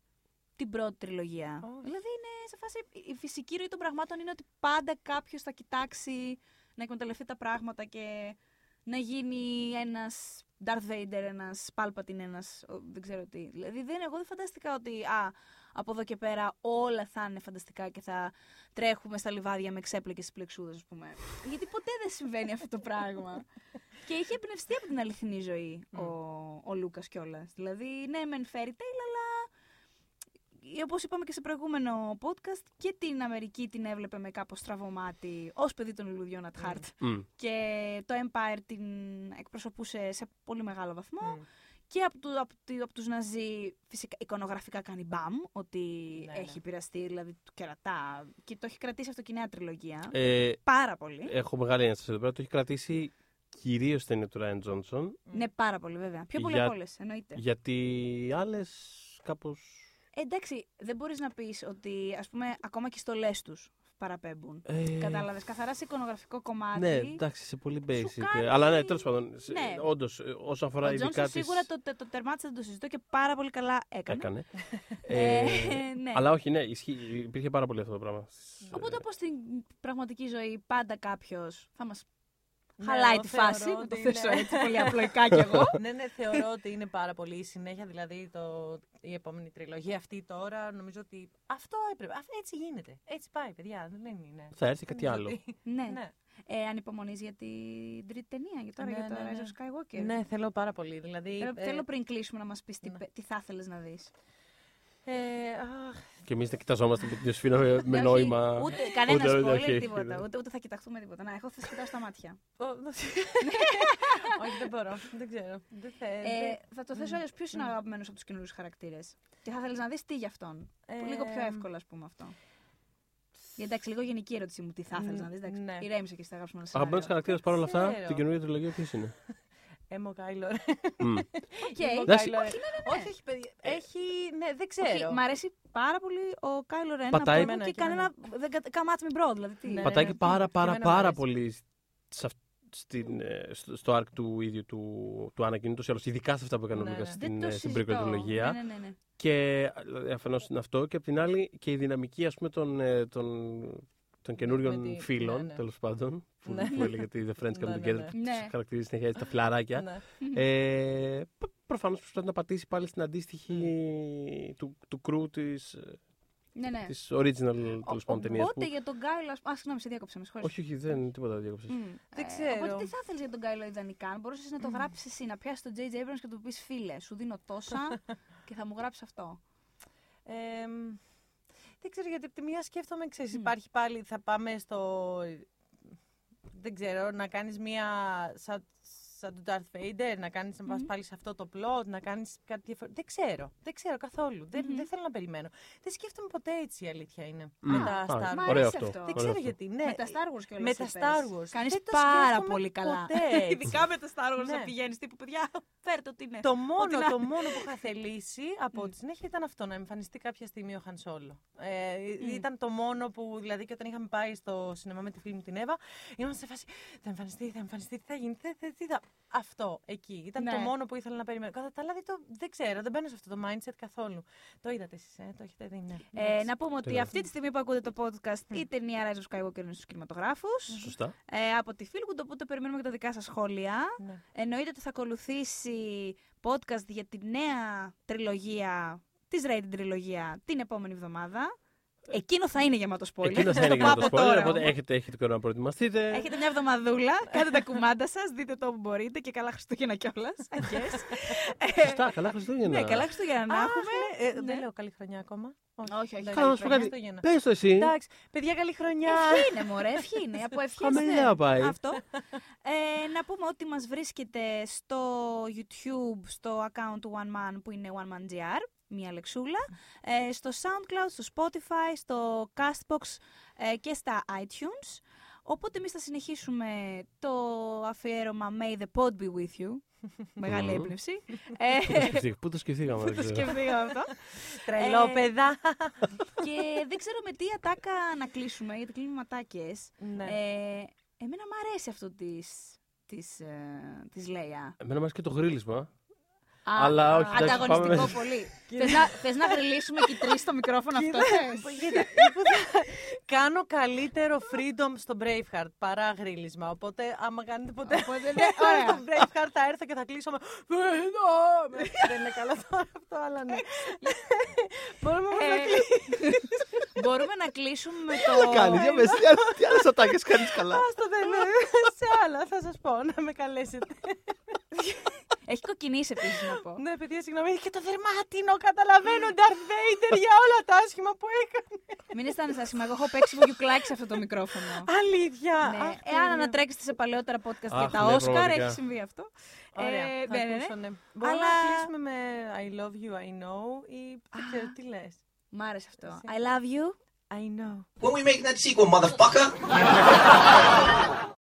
την πρώτη τριλογία. Όχι. Δηλαδή είναι σε φάση. Η φυσική ροή των πραγμάτων είναι ότι πάντα κάποιος θα κοιτάξει να εκμεταλλευτεί τα πράγματα και να γίνει ένας Darth Vader, ένας Palpatine, ένας. δεν ξέρω τι. Δηλαδή δεν, εγώ δεν φαντάστηκα ότι α, από εδώ και πέρα όλα θα είναι φανταστικά και θα τρέχουμε στα λιβάδια με ξέπλεκες πλεξούδες, ας πούμε. Γιατί ποτέ δεν συμβαίνει αυτό το πράγμα. και είχε εμπνευστεί από την αληθινή ζωή ο, ο Λούκας κιόλας. Δηλαδή, ναι, μεν fairy tale, αλλά όπως είπαμε και σε προηγούμενο podcast, και την Αμερική την έβλεπε με κάπως στραβωμάτι ως παιδί των λουλουδιών at heart. Μμ. Και το Empire την εκπροσωπούσε σε πολύ μεγάλο βαθμό. Μμ. Και από, του, από, του- από τους Ναζί φυσικά εικονογραφικά κάνει μπαμ, ότι Ναι, έχει ναι. πειραστεί, δηλαδή του κερατά. Και το έχει κρατήσει αυτό και η νέα τριλογία. Ε, Πάρα πολύ. έχω μεγάλη ένσταση εδώ πέρα. Το έχει κρατήσει κυρίως στην ταινία του Ράιν Τζόνσον. Ναι, πάρα πολύ βέβαια. Πιο πολύ Για- από όλες, εννοείται. Γιατί άλλες κάπως. Ε, εντάξει, δεν μπορείς να πεις ότι, ας πούμε, ακόμα και οι στολές τους παραπέμπουν. Ε, Κατάλαβες. Καθαρά σε εικονογραφικό κομμάτι. Ναι, εντάξει, σε πολύ basic. κάνει- Αλλά ναι, τέλος πάντων. σε- Ναι. Όντως, ε, όσον αφορά Ο ειδικά Τζόνσον τις... σίγουρα το, το, το τερμάτισε, δεν το συζητώ και πάρα πολύ καλά έκανε. Έκανε. Ε, Ε, ναι. Αλλά όχι, ναι, ισχύει, υπήρχε πάρα πολύ αυτό το πράγμα. Οπότε όπως στην πραγματική ζωή πάντα κάποιος θα μας Ναι, χαλάει εγώ τη θεωρώ φάση. Να το ότι θέσω είναι- έτσι πολύ απλοϊκά κι εγώ. ναι, ναι, θεωρώ ότι είναι πάρα πολύ η συνέχεια. Δηλαδή το, η επόμενη τριλογία αυτή τώρα νομίζω ότι αυτό έπρεπε. Αυτό έτσι γίνεται. Έτσι πάει, παιδιά. Δεν είναι. Θα έρθει κάτι Νομίζω άλλο. ότι- ναι. ναι. Ε, ανυπομονείς για την τρίτη ταινία, για τώρα, Ναι, για το ναι, Rise ναι. of Skywalker. ναι, θέλω πάρα πολύ. Δηλαδή, Θέλω, ε, θέλω πριν κλείσουμε να μας πεις τι, ναι. τι θα ήθελες να δεις. ε, αχ, Και εμείς να κοιταζόμαστε με την Ιωσήφινα με, με Ναι, νόημα. Ούτε κανένας ούτε- spoiler, όχι, τίποτα. ναι. Ούτε, ούτε θα κοιταχτούμε τίποτα. Να, εγώ θα σε κοιτάω στα μάτια. ο- Όχι, δεν μπορώ. Δεν ξέρω. Δεν θε- Ε, δεν- θα το θέσω αλλιώς. Ποιος είναι ο αγαπημένος από τους καινούριους χαρακτήρες. Και θα ήθελε να δεις τι γι' αυτόν. Που λίγο πιο Ε, εύκολο, ας πούμε αυτό. Γιατί εντάξει, λίγο γενική η ερώτησή μου. Τι θα ήθελε να δεις. Εντάξει, Ναι. ηρέμησε και στα αγαπημένα Αγαπημένος σενάρια. χαρακτήρας παρόλα αυτά, ξέρω. την καινούργια τριλογία ποιος είναι; Emo Kylo Ren. Μμ. Οκ. Emo Εντάξει. Kylo Ren. Όχι, ναι, ναι, ναι. Όχι, όχι, παιδιά. Έχει. Ναι, δεν ξέρω. Όχι, μ' αρέσει πάρα πολύ ο Kylo Ren. Πατάει- από εδώ και Και εμένα, κανένα. Δεν κα- too much με, bro, δηλαδή. Τι. Ναι. Πατάει και πάρα και πάρα εμένα μου πάρα αρέσει. πολύ σε αυ- στην, ε, στο, στο arc του ίδιου του, του Anakin, ούτως ή άλλως, ειδικά σε αυτά που έκανε ο Ναι, Λούκας ναι. στην, Δεν ε, το στην συζητώ. prequel τριλογία. Ναι, ναι, ναι, ναι. Και δηλαδή, αφενός είναι αυτό και απ' την άλλη και η δυναμική ας πούμε των, ε, των, των καινούριων Με τη- φίλων, ναι, ναι. τέλος πάντων, που, Ναι. που έλεγε ότι The Friends Come Ναι, ναι, Together, ναι. που Ναι. τους χαρακτηρίζει συνέχεια έτσι τα φιλαράκια. Ναι. Ε, π- προφανώς προσπαθεί να πατήσει πάλι στην αντίστοιχη του, του κρού της, ε, ναι, ναι. της original τέλος πάντων ταινίας. Οπότε Που... για τον Κάιλο. ας- Α, συγγνώμη, σε διάκοψα, με συγχωρείς. Όχι, όχι, δεν τίποτα διάκοψες. Μμ. Δεν Ε, ξέρω. Οπότε τι θα ήθελε για τον Κάιλο ιδανικά, αν μπορούσες να το γράψεις εσύ, να πιάσεις τον J.J. Abrams και να του πεις φίλε, σου δίνω τόσα και θα μου γράψεις αυτό. Ε, δεν ξέρω γιατί από τη μία σκέφτομαι, ξέρεις, Μμ. υπάρχει πάλι, θα πάμε στο, δεν ξέρω, να κάνεις μία, σαν, σαν του Darth Vader, να κάνεις να πας πάλι σε αυτό το plot, να κάνεις κάτι διαφορετικό. Δεν ξέρω. Δεν ξέρω καθόλου. Δεν, δεν θέλω να περιμένω. Δεν σκέφτομαι ποτέ έτσι η αλήθεια είναι. Με τα Α, Star μ' Wars. ωραίο αρέσει αυτό. αυτό. Δεν ωραίο ξέρω αυτό. γιατί. Ναι. Με τα Star Wars κιόλας Με τα είπες. Star Wars. Κάνεις Δεν το πάρα σκέφτομαι πολύ καλά. ποτέ έτσι. Ειδικά με τα Star Wars Ναι. να πηγαίνεις τύπου παιδιά. Φέρτε ό,τι είναι. Το Ό,τι μόνο, να το είναι. μόνο που είχα θελήσει από τη συνέχεια ήταν αυτό, να εμφανιστεί κάποια στιγμή ο Χαν Σόλο. Ε, Ήταν το μόνο που, δηλαδή, και όταν είχαμε πάει στο σινεμά με τη φίλη μου την Εύα, ήμασταν σε φάση. Θα εμφανιστεί, θα εμφανιστεί, τι θα γίνει, τι, τι, τι θα. Αυτό εκεί. Ήταν Ναι. το μόνο που ήθελα να περιμένω. Κατά τα άλλα, δεν το- δεν ξέρω, δεν μπαίνω σε αυτό το mindset καθόλου. Το είδατε εσείς, ε, το έχετε δει, ναι. Ε, Εντάξει. να πούμε ότι Τέλεια. αυτή τη στιγμή που ακούτε το podcast η ταινία Rise of Skywalker είναι στους κινηματογράφους Σωστά. ε, από τη Φίλγουντ, οπότε περιμένουμε και τα δικά σας σχόλια. Ναι. Εννοείται ότι θα ακολουθήσει podcast για τη νέα τριλογία, της Raiden τριλογία, την επόμενη εβδομάδα. Εκείνο θα είναι γεμάτο spoiler. Εκείνο θα Σας είναι το και πω το από spoiler, τώρα οπότε όμως. έχετε, έχετε καιρό να προετοιμαστείτε. Έχετε μια εβδομαδούλα, κάντε τα κουμάντα σας, δείτε το όπου μπορείτε και καλά Χριστούγεννα κιόλας. Σωστά, καλά Χριστούγεννα. ναι, καλά Χριστούγεννα να Αχ, έχουμε. ναι, ε, Ναι. Δεν λέω καλή χρονιά ακόμα. Όχι, όχι. Εντάξει, Καλά, να σου πω καλή κάτι. Χριστούγεννα. Πες το εσύ. Εντάξει, παιδιά, καλή χρονιά. Ευχή είναι, μωρέ, ευχή είναι. Από ευχές Χαμηλά δεν- πάει. Αυτό. Ε, να πούμε ότι μας βρίσκεται στο YouTube, στο account του One Man που είναι One Man GR, μία λεξούλα, ε, στο SoundCloud, στο Spotify, στο Castbox ε, και στα iTunes. Οπότε εμείς θα συνεχίσουμε το αφιέρωμα May the pod be with you. Μεγάλη Μμμ. έμπνευση. ε, Σκεφτεί- Πού το σκεφτήκαμε. που δεν το ξέρω. σκεφτήκαμε αυτό. Τρελό, Ε, παιδά. και δεν ξέρω με τι ατάκα να κλείσουμε, γιατί κλείνουμε ατάκες. Ναι. Ε, εμένα μου αρέσει αυτό της, της, ε, της Λέια. Εμένα μας και το γρίλισμα. Α, Αλλά όχι, εντάξει, Ανταγωνιστικό πάμε- πολύ. θες, να, θες να γριλίσουμε και οι τρεις στο μικρόφωνο αυτό, θες; Κοίτα, είπα, κάνω καλύτερο freedom στο Braveheart παρά γρίλισμα. Οπότε, άμα κάνετε ποτέ Οπότε, ναι, ωραία. στο Braveheart, θα έρθω και θα κλείσω με Freedom! Δεν είναι καλό τώρα αυτό, αλλά ναι. Μπορούμε όμως να Ε, κλείσουμε. Μπορούμε να κλείσουμε με Τι το... κάνεις, για πες, τι άλλες- τι άλλες ατάκες κάνεις καλά. Άστο δεν είναι. Σε άλλα θα σας πω να με καλέσετε. Έχει κοκκινήσει επίσης να πω. Ναι, παιδιά, συγγνώμη, έχει και το δερμάτινο. Καταλαβαίνω, Darth Vader, για όλα τα άσχημα που έκανε. Μην αισθάνεσαι άσχημα, εγώ έχω παίξει βογιουκλάκι σε αυτό το μικρόφωνο. Αλήθεια. ναι. Αχ, Εάν τέλεια. ανατρέξετε σε παλαιότερα podcast Αχ, για τα ναι, Όσκαρ, πραγματικά. έχει συμβεί αυτό. Ωραία, Ε, θα ναι, ναι, ναι. ακούσω, ναι. Μπορούμε Αλλά- να κλείσουμε με I love you, I know ή δεν ξέρω τι λες. Μ' άρεσε αυτό. Εσύ. I love you. I know. When we making that sequel, motherfucker?